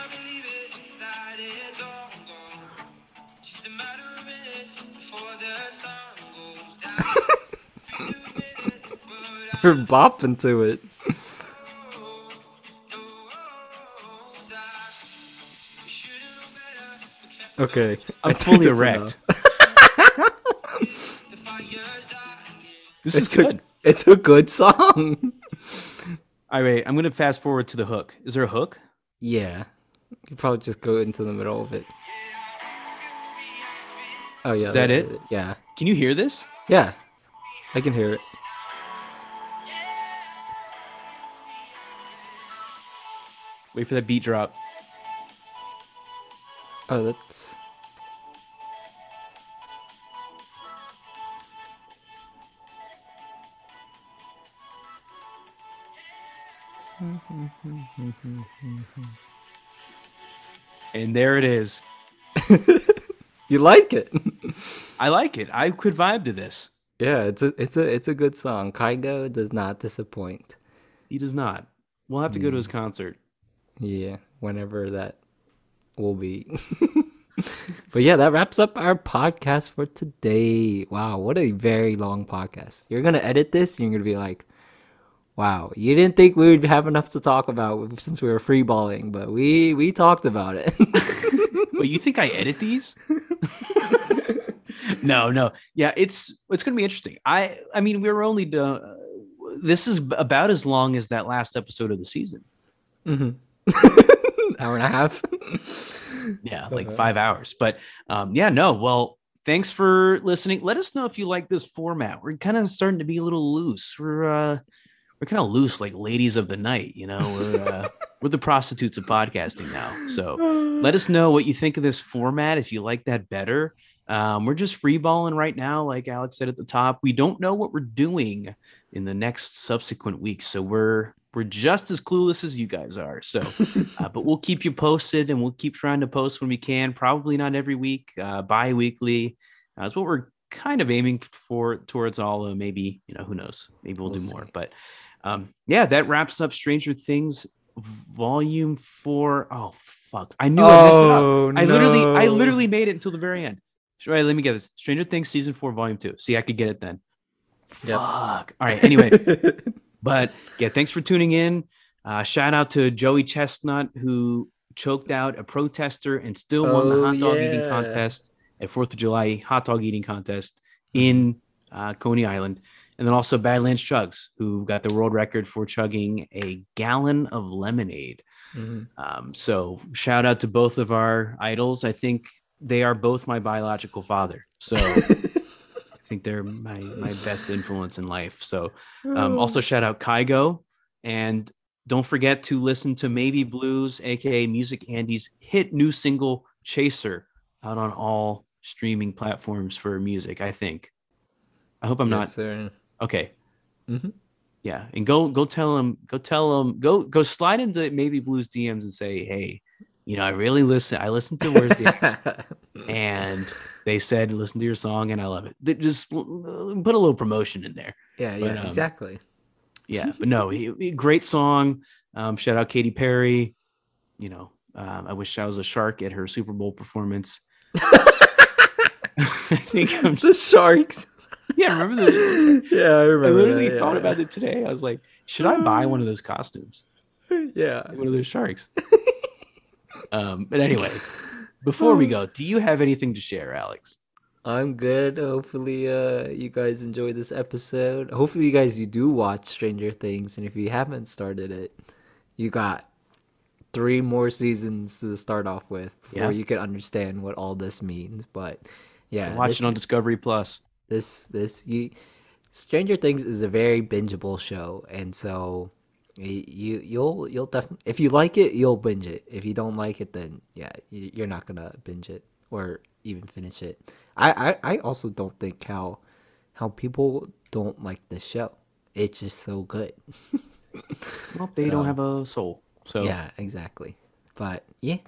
Speaker 2: Okay.
Speaker 1: I'm fully erect.
Speaker 2: enough.
Speaker 3: the fires dying.
Speaker 1: This is
Speaker 2: It's
Speaker 1: good.
Speaker 2: a, it's a good song.
Speaker 1: All right, I'm gonna fast forward to the hook. Is there a hook?
Speaker 2: yeah. You probably just go into the middle of it. Oh yeah.
Speaker 1: Is that
Speaker 2: that's
Speaker 1: it?
Speaker 2: Yeah.
Speaker 1: Can you hear this?
Speaker 2: Yeah. I can hear it.
Speaker 1: Wait for that beat drop.
Speaker 2: Oh, that's.
Speaker 1: And there it is.
Speaker 2: You like it?
Speaker 1: I like it. I could vibe to this.
Speaker 2: yeah, it's a it's a it's a good song. Kygo does not disappoint.
Speaker 1: He does not. We'll have to go to his mm. concert.
Speaker 2: Yeah, whenever that will be. but yeah, that wraps up our podcast for today. Wow, what a very long podcast. You're gonna edit this, and you're gonna be like, "Wow, you didn't think we would have enough to talk about since we were freeballing, but we we talked about it."
Speaker 1: Wait, you think I edit these? no, no. Yeah, it's it's gonna be interesting. I I mean, we were only done. this is about as long as that last episode of the season.
Speaker 2: hmm Hour and a half.
Speaker 1: Yeah, like
Speaker 2: Uh-huh.
Speaker 1: five hours. But um, yeah, no. Well, thanks for listening. Let us know if you like this format. We're kind of starting to be a little loose. We're uh, we're kind of loose, like ladies of the night. You know, we're uh, we're the prostitutes of podcasting now. So let us know what you think of this format. If you like that better. Um, we're just freeballing right now, like Alex said at the top. We don't know what we're doing in the next subsequent weeks, so we're we're just as clueless as you guys are. So, uh, but we'll keep you posted, and we'll keep trying to post when we can. Probably not every week, uh, bi-weekly. Uh, that's what we're kind of aiming for towards all. Uh, maybe you know, who knows? Maybe we'll,
Speaker 2: We'll
Speaker 1: do more. But um, yeah, that wraps up Stranger Things volume four. Oh fuck! I knew I messed it up.
Speaker 2: Oh,
Speaker 1: I literally, I literally made it until the very end. All right, let me get this. Stranger Things season four, volume two. See, I could get it then.
Speaker 2: Yep.
Speaker 1: Fuck. All right. Anyway, but yeah, thanks for tuning in. Uh, shout out to Joey Chestnut who choked out a protester and still won the
Speaker 2: Oh,
Speaker 1: hot dog eating contest at Fourth of July hot dog eating contest in uh, Coney Island. And then also Badlands Chugs, who got the world record for chugging a gallon of lemonade.
Speaker 2: Mhm.
Speaker 1: Um, so shout out to both of our idols. I think they are both my biological father. So I think they're my my best influence in life. So um, also shout out Kygo and don't forget to listen to Maybe Blues, aka Music Andy's hit new single Chaser, out on all streaming platforms for music. I think. I hope I'm
Speaker 2: Yes,
Speaker 1: not
Speaker 2: sir.
Speaker 1: Okay.
Speaker 2: Mhm.
Speaker 1: Yeah, and go go tell him, go tell him, go go slide into maybe Blues DMs and say, hey, you know, I really listen. I listen to Where's the and they said listen to your song and I love it. They just put a little promotion in there.
Speaker 2: yeah,
Speaker 1: But,
Speaker 2: yeah,
Speaker 1: um,
Speaker 2: exactly.
Speaker 1: Yeah, but no, he, he- great song. Um, shout out Katy Perry. You know, um, I wish I was a shark at her Super Bowl performance. I think I'm.
Speaker 2: the sharks.
Speaker 1: Yeah, remember the.
Speaker 2: yeah, I remember.
Speaker 1: I literally
Speaker 2: that,
Speaker 1: thought
Speaker 2: yeah.
Speaker 1: about it today. I was like, should I buy one of those costumes?
Speaker 2: Yeah.
Speaker 1: One of those sharks. um, but anyway, before we go, do you have anything to share, Alex?
Speaker 2: I'm good. Hopefully, uh, you guys enjoy this episode. Hopefully, you guys you do watch Stranger Things, and if you haven't started it, you got three more seasons to start off with before
Speaker 1: Yeah.
Speaker 2: you can understand what all this means. But yeah,
Speaker 1: Watch
Speaker 2: this,
Speaker 1: it on Discovery Plus.
Speaker 2: This this you Stranger Things is a very bingeable show, and so You you'll you'll definitely if you like it you'll binge it. If you don't like it, then yeah, you're not gonna binge it or even finish it. I I, I also don't think how how people don't like the show. It's just so good.
Speaker 1: Well, they don't have a soul. So
Speaker 2: Yeah, exactly. But yeah,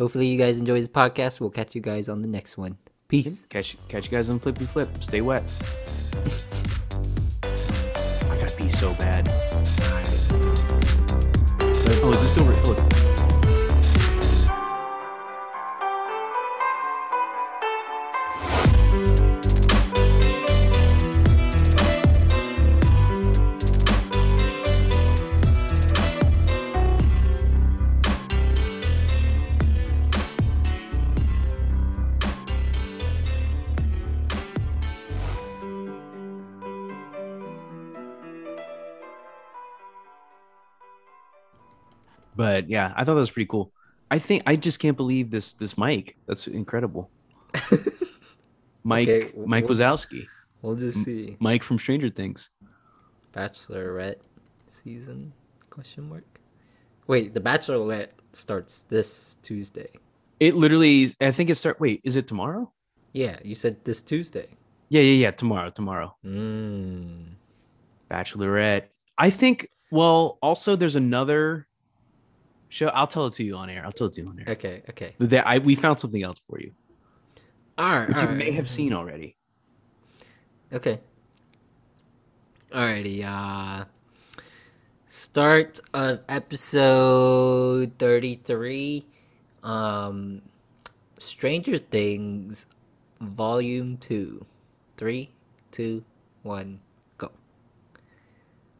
Speaker 2: hopefully you guys enjoy this podcast. We'll catch you guys on the next one. Peace.
Speaker 1: catch catch you guys on Flippy Flip. Stay wet. I gotta pee so bad. Oh, is this still? Re- look. But yeah, I thought that was pretty cool. I think I just can't believe this this Mike. That's incredible. Mike
Speaker 2: Okay, w-
Speaker 1: Mike Wazowski.
Speaker 2: We'll just see.
Speaker 1: Mike from Stranger Things.
Speaker 2: Bachelorette season? Question mark. Wait, the Bachelorette starts this Tuesday.
Speaker 1: It literally I think it start wait, is it tomorrow?
Speaker 2: Yeah, you said this Tuesday.
Speaker 1: Yeah, yeah, yeah, tomorrow, tomorrow.
Speaker 2: Mm.
Speaker 1: Bachelorette. I think well, also there's another show. I'll tell it to you on air. I'll tell it to you on air.
Speaker 2: Okay, okay.
Speaker 1: That I we found something else for you,
Speaker 2: All right.
Speaker 1: which
Speaker 2: all
Speaker 1: you
Speaker 2: right.
Speaker 1: may have seen already.
Speaker 2: Okay. Alrighty, uh start of episode 33 um Stranger Things volume 2. Three, two, one.